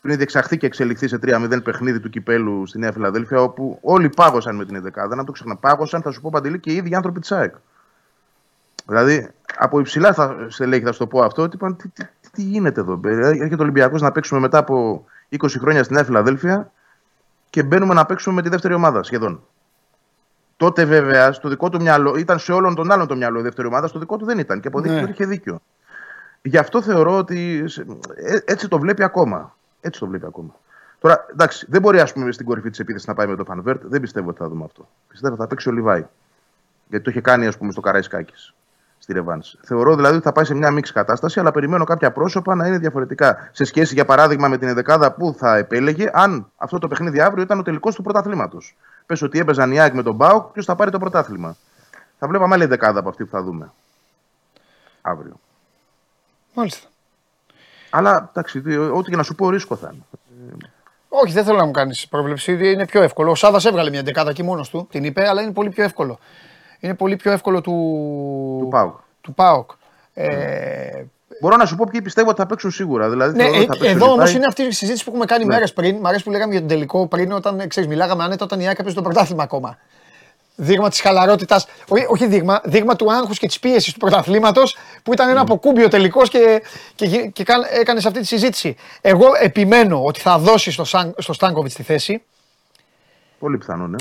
πριν διεξαχθεί και εξελιχθεί σε 3-0 παιχνίδι του κυπέλου στη Νέα Φιλαδέλφια, όπου όλοι πάγωσαν με την 11. Να το ξαναπάγωσαν, θα σου πω παντελή και οι ίδιοι άνθρωποι της ΑΕΚ. Δηλαδή, από υψηλά θα, στελέχη θα σου το πω αυτό, ότι είπαν τι, τι, τι, τι γίνεται εδώ; Δηλαδή, Έρχεται ο Ολυμπιακός να παίξουμε μετά από 20 χρόνια στη Νέα Φιλαδέλφια και μπαίνουμε να παίξουμε με τη δεύτερη ομάδα σχεδόν. Τότε βέβαια στο δικό του μυαλό, ήταν σε όλων των άλλων το μυαλό η δεύτερη ομάδα, στο δικό του δεν ήταν και αποδείχθηκε Ναι. ότι είχε δίκιο. Γι' αυτό θεωρώ ότι σε- ε, έτσι το βλέπει ακόμα. Έτσι το βλέπει ακόμα. Τώρα, εντάξει, δεν μπορεί ας πούμε, στην κορυφή της επίθεσης να πάει με το Φανβέρτ. Δεν πιστεύω ότι θα δούμε αυτό. Πιστεύω ότι θα παίξει ο Λιβάη. Γιατί το είχε κάνει ας πούμε, στο Καραϊσκάκης στη Ρεβάνση. Θεωρώ δηλαδή ότι θα πάει σε μια μίξη κατάσταση, αλλά περιμένω κάποια πρόσωπα να είναι διαφορετικά. Σε σχέση, για παράδειγμα, με την ενδεκάδα που θα επέλεγε, αν αυτό το παιχνίδι αύριο ήταν ο τελικός του πρωταθλήματος. Πες ότι έπαιζαν οι ΑΕΚ με τον Μπάουκ, ποιος θα πάρει το πρωτάθλημα. Θα βλέπαμε άλλη δεκάδα από αυτή που θα δούμε. Αύριο. Μάλιστα. Αλλά εντάξει, δι- ό,τι και να σου πω, ρίσκο θα είναι. Όχι, δεν θέλω να μου κάνεις πρόβλεψη. Είναι πιο εύκολο. Ο Σάβα έβγαλε μια δεκάδα εκεί μόνος του, την είπε, αλλά είναι πολύ πιο εύκολο. Είναι πολύ πιο εύκολο του, Του ΠΑΟΚ. του ΠΑΟΚ. Ε, Μπορώ να σου πω ποιοι πιστεύω ότι θα παίξουν σίγουρα. Δηλαδή, ναι, θεωρώ ότι ε, θα παίξει ο εδώ όμως Λιβάη. είναι αυτή η συζήτηση που έχουμε κάνει Ναι. μέρες πριν. Μ' αρέσει που λέγαμε για τον τελικό πριν, όταν ξέρεις, μιλάγαμε άνετα όταν η ΑΕΚ έπαιζε το πρωτάθλημα ακόμα. Δείγμα της χαλαρότητας, όχι, όχι δείγμα, δείγμα του άγχους και της πίεσης του πρωταθλήματος που ήταν ένα αποκούμπιο τελικός και, και, γι- και έκανες αυτή τη συζήτηση. Εγώ επιμένω ότι θα δώσεις στο, Σαν- στο Στάνκοβιτς τη θέση. Πολύ πιθανό, ναι.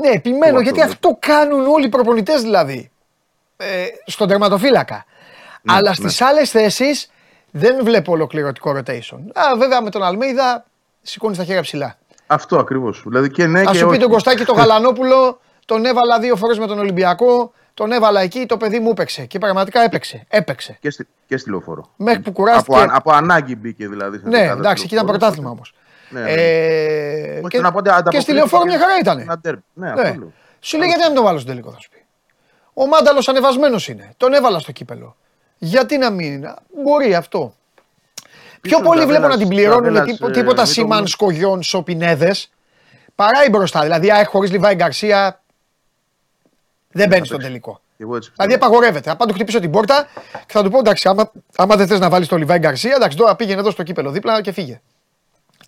Ναι, επιμένω Εγώ γιατί αυτό αυτό κάνουν όλοι οι προπονητές δηλαδή. Ε, στον τερματοφύλακα. Αλλά ναι. στις άλλες θέσεις δεν βλέπω ολοκληρωτικό rotation. Α, βέβαια με τον Αλμέιδα σηκώνει τα χέρια ψηλά. Αυτό ακριβώς. Δηλαδή και ναι Α και σου πει όχι. τον Κωστάκη τον Γαλανόπουλο, τον έβαλα δύο φορές με τον Ολυμπιακό, τον έβαλα εκεί, το παιδί μου έπαιξε. Και πραγματικά έπαιξε. Έπαιξε. Και στη, και στη λεωφόρο. Μέχρι που κουράστηκε. Από, αν- από ανάγκη μπήκε δηλαδή. στην Ναι, δεκάδα εντάξει, στη εκεί ήταν Λεωφόρο. πρωτάθλημα όμως. Ναι, ναι. Ε, Όχι, και, να πω ότι και στη ανταποκρίθηκε λεωφόρο μια χαρά σε ήταν. ένα ντέρμπι. Ναι, Ναι. αυτό λέω. Σου λέει γιατί να μην τον βάλω στο τελικό, θα σου πει. Ο Μάνταλος ανεβασμένος είναι. Τον έβαλα στο κύπελο. Γιατί να μην. Μπορεί αυτό. Πιο πολύ Ζαβέλας- βλέπω να την πληρώνουν Ζαβέλας, τύπο- ε, τίποτα μην το Σίμαν, βουλ- Σκογιόν, Σοπινέδες. Παρά η μπροστά. Δηλαδή, ΑΕΚ χωρίς Λιβάη Γκαρσία δεν μπαίνει στον παίξει. τελικό. Και εγώ έτσι Δηλαδή πιστεύω. απαγορεύεται. Αν του χτυπήσω την πόρτα και θα του πω εντάξει, άμα, άμα δεν θες να βάλεις το Λιβάι Γκαρσία, εντάξει, τώρα πήγαινε εδώ στο κύπελο δίπλα και φύγε.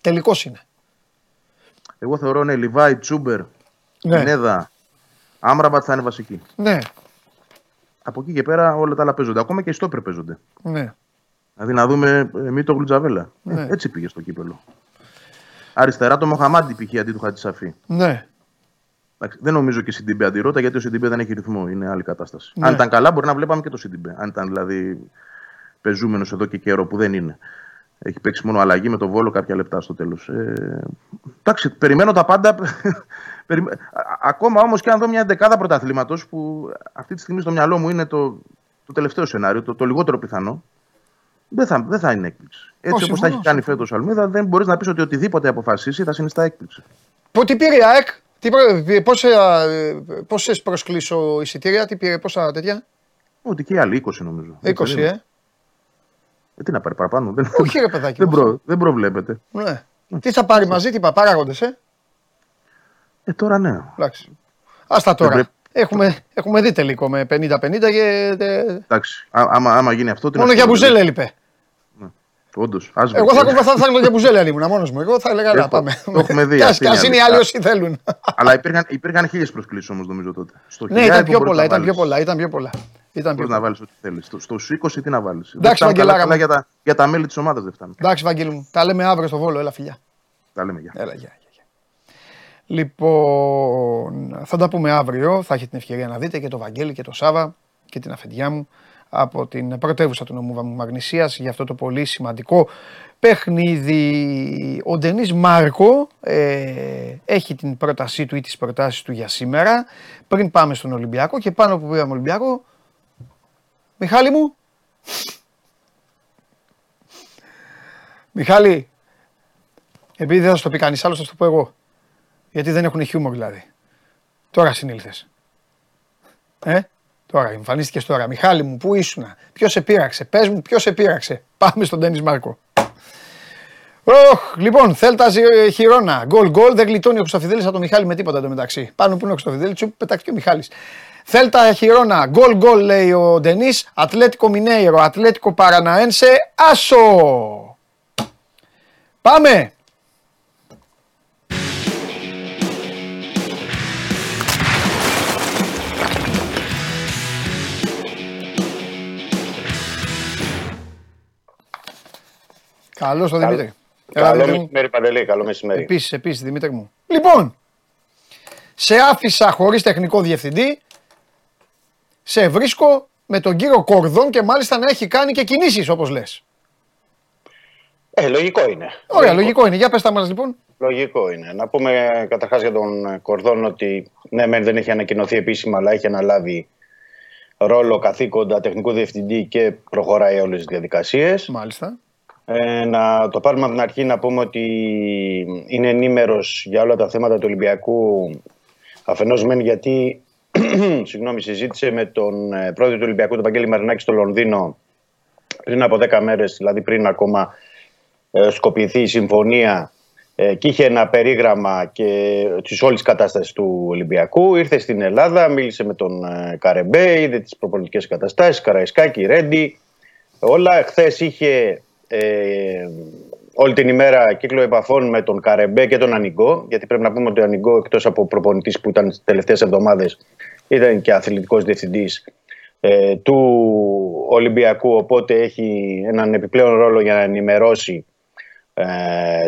Τελικός είναι. Εγώ θεωρώ ναι, Λιβάι, Τσούμπερ, Ναι. Πινέδα, Άμραμπατ θα είναι βασική. Ναι, Από εκεί και πέρα όλα τα άλλα παίζονται. Ακόμα και οι στόπερ παίζονται. ναι. Δηλαδή να δούμε ε, Μήτογλου, Τζαβέλλα. Ναι. Ε, έτσι πήγε στο κύπελο. Αριστερά το Μοχαμάντι π.χ. αντί του Χατζησαφή. Ναι. Εντάξει, δεν νομίζω και Σιντιμπέ αντί Ρότα γιατί ο Σιντιμπέ δεν έχει ρυθμό. Είναι άλλη κατάσταση. Ναι. Αν ήταν καλά, μπορεί να βλέπαμε και το Σιντιμπέ. Αν ήταν δηλαδή πεζούμενος εδώ και καιρό που δεν είναι. Έχει παίξει μόνο αλλαγή με το βόλο κάποια λεπτά στο τέλος. Ε, εντάξει, περιμένω τα πάντα. Περιμέ- Α- Ακόμα όμως και αν δω μια δεκάδα πρωταθλήματος που αυτή τη στιγμή στο μυαλό μου είναι το, το τελευταίο σενάριο, το, το λιγότερο πιθανό. Δεν θα, δεν θα είναι έκπληξη. Έτσι όπως τα έχει συμφωνώ, κάνει φέτος ο Αλμίδα, δεν μπορείς να πεις ότι οτιδήποτε αποφασίσει θα συνιστά έκπληξη. Πού τι πήρε η ΑΕΚ, τι πήρε- πόσα, ε, πόσες προσκλήσω εισιτήρια, τι πήρε, πόσα τέτοια, Ότι και οι άλλοι 20 νομίζω. 20 Έτσι δεν είναι. ε. Ε, τι να πάρει παραπάνω. Δεν, Όχι ρε παιδάκι δεν, μου. προ, δεν προβλέπεται. Ναι. Τι θα πάρει μαζί, τι είπα, παράγοντες, ε; Ε, τώρα ναι. Εντάξει. Άστα τώρα. πρέπει- Έχουμε, έχουμε δει τελικό με 50-50 και. ε, Εντάξει. Α, άμα, άμα γίνει αυτό. τι να Μόνο σου για πω, μπουζέλα έλειπε. Όντως. Ας Εγώ θα, θα, θα, θα για μπουζέλα αν ήμουν μόνος μου. Εγώ θα έλεγα να Έχω- πάμε. το έχουμε δει, Κι ας- αυτή κι ας είναι είναι οι η άλλοι αλήθεια. όσοι θέλουν. Αλλά υπήρχαν, υπήρχαν χίλιες προσκλήσεις όμως νομίζω τότε. Στο ναι, χιλιάρικο ήταν πιο μπορείς πολλά, να ήταν πιο βάλεις. πολλά. Ήταν πιο πολλά. Ήταν πιο Μπορείς να πολλά. βάλεις ό,τι θέλεις. Στο, στο 20 τι να βάλεις; Εντάξει, Βαγγελάρα μου. για, τα, για τα μέλη της ομάδας δεν φτάνουν. Εντάξει, Βαγγέλη μου. Τα λέμε αύριο στο βόλο. Έλα, φιλιά. Τα λέμε για. Έλα, γεια, γεια, γεια. Λοιπόν, θα τα πούμε αύριο. Θα έχετε την ευκαιρία να δείτε και το Βαγγέλη και το Σάβα και την αφεντιά μου από την πρωτεύουσα του νομού Μαγνησίας για αυτό το πολύ σημαντικό παιχνίδι. Ο Ντενής Μάρκο ε, έχει την πρότασή του ή τις προτάσεις του για σήμερα. Πριν πάμε στον Ολυμπιακό και πάνω που πήγαμε Ολυμπιακό, Μιχάλη μου, Μιχάλη, επειδή δεν θα σου το πει κανείς άλλος, θα σου το πω εγώ. Γιατί δεν έχουν χιούμορ δηλαδή. Τώρα συνήλθες. Ε, τώρα, εμφανίστηκες τώρα. Μιχάλη μου, πού ήσουν, ποιος σε πείραξε, πες μου, ποιος σε πείραξε; Πάμε στον Τέννη Μάρκο. Οχ, λοιπόν, Θέλτα Ζη- Χιρόνα. Γκολ γκολ. Δεν γλιτώνει ο Χρυστοφιδέλη από τον Μιχάλη με τίποτα εντωμεταξύ. Πάνω που είναι ο Χρυστοφιδέλη, τσουπ, πετάξει και ο Μιχάλης. Θέλτα Χιρόνα. Γκολ γκολ λέει ο Ντενής. Ατλέτικο Μινέιρο. Ατλέτικο Παραναένσε. Άσο. Πάμε. Καλώς το Δημήτρη. Έλα, Καλό Δημήτρη μου. μεσημέρι, Παντελή. Καλό μεσημέρι. Επίσης, επίσης, Δημήτρη μου. Λοιπόν, σε άφησα χωρίς τεχνικό διευθυντή, σε βρίσκω με τον κύριο Κορδόν και μάλιστα να έχει κάνει και κινήσεις όπως λες. Ε, λογικό είναι. Ωραία, λογικό είναι. Για πες τα μας λοιπόν. Λογικό είναι. Να πούμε καταρχάς για τον Κορδόν ότι ναι, μεν δεν έχει ανακοινωθεί επίσημα, αλλά έχει αναλάβει ρόλο καθήκοντα τεχνικού διευθυντή και προχωράει όλες τις διαδικασίες. Μάλιστα. Ε, να το πάρουμε από την αρχή να πούμε ότι είναι ενήμερος για όλα τα θέματα του Ολυμπιακού αφενός μεν γιατί συγγνώμη, συζήτησε με τον ε, πρόεδρο του Ολυμπιακού, τον Βαγγέλη Μαρινάκη στο Λονδίνο πριν από 10 μέρες, δηλαδή πριν ακόμα ε, σκοπιθεί η συμφωνία ε, και είχε ένα περίγραμμα και της όλης κατάστασης του Ολυμπιακού. Ήρθε στην Ελλάδα, μίλησε με τον ε, Καρεμπέ, είδε τις προπολιτικέ καταστάσεις, Καραϊσκάκη, Ρέντι. Όλα. Χθες είχε ε, όλη την ημέρα κύκλο επαφών με τον Καρεμπέ και τον Ανιγκό. Γιατί πρέπει να πούμε ότι ο Ανιγκό, εκτός από προπονητής που ήταν τι τελευταίες εβδομάδες, ήταν και αθλητικός διευθυντής ε, του Ολυμπιακού. Οπότε έχει έναν επιπλέον ρόλο για να ενημερώσει ε,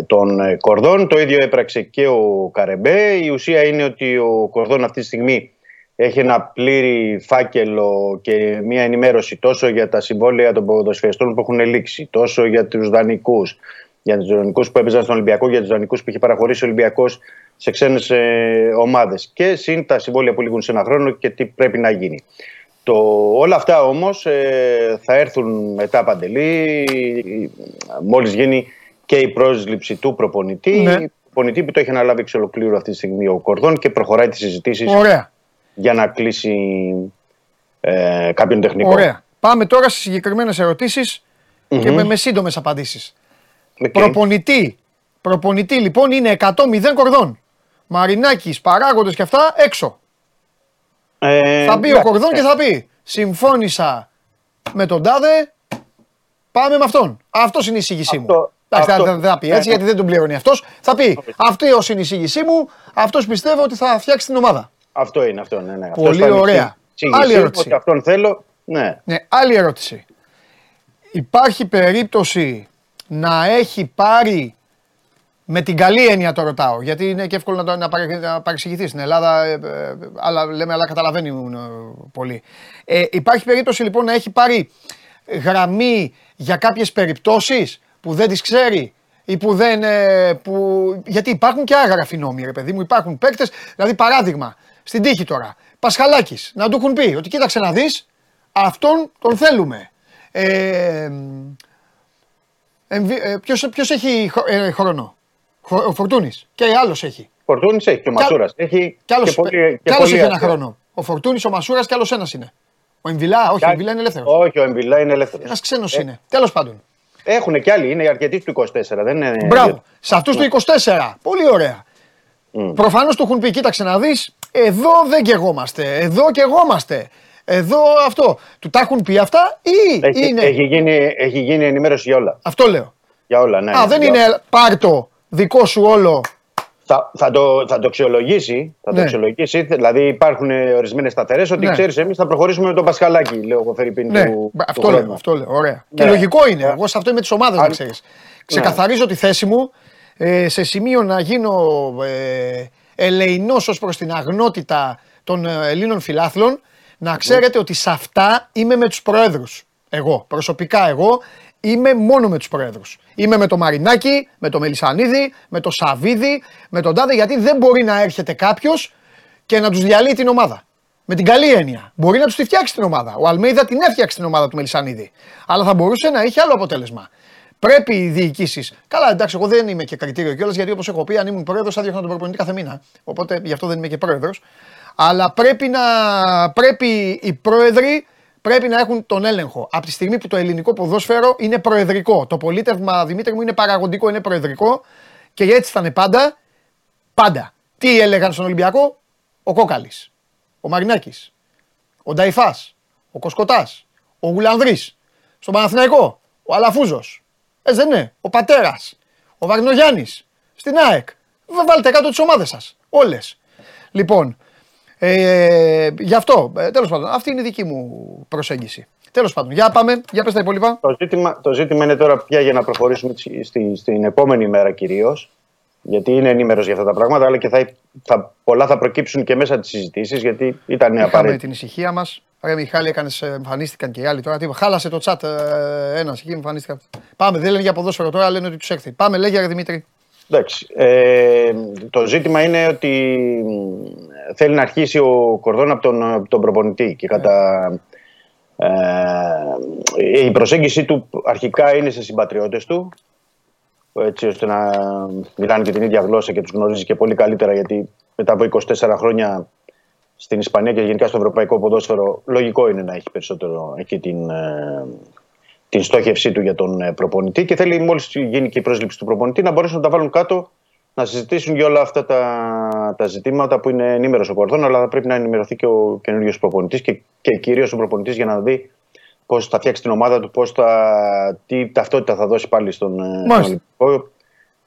τον ε, Κορδόν. Το ίδιο έπραξε και ο Καρεμπέ. Η ουσία είναι ότι ο Κορδόν αυτή τη στιγμή έχει ένα πλήρη φάκελο και μια ενημέρωση τόσο για τα συμβόλαια των ποδοσφαιριστών που έχουν λήξει, τόσο για τους δανεικούς, για τους δανεικούς που έπαιζαν στον Ολυμπιακό, για τους δανεικούς που είχε παραχωρήσει ο Ολυμπιακός σε ξένες ε, ομάδες και συν τα συμβόλαια που λήγουν σε ένα χρόνο και τι πρέπει να γίνει. Το, όλα αυτά όμως ε, θα έρθουν μετά παντελή μόλις γίνει και η πρόσληψη του προπονητή. Ναι. Προπονητή που το έχει αναλάβει εξ ολοκλήρου αυτή τη στιγμή ο Κορδόν και προχωράει τις συζητήσεις Ωραία. για να κλείσει ε, κάποιον τεχνικό. Ωραία. Πάμε τώρα στις συγκεκριμένες ερωτήσεις και με, με σύντομες απαντήσεις. Οκ. Προπονητή. Προπονητή λοιπόν είναι 100-0 Κορδόν. Μαρινάκης, παράγοντες και αυτά έξω. Ε, θα πει ο εντάξει, Κορδόν και θα πει Συμφώνησα με τον Τάδε. Πάμε με αυτόν. Αυτός είναι η εισήγησή μου. Αυτό- Εντάξει, αυτό- δεν θα πει έτσι ναι, γιατί δεν τον πληρώνει αυτός. Θα πει Αυτή είναι η εισήγησή μου. Αυτός πιστεύω ότι θα φτιάξει την ομάδα. Αυτό είναι, αυτό ναι, ναι. Πολύ Αυτό ήταν η ωραία. εξήγησή Άλλη μου, ερώτηση. Ότι αυτόν θέλω, ναι. Ναι, άλλη ερώτηση. υπάρχει περίπτωση να έχει πάρει με την καλή έννοια το ρωτάω, γιατί είναι και εύκολο να, το, να, παρε- να παρεξηγηθεί στην Ελλάδα, ε, ε, αλλά λέμε, αλλά καταλαβαίνει ε, πολύ. Ε, υπάρχει περίπτωση λοιπόν να έχει πάρει γραμμή για κάποιες περιπτώσεις που δεν τις ξέρει ή που δεν. ε, που... Γιατί υπάρχουν και άγραφοι νόμοι, ρε παιδί μου, υπάρχουν παίκτες. Δηλαδή, παράδειγμα, στην τύχη τώρα, Πασχαλάκης, να του έχουν πει ότι κοίταξε να δεις, αυτόν τον θέλουμε. Ε, εμβι- ε, ποιος, ποιος έχει χρο- ε, χρόνο, Χο- ο Φορτούνης και άλλος έχει. Φορτούνης έχει και ο Κι α- Μασούρας. Έχει Κι άλλος, και πολύ, κι και άλλος πολύ έχει ένα αστείο. χρόνο. Ο Φορτούνης, ο Μασούρας και άλλος ένας είναι. Ο Εμβιλά, όχι, Κι ο α- Εμβιλά είναι ελεύθερος. Όχι, ο Εμβιλά είναι ελεύθερος. Ένας ξένος είναι. Τέλος πάντων. Έχουν και άλλοι, είναι αρκετοί του 24. Δεν είναι... Μπράβο. Σε αυτούς του 24. Πολύ ωραία. Μμ. Προφανώς του έχουν πει: Κοίταξε να δεις, εδώ δεν καιγόμαστε. Εδώ καιγόμαστε. Εδώ αυτό. Του τα έχουν πει αυτά ή Έχει, είναι. έχει, γίνει, έχει γίνει ενημέρωση για όλα. Αυτό λέω. Για όλα, ναι. Α, δεν Για είναι όλα. πάρτο δικό σου όλο. Θα, θα, το, θα το αξιολογήσει. Θα Ναι. το αξιολογήσει. Δηλαδή υπάρχουν ορισμένες σταθερές ότι Ναι. ξέρεις, εμείς θα προχωρήσουμε με τον Πασχαλάκη, λέω εγώ Φερρυπίν. Ναι, του, μπα- του αυτό λέω. χρόνου. Αυτό λέω. Ωραία. Ναι. Και λογικό είναι. Εγώ σε αυτό είμαι της ομάδας, να Αν- ξέρεις. Ξεκαθαρίζω τη θέση μου ε, σε σημείο να γίνω ε, ελεηνός ως προς την αγνότητα των ε, Ελλήνων φιλάθλων. Να ξέρετε ότι σε αυτά είμαι με τους προέδρους. Εγώ, προσωπικά εγώ, είμαι μόνο με τους προέδρους. Είμαι με το Μαρινάκι, με το Μελισανίδη, με το Σαβίδη, με τον Τάδε, γιατί δεν μπορεί να έρχεται κάποιος και να τους διαλύει την ομάδα. Με την καλή έννοια. Μπορεί να τους τη φτιάξει την ομάδα. Ο Αλμέιδα την έφτιαξε την ομάδα του Μελισανίδη. Αλλά θα μπορούσε να είχε άλλο αποτέλεσμα. Πρέπει οι διοικήσεις. Καλά, εντάξει, εγώ δεν είμαι και κριτήριο κιόλας γιατί όπως έχω πει, αν ήμουν πρόεδρος θα διώχνα τον προπονητή κάθε μήνα. Οπότε γι' αυτό δεν είμαι και πρόεδρος. Αλλά πρέπει, να, πρέπει οι πρόεδροι πρέπει να έχουν τον έλεγχο. Από τη στιγμή που το ελληνικό ποδόσφαιρο είναι προεδρικό. Το πολίτευμα, Δημήτρη μου, είναι παραγωγικό, είναι προεδρικό και έτσι θα είναι πάντα. Πάντα. Τι έλεγαν στον Ολυμπιακό, ο Κόκαλης, ο Μαρινάκης, ο Νταϊφάς, ο Κοσκοτάς, ο Γουλανδρής. Στον Παναθηναϊκό, ο Αλαφούζος. Έτσι δεν είναι. Ο Πατέρας, ο Βαγνογιάννη. Στην ΑΕΚ. Βα- Βάλτε κάτω τις ομάδες σας. Όλες. Λοιπόν, ε, γι' αυτό, ε, τέλος πάντων, αυτή είναι η δική μου προσέγγιση. Τέλος πάντων, για πάμε, για πες τα υπόλοιπα. Το ζήτημα, το ζήτημα είναι τώρα πια για να προχωρήσουμε στη, στη- στην επόμενη μέρα κυρίως. Γιατί είναι ενήμερος για αυτά τα πράγματα, αλλά και θα, θα, πολλά θα προκύψουν και μέσα τις συζητήσεις, γιατί ήταν Είχαμε απαραίτητο. την ησυχία μας. Ρε Μιχάλη, έκανες, ε, εμφανίστηκαν και οι άλλοι τώρα. Τι, χάλασε το chat ε, ένας εκεί, εμφανίστηκαν. Πάμε, δεν λένε για ποδόσφαιρο τώρα, λένε ότι τους έρθει. Πάμε, λέγε ρε Δημήτρη. Εντάξει. Ε, το ζήτημα είναι ότι μ, θέλει να αρχίσει ο Κορδόν από τον, από τον προπονητή και κατά ε, η προσέγγιση του αρχικά είναι σε συμπατριώτες του έτσι ώστε να μιλάνε και την ίδια γλώσσα και τους γνωρίζει και πολύ καλύτερα γιατί μετά από 24 χρόνια στην Ισπανία και γενικά στο ευρωπαϊκό ποδόσφαιρο λογικό είναι να έχει περισσότερο εκεί την, ε, την στόχευσή του για τον ε, προπονητή και θέλει μόλις γίνει και η πρόσληψη του προπονητή να μπορέσουν να τα βάλουν κάτω να συζητήσουν για όλα αυτά τα, τα ζητήματα που είναι ενήμερος ο Κορδόν, αλλά θα πρέπει να ενημερωθεί και ο καινούριο προπονητής και, και κυρίως ο προπονητής για να δει πώς θα φτιάξει την ομάδα του, πώς θα, τι ταυτότητα θα δώσει πάλι στον, ε, Μάλιστα. Ολυμπιακό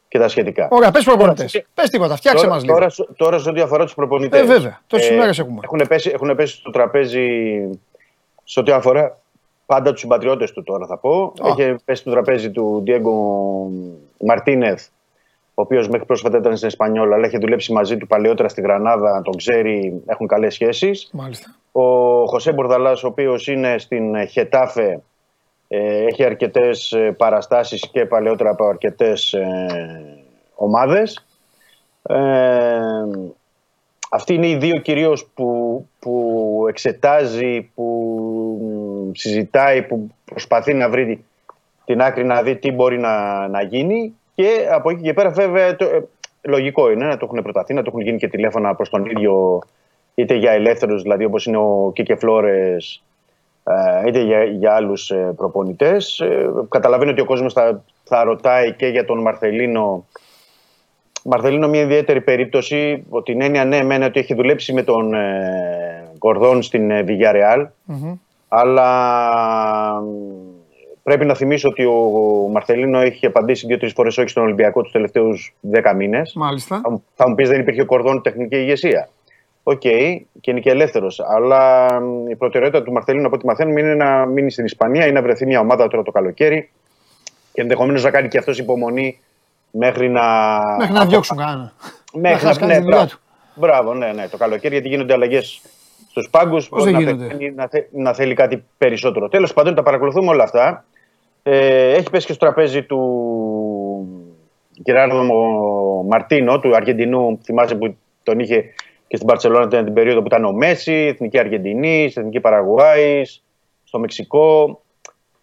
και τα σχετικά. Ωραία, πες προπονητές. Τώρα, Πες τίποτα, φτιάξε Τώρα, μας λίγο. τώρα, σε- τώρα, σε ό,τι αφορά τους προπονητές. Ε, βέβαια. Τόσες μέρες έχουμε. Έχουν πέσει, έχουν πέσει στο τραπέζι σε ό,τι αφορά πάντα τους συμπατριώτες του, τώρα θα πω. Α. Έχει πέσει στο τραπέζι του Ντιέγκο Μαρτίνεθ, ο οποίος μέχρι πρόσφατα ήταν στην Εσπανιόλα, αλλά έχει δουλέψει μαζί του παλαιότερα στη Γρανάδα, τον ξέρει, έχουν καλές σχέσεις. Μάλιστα. Ο Χωσέ Μπορδαλάς, ο οποίος είναι στην Χετάφε, ε, έχει αρκετές παραστάσεις και παλαιότερα από αρκετές ε, ομάδες. Ε, αυτοί είναι οι δύο κυρίως που, που εξετάζει, που μ, συζητάει, που προσπαθεί να βρει την άκρη να δει τι μπορεί να, να γίνει και από εκεί και πέρα βέβαια το, ε, λογικό είναι να το έχουν προταθεί, να το έχουν γίνει και τηλέφωνα προς τον ίδιο είτε για ελεύθερους δηλαδή όπως είναι ο Κίκε Φλόρες ε, είτε για, για άλλους ε, προπονητές. Ε, Καταλαβαίνω ότι ο κόσμος θα, θα ρωτάει και για τον Μαρθελίνο Μαρθελίνο μια ιδιαίτερη περίπτωση, ότι την έννοια ναι, μένει ότι έχει δουλέψει με τον ε, Κορδόν στην ε, Villarreal, Μμμ. Αλλά μ, πρέπει να θυμίσω ότι ο Μαρθελίνο έχει απαντήσει δύο-τρεις φορές όχι στον Ολυμπιακό τους τελευταίους δέκα μήνες. Μάλιστα. Θα μου- Θα μου πεις δεν υπήρχε ο Κορδόν τεχνική ηγεσία. Οκ, και είναι και ελεύθερος. Αλλά μ, η προτεραιότητα του Μαρθελίνο, από ό,τι μαθαίνουμε, είναι να μείνει στην Ισπανία ή να βρεθεί μια ομάδα τώρα το καλοκαίρι και ενδεχομένως να κάνει και αυτός υπομονή μέχρι να. Μέχρι να διώξουν κανένα. Μέχρι να χάσει κανείς ναι, τη δουλειά μπράβο. του. Μπράβο, ναι, ναι, το καλοκαίρι γιατί γίνονται αλλαγές στους πάγκους. δεν να, γίνονται; περιμένει να, θε- να θέλει κάτι περισσότερο. Τέλος πάντων, τα παρακολουθούμε όλα αυτά. Ε, έχει πέσει και στο τραπέζι του Γεράρδο Μαρτίνο, του Αργεντινού. Θυμάσαι που τον είχε και στην Παρσελόνα την, την περίοδο που ήταν ο Μέση, Εθνική Αργεντινή, Εθνική Παραγουάη, στο Μεξικό.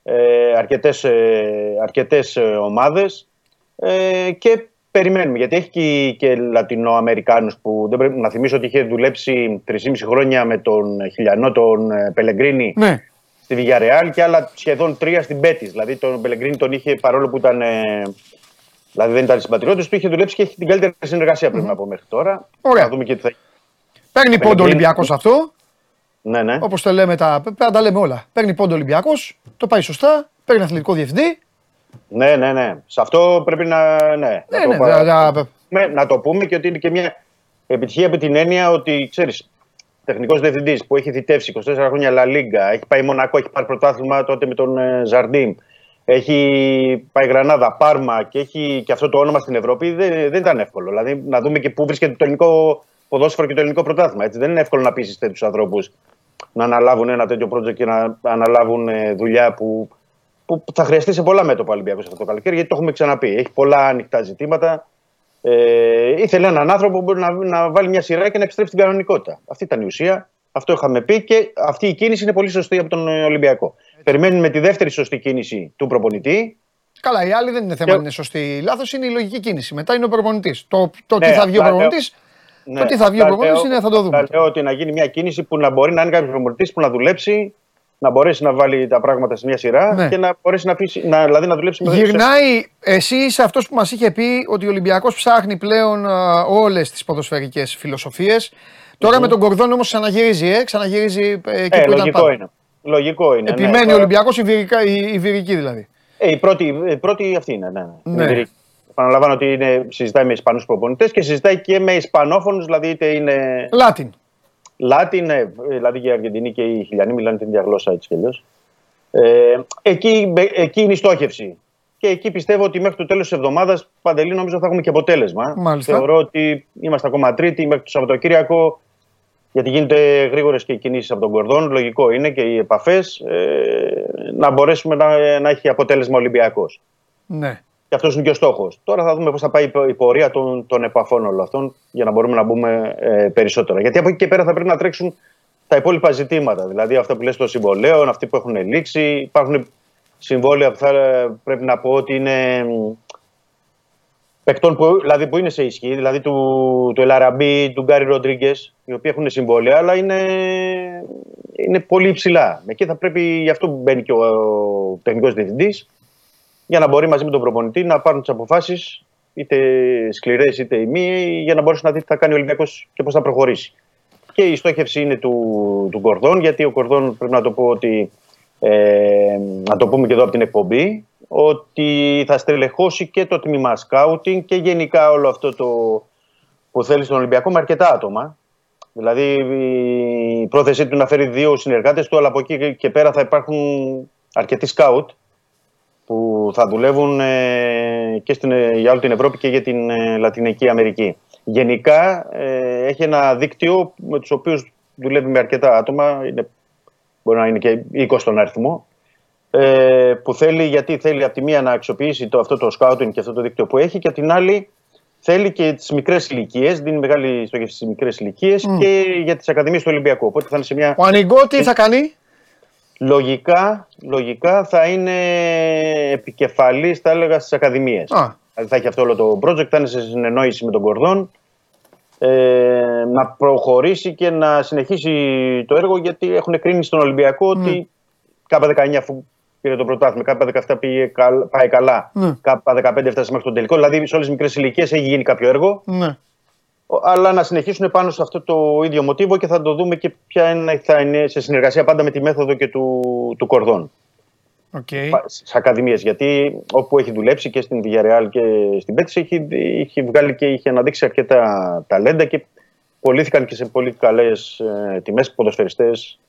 Ε, αρκετές, ε, αρκετές ε, ομάδες ε, και περιμένουμε γιατί έχει και, και Λατινοαμερικάνους που δεν πρέπει να θυμίσω ότι είχε δουλέψει 3,5 χρόνια με τον Χιλιανό τον ε, Πελεγκρίνη Ναι. στη Villarreal και άλλα σχεδόν τρία στην Πέτης. Δηλαδή τον Πελεγκρίνη τον είχε παρόλο που ήταν. ε, δηλαδή δεν ήταν συμπατριώτης του, είχε δουλέψει και έχει την καλύτερη συνεργασία πρέπει να πω μέχρι τώρα. Ωραία. Να δούμε και τι θα Παίρνει πόντο Πελεγκρίνη. Ολυμπιακός αυτό. Ναι, ναι. Όπως το λέμε, τα, πρέπει να τα λέμε όλα. Παίρνει πόντο Ολυμπιακός, το πάει σωστά. Παίρνει αθλητικό διευθυντή. Ναι, ναι, ναι. Σε αυτό πρέπει να. Ναι, να, Ναι, το, ναι, παρα- θα- θα- Ναι, να το πούμε και ότι είναι και μια επιτυχία από την έννοια ότι ξέρεις, τεχνικός διευθυντής που έχει θητεύσει 24 χρόνια La Liga, έχει πάει Μονακό, έχει πάρει πρωτάθλημα τότε με τον ε, Ζαρντίν, έχει πάει Γρανάδα, Πάρμα και έχει και αυτό το όνομα στην Ευρώπη, δεν, δεν ήταν εύκολο. Δηλαδή να δούμε και πού βρίσκεται το ελληνικό ποδόσφαιρο και το ελληνικό πρωτάθλημα. Έτσι. Δεν είναι εύκολο να πείσει τέτοιους ανθρώπους να αναλάβουν ένα τέτοιο project και να αναλάβουν ε, δουλειά που, που θα χρειαστεί σε πολλά μέτωπα ο Ολυμπιακός αυτό το καλοκαίρι, γιατί το έχουμε ξαναπεί. Έχει πολλά ανοιχτά ζητήματα. Ε, ήθελε έναν άνθρωπο που μπορεί να, να βάλει μια σειρά και να επιστρέψει στην κανονικότητα. Αυτή ήταν η ουσία. Αυτό είχαμε πει και αυτή η κίνηση είναι πολύ σωστή από τον ε, Ολυμπιακό. Περιμένουμε τη δεύτερη σωστή κίνηση του προπονητή. Καλά, η άλλη δεν είναι θέμα Και- αν είναι σωστή ή λάθος, είναι η λογική κίνηση. Μετά είναι ο προπονητής. Το, το Ναι, τι θα βγει ο απλά λέω- προπονητής, Ναι, το τι θα βγει ο απλά προπονητής λέω- είναι θα το δούμε. απλά Λέω ότι να γίνει μια κίνηση που να μπορεί να είναι κάποιος προπονητής που να δουλέψει, να μπορέσει να βάλει τα πράγματα σε μια σειρά Ναι. και να μπορέσει να, αφήσει, να, δηλαδή να δουλέψει με Γυρνάει, εσύ είσαι αυτός που μας είχε πει ότι ο Ολυμπιακός ψάχνει πλέον όλες τις ποδοσφαιρικές φιλοσοφίες. Τώρα με τον Κορδόν όμως ξαναγυρίζει, ε, ξαναγυρίζει ε, εκεί Ε, που ήταν λογικό πάντα. είναι. Λογικό είναι. ναι. Επιμένει ο Τώρα- Ολυμπιακός η, βυρικά- η, η βυρική δηλαδή. Ε, η, πρώτη, η πρώτη αυτή είναι. Ναι, ναι. Ναι. Είναι Επαναλαμβάνω ότι είναι, συζητάει με Ισπανούς προπονητές και συζητάει και με Ισπανόφωνους, δηλαδή είτε είναι Λάτιν. Λάτιν, ναι, δηλαδή και οι Αργεντινοί και οι Χιλιανοί μιλάνε την ίδια γλώσσα έτσι κι αλλιώς. Ε, εκεί, εκεί είναι η στόχευση. Και εκεί πιστεύω ότι μέχρι το τέλος της εβδομάδας, Παντελή, νομίζω θα έχουμε και αποτέλεσμα. Μάλιστα. Θεωρώ ότι είμαστε ακόμα τρίτη μέχρι το Σαββατοκύριακο, γιατί γίνονται γρήγορες και οι κινήσεις από τον Κορδόν. Λογικό είναι και οι επαφές ε, να μπορέσουμε να, να έχει αποτέλεσμα Ολυμπιακός. Ναι. Και αυτός είναι και ο στόχος. Τώρα θα δούμε πώς θα πάει η πο- η πορεία των, των επαφών όλων αυτών για να μπορούμε να μπούμε ε, περισσότερα. Γιατί από εκεί και πέρα θα πρέπει να τρέξουν τα υπόλοιπα ζητήματα. Δηλαδή αυτά που λες των συμβολέων, αυτοί που έχουν λήξει. Υπάρχουν συμβόλαια που θα πρέπει να πω ότι είναι μ, παικτών που, δηλαδή που είναι σε ισχύ, δηλαδή του, του Ελαραμπή, του Γκάρι Ροντρίγκε, οι οποίοι έχουν συμβόλαια, αλλά είναι, είναι πολύ υψηλά. Εκεί θα πρέπει, γι' αυτό μπαίνει και ο, ο τεχνικός διευθυντής, για να μπορεί μαζί με τον προπονητή να πάρουν τις αποφάσεις, είτε σκληρές είτε ημί, για να μπορέσει να δει τι θα κάνει ο Ολυμπιακός και πώς θα προχωρήσει. Και η στόχευση είναι του, του Κορδόν, γιατί ο Κορδόν πρέπει να το πω ότι. Ε, να το πούμε και εδώ από την εκπομπή, ότι θα στελεχώσει και το τμήμα σκάουτινγκ και γενικά όλο αυτό το που θέλει στον Ολυμπιακό με αρκετά άτομα. Δηλαδή η πρόθεσή του να φέρει δύο συνεργάτες του, αλλά από εκεί και πέρα θα υπάρχουν αρκετοί σκάουτ που θα δουλεύουν ε, και στην, ε, για όλη την Ευρώπη και για την ε, Λατινική Αμερική. Γενικά ε, έχει ένα δίκτυο με τους οποίους δουλεύει με αρκετά άτομα, είναι, μπορεί να είναι και 20 στον αριθμό, ε, που θέλει, γιατί θέλει από τη μία να αξιοποιήσει το, αυτό το scouting και αυτό το δίκτυο που έχει και από την άλλη θέλει και τις μικρές ηλικίες, δίνει μεγάλη στόχευση στις μικρές ηλικίες και για τις ακαδημίες του Ολυμπιακού. Οπότε θα είναι σε μια Ο Ανιγκό τι θα κάνει; Λογικά, λογικά θα είναι επικεφαλής, θα έλεγα, στις ακαδημίες. Α. Δηλαδή θα έχει αυτό όλο το project, θα είναι σε συνεννόηση με τον Κορδόν, ε, να προχωρήσει και να συνεχίσει το έργο γιατί έχουν κρίνει στον Ολυμπιακό ότι κάπα 19 αφού πήρε το πρωτάθλημα, κάπα 17 πήγε, καλ- πάει καλά, Ναι. κάπα 15 έφτασε μέχρι τον τελικό. Δηλαδή σε όλες τις μικρές ηλικίες έχει γίνει κάποιο έργο Ναι. Αλλά να συνεχίσουν πάνω σε αυτό το ίδιο μοτίβο και θα το δούμε και ποια είναι, θα είναι σε συνεργασία πάντα με τη μέθοδο και του, του Κορδόν Οκ. στις ακαδημίες. Γιατί όπου έχει δουλέψει και στην Villarreal και στην Μπέτις έχει, έχει βγάλει και είχε αναδείξει αρκετά ταλέντα και πωλήθηκαν και σε πολύ καλές ε, τιμές ποδοσφαιριστές.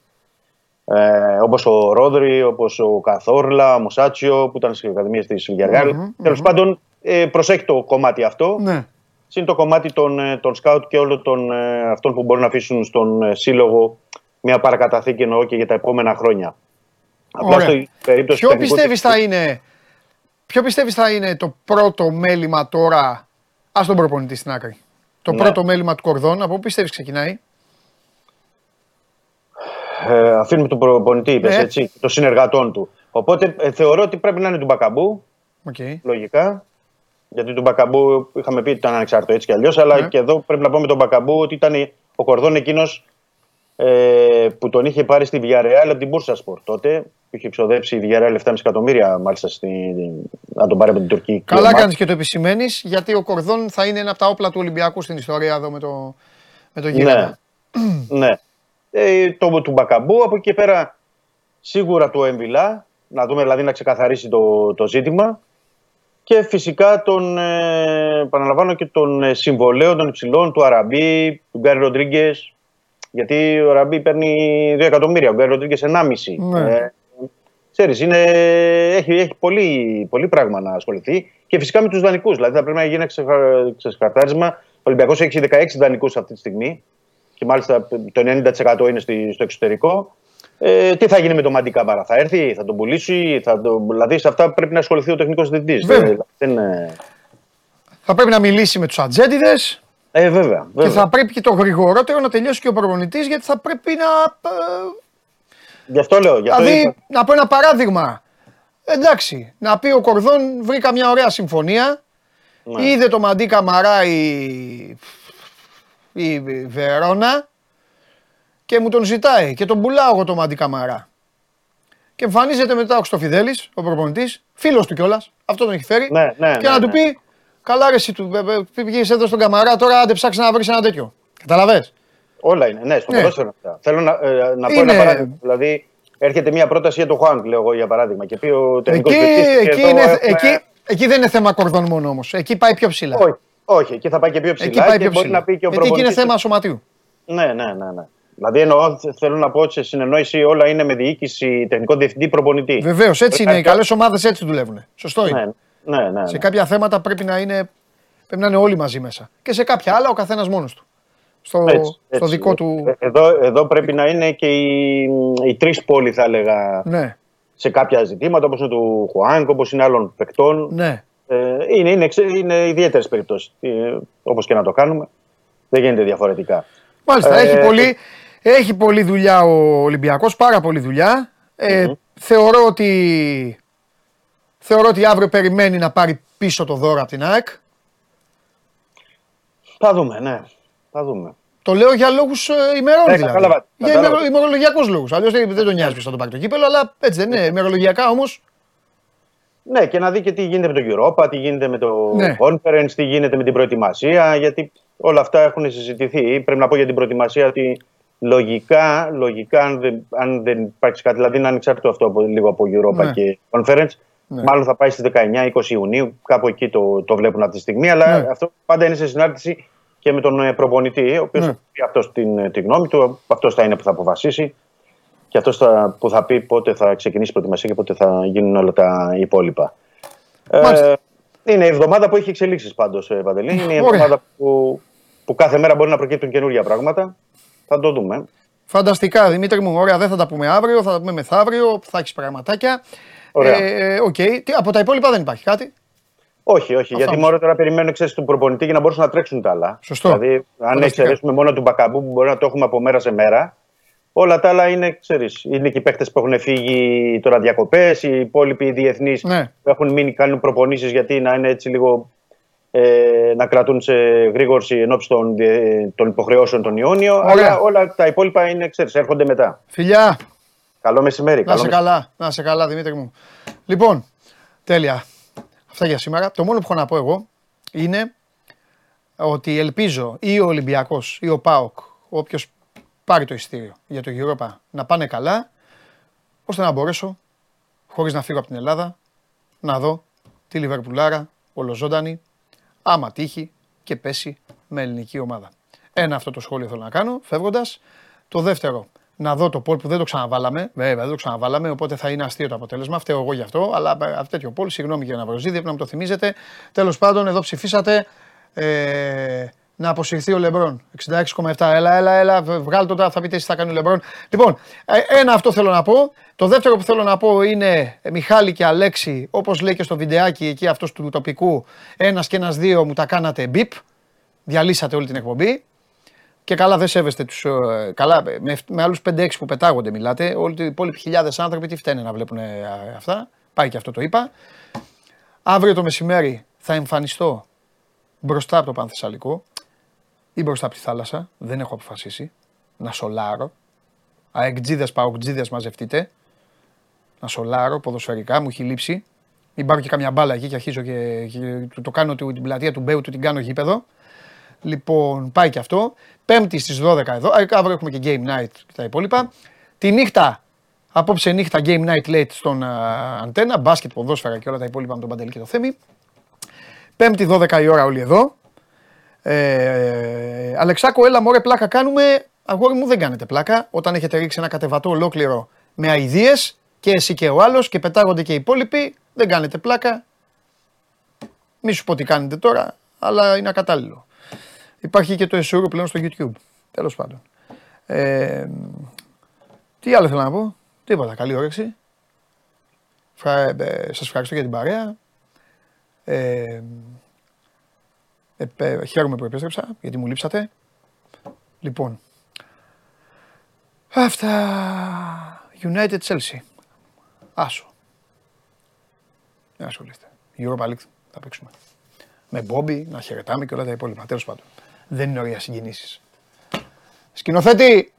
Ε, όπως ο Ρόδρι, όπως ο Καθόρλα, ο Μουσάκιο που ήταν στις ακαδημίες της Villarreal. Τέλος πάντων, ε, προσέχει το κομμάτι αυτό. Ναι. Συν το κομμάτι των, ε, των σκάουτ και όλων των ε, αυτών που μπορούν να αφήσουν στον ε, σύλλογο μια παρακαταθήκη εννοώ και για τα επόμενα χρόνια. Απλά Ωραία. στο περίπτωση Ποιο του τεχνικού πιστεύεις θα διευθυντή- είναι, ποιο πιστεύεις θα είναι το πρώτο μέλημα τώρα, ας τον προπονητή στην άκρη. Το Ναι. πρώτο μέλημα του Κορδόν, από πού πιστεύεις ξεκινάει; Ε, αφήνουμε τον προπονητή, είπες, Ναι. έτσι, των συνεργατών του. Οπότε ε, θεωρώ ότι πρέπει να είναι του Μπακαμπού, Οκ. λογικά. Γιατί του Μπακαμπού είχαμε πει ότι ήταν ανεξάρτητο έτσι κι αλλιώς, αλλά Ναι. και εδώ πρέπει να πούμε τον Μπακαμπού ότι ήταν ο Κορδόν εκείνος ε, που τον είχε πάρει στη Villarreal από την Μπούρσασπορ τότε. Που είχε ξοδέψει η Villarreal 7,5 εκατομμύρια μάλιστα στη, να τον πάρει από την Τουρκία. Καλά κάνεις και το επισημαίνεις, γιατί ο Κορδόν θα είναι ένα από τα όπλα του Ολυμπιακού στην ιστορία εδώ με το, με το Ναι. γύρισμα. ναι. Ε, το του Μπακαμπού, από εκεί και πέρα σίγουρα του Εμβιλά, να δούμε δηλαδή να ξεκαθαρίσει το, το ζήτημα. Και φυσικά τον, ε, επαναλαμβάνω και τον ε, συμβολέων των υψηλών του Αραμπί, του Γκάρι Ροντρίγκες. Γιατί ο Αραμπί παίρνει 2 εκατομμύρια, ο Γκάρι Ροντρίγκες 1,5. Ναι. Ε, ξέρεις, είναι, έχει, έχει πολύ, πολύ πράγμα να ασχοληθεί. Και φυσικά με τους δανεικούς. Δηλαδή θα πρέπει να γίνει ένα ξεχα- ξεκαθάρισμα. Ο Ολυμπιακός έχει 16 δανεικούς αυτή τη στιγμή. Και μάλιστα το 90% είναι στη- στο εξωτερικό. Ε, τι θα γίνει με τον Μαντί Καμπάρα, θα έρθει, θα τον πουλήσει, θα το, δηλαδή σε αυτά πρέπει να ασχοληθεί ο τεχνικός διευθυντή. Βέβαια. Δεν, ε, Θα πρέπει να μιλήσει με τους ατζέντιδες ε, βέβαια. και βέβαια. θα πρέπει και το γρηγορότερο να τελειώσει και ο προπονητής, γιατί θα πρέπει να... ε, Γι' αυτό λέω. Γι αυτό Δηλαδή, είπα- να πω ένα παράδειγμα. Εντάξει, να πει ο Κορδόν βρήκα μια ωραία συμφωνία. Ναι. Είδε το Μαντί Καμαρά η, η Βερόνα και μου τον ζητάει και τον πουλάω εγώ το Μαντί Καμαρά. Και εμφανίζεται μετά ο Χρυστοφιδέλης, ο προπονητής, φίλος του κιόλας, αυτό τον έχει φέρει. Ναι, ναι, και ναι, να του ναι. πει, καλά ρε εσύ του, πήγες εδώ στον Καμαρά, τώρα άντε ψάξει να βρεις ένα τέτοιο. Καταλαβες; Όλα είναι. Ναι, στο Ναι. ποδόσφαιρο αυτά. Θέλω να, ε, να πω Είναι- ένα παράδειγμα. Δηλαδή, έρχεται μια πρόταση για τον Χουάνκ, λέω εγώ για παράδειγμα. Και πει ο τεχνικός Εκεί, διευθυντής, εκεί, εδώ είναι, έχουμε- εκεί, εκεί δεν είναι θέμα κορδών μόνο όμως. Εκεί πάει πιο ψηλά. Όχι, όχι, εκεί θα πάει και πιο ψηλά. Εκεί πάει και πιο μπορεί ψηλά. να πει και ο Γιατί εκεί είναι προπονητής- θέμα σωματίου. Ναι, ναι, ναι. ναι. Δηλαδή εννοώ, θε- θέλω να πω ότι σε συνεννόηση όλα είναι με διοίκηση, τεχνικό διευθυντή, προπονητή. Βεβαίως, έτσι Πρέπει είναι. να- Οι καλές ομάδες έτσι δουλεύουν. Σωστό είναι. Ναι, ναι, ναι. Σε ναι. κάποια θέματα πρέπει να είναι, πρέπει να είναι όλοι μαζί μέσα. Και σε κάποια άλλα ο καθένας μόνος του. Στο, Έτσι, στο έτσι. δικό του. Ε, Εδώ, εδώ πρέπει να είναι και οι, οι τρεις πόλοι, θα έλεγα, Ναι, σε κάποια ζητήματα, όπως είναι του Χουάνκ, όπως είναι άλλων παικτών. ναι. Ε, είναι, είναι, ξε- είναι ιδιαίτερες περιπτώσεις. Ε, όπως και να το κάνουμε, δεν γίνεται διαφορετικά. Μάλιστα, Ε, έχει, πολύ, έχει πολλή δουλειά ο Ολυμπιακός, πάρα πολλή δουλειά. Ε, θεωρώ, ότι, θεωρώ ότι αύριο περιμένει να πάρει πίσω το δώρο από την ΑΕΚ. Θα δούμε, ναι. Θα δούμε. Το λέω για λόγους ημερών Ναι, δηλαδή. κατάλαβα, Για κατάλαβα. ημερο, ημερολογιακούς λόγους. Αλλιώς δεν, δεν τον νοιάζει ποιο θα το πάρει το κύπελο, αλλά έτσι δεν είναι. Ημερολογιακά όμω. Ναι, και να δει και τι γίνεται με το Europa, τι γίνεται με το Ναι. Conference, τι γίνεται με την προετοιμασία, γιατί όλα αυτά έχουν συζητηθεί. Πρέπει να πω για την προετοιμασία ότι λογικά, λογικά αν, δεν, αν δεν υπάρξει κάτι, δηλαδή είναι ανεξάρτητο αυτό από, λίγο από Europa Ναι. και Conference, Ναι. μάλλον θα πάει στις 19-20 Ιουνίου, κάπου εκεί το, το βλέπουν αυτή τη στιγμή, αλλά Ναι. αυτό πάντα είναι σε συνάρτηση και με τον ε, προπονητή, ο οποίος Ναι. θα πει αυτός την, ε, τη γνώμη του, αυτός θα είναι που θα αποφασίσει και αυτός θα, που θα πει πότε θα ξεκινήσει η προετοιμασία και πότε θα γίνουν όλα τα υπόλοιπα. Μάλιστα. Ε, είναι η εβδομάδα που έχει εξελίξεις πάντως, Παντελή. Είναι η Ωραία. εβδομάδα που, που κάθε μέρα μπορεί να προκύπτουν καινούργια πράγματα. Θα το δούμε. Φανταστικά, Δημήτρη μου. Ωραία, δεν θα τα πούμε αύριο, θα τα πούμε μεθαύριο, θα έχεις πραγματάκια. Ωραία. Ε, οκ. Τι, από τα υπόλοιπα δεν υπάρχει κάτι; Όχι, όχι. γιατί όμως. μόνο τώρα περιμένουν ξέρεις, του προπονητή για να μπορούσαν να τρέξουν τα άλλα. Σωστό. Δηλαδή, αν Φανταστικά. εξαιρέσουμε μόνο του Μπακαμπού που μπορεί να το έχουμε από μέρα σε μέρα, όλα τα άλλα είναι, ξέρεις, είναι και οι παίχτες που έχουν φύγει τώρα διακοπές, οι υπόλοιποι διεθνείς Ναι. που έχουν μείνει, κάνουν προπονήσεις γιατί να είναι έτσι λίγο. Ε, να κρατούν σε γρήγορση εν ώψη των, διε- των υποχρεώσεων τον Ιόνιο. Ωραία. Αλλά όλα τα υπόλοιπα είναι, ξέρεις, έρχονται μετά. Φιλιά, Καλό μεσημέρι. να καλό σε μεσημέρι. καλά, να σε καλά Δημήτρη μου. Λοιπόν, τέλεια. Αυτά για σήμερα. Το μόνο που έχω να πω εγώ είναι ότι ελπίζω ή ο Ολυμπιακός ή ο ΠΑΟΚ, όποιος πάρει το ειστήριο για το Europa, να πάνε καλά, ώστε να μπορέσω, χωρίς να φύγω από την Ελλάδα, να δω τη Λιβερπουλάρα ολοζώντανη, άμα τύχει και πέσει με ελληνική ομάδα. Ένα αυτό το σχόλιο θέλω να κάνω φεύγοντας. Το δεύτερο, να δω το πόλ που δεν το ξαναβάλαμε. Βέβαια, δεν το ξαναβάλαμε, οπότε θα είναι αστείο το αποτέλεσμα. Φταίω εγώ γι' αυτό. Αλλά ε, αυτό τέτοιο πόλ, συγγνώμη κύριε Ναυροζίδη, να μου το θυμίζετε. Τέλος πάντων, εδώ ψηφίσατε ε, να αποσυρθεί ο Λεμπρόν. 66,7. Έλα, έλα, έλα, βγάλτε το τώρα, θα πείτε εσεί θα κάνει ο Λεμπρόν. Λοιπόν, ε, ένα αυτό θέλω να πω. Το δεύτερο που θέλω να πω είναι ε, Μιχάλη και Αλέξη, όπως λέει και στο βιντεάκι εκεί αυτός του τοπικού, ένας και ένας δύο μου τα κάνατε μπιπ. Διαλύσατε όλη την εκπομπή. Και καλά δεν σέβεστε τους, ε, καλά, με, με άλλους 5-6 που πετάγονται μιλάτε, όλοι οι υπόλοιποι χιλιάδες άνθρωποι τι φταίνε να βλέπουν ε, αυτά, πάει και αυτό το είπα. Αύριο το μεσημέρι θα εμφανιστώ μπροστά από το Πανθεσσαλικό ή μπροστά από τη θάλασσα, δεν έχω αποφασίσει, να σολάρω. Αεκτζίδες, παοκτζίδες μαζευτείτε. Να σολάρω ποδοσφαιρικά, μου έχει λείψει. Μην πάρω και καμιά μπάλα εκεί και αρχίζω και, και το, το κάνω την πλατεία του Μπέου, του την κάνω γήπεδο. Λοιπόν, πάει και αυτό. Πέμπτη στις 12 εδώ. Αύριο έχουμε και game night και τα υπόλοιπα. Τη νύχτα, απόψε νύχτα game night late στον αντένα. Μπάσκετ, ποδόσφαιρα και όλα τα υπόλοιπα με τον Παντελή και το Θέμη. Πέμπτη 12 η ώρα όλοι εδώ. Ε, Αλεξάκο, έλα μωρέ πλάκα κάνουμε. Αγόρι μου δεν κάνετε πλάκα. Όταν έχετε ρίξει ένα κατεβατό ολόκληρο με αηδίες και εσύ και ο άλλος και πετάγονται και οι υπόλοιποι, δεν κάνετε πλάκα. Μη σου πω τι κάνετε τώρα, αλλά είναι ακατάλληλο. Υπάρχει και το εσούρο πλέον στο YouTube. Τέλος πάντων. Ε, τι άλλο θέλω να πω; Τίποτα. Καλή όρεξη. Φρα, ε, σας ευχαριστώ για την παρέα. Ε, ε, χαίρομαι που επέστρεψα γιατί μου λείψατε. Λοιπόν, αυτά. United Chelsea. Άσο. Δεν ασχολείστε. Europa League θα παίξουμε. Με Μπόμπι, να χαιρετάμε και όλα τα υπόλοιπα. Τέλος πάντων. Δεν είναι ωραία συγκινήσεις. Σκηνοθέτη,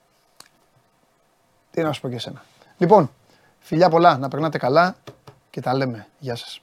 τι να σου πω και εσένα. Λοιπόν, φιλιά πολλά, να περνάτε καλά και τα λέμε. Γεια σας.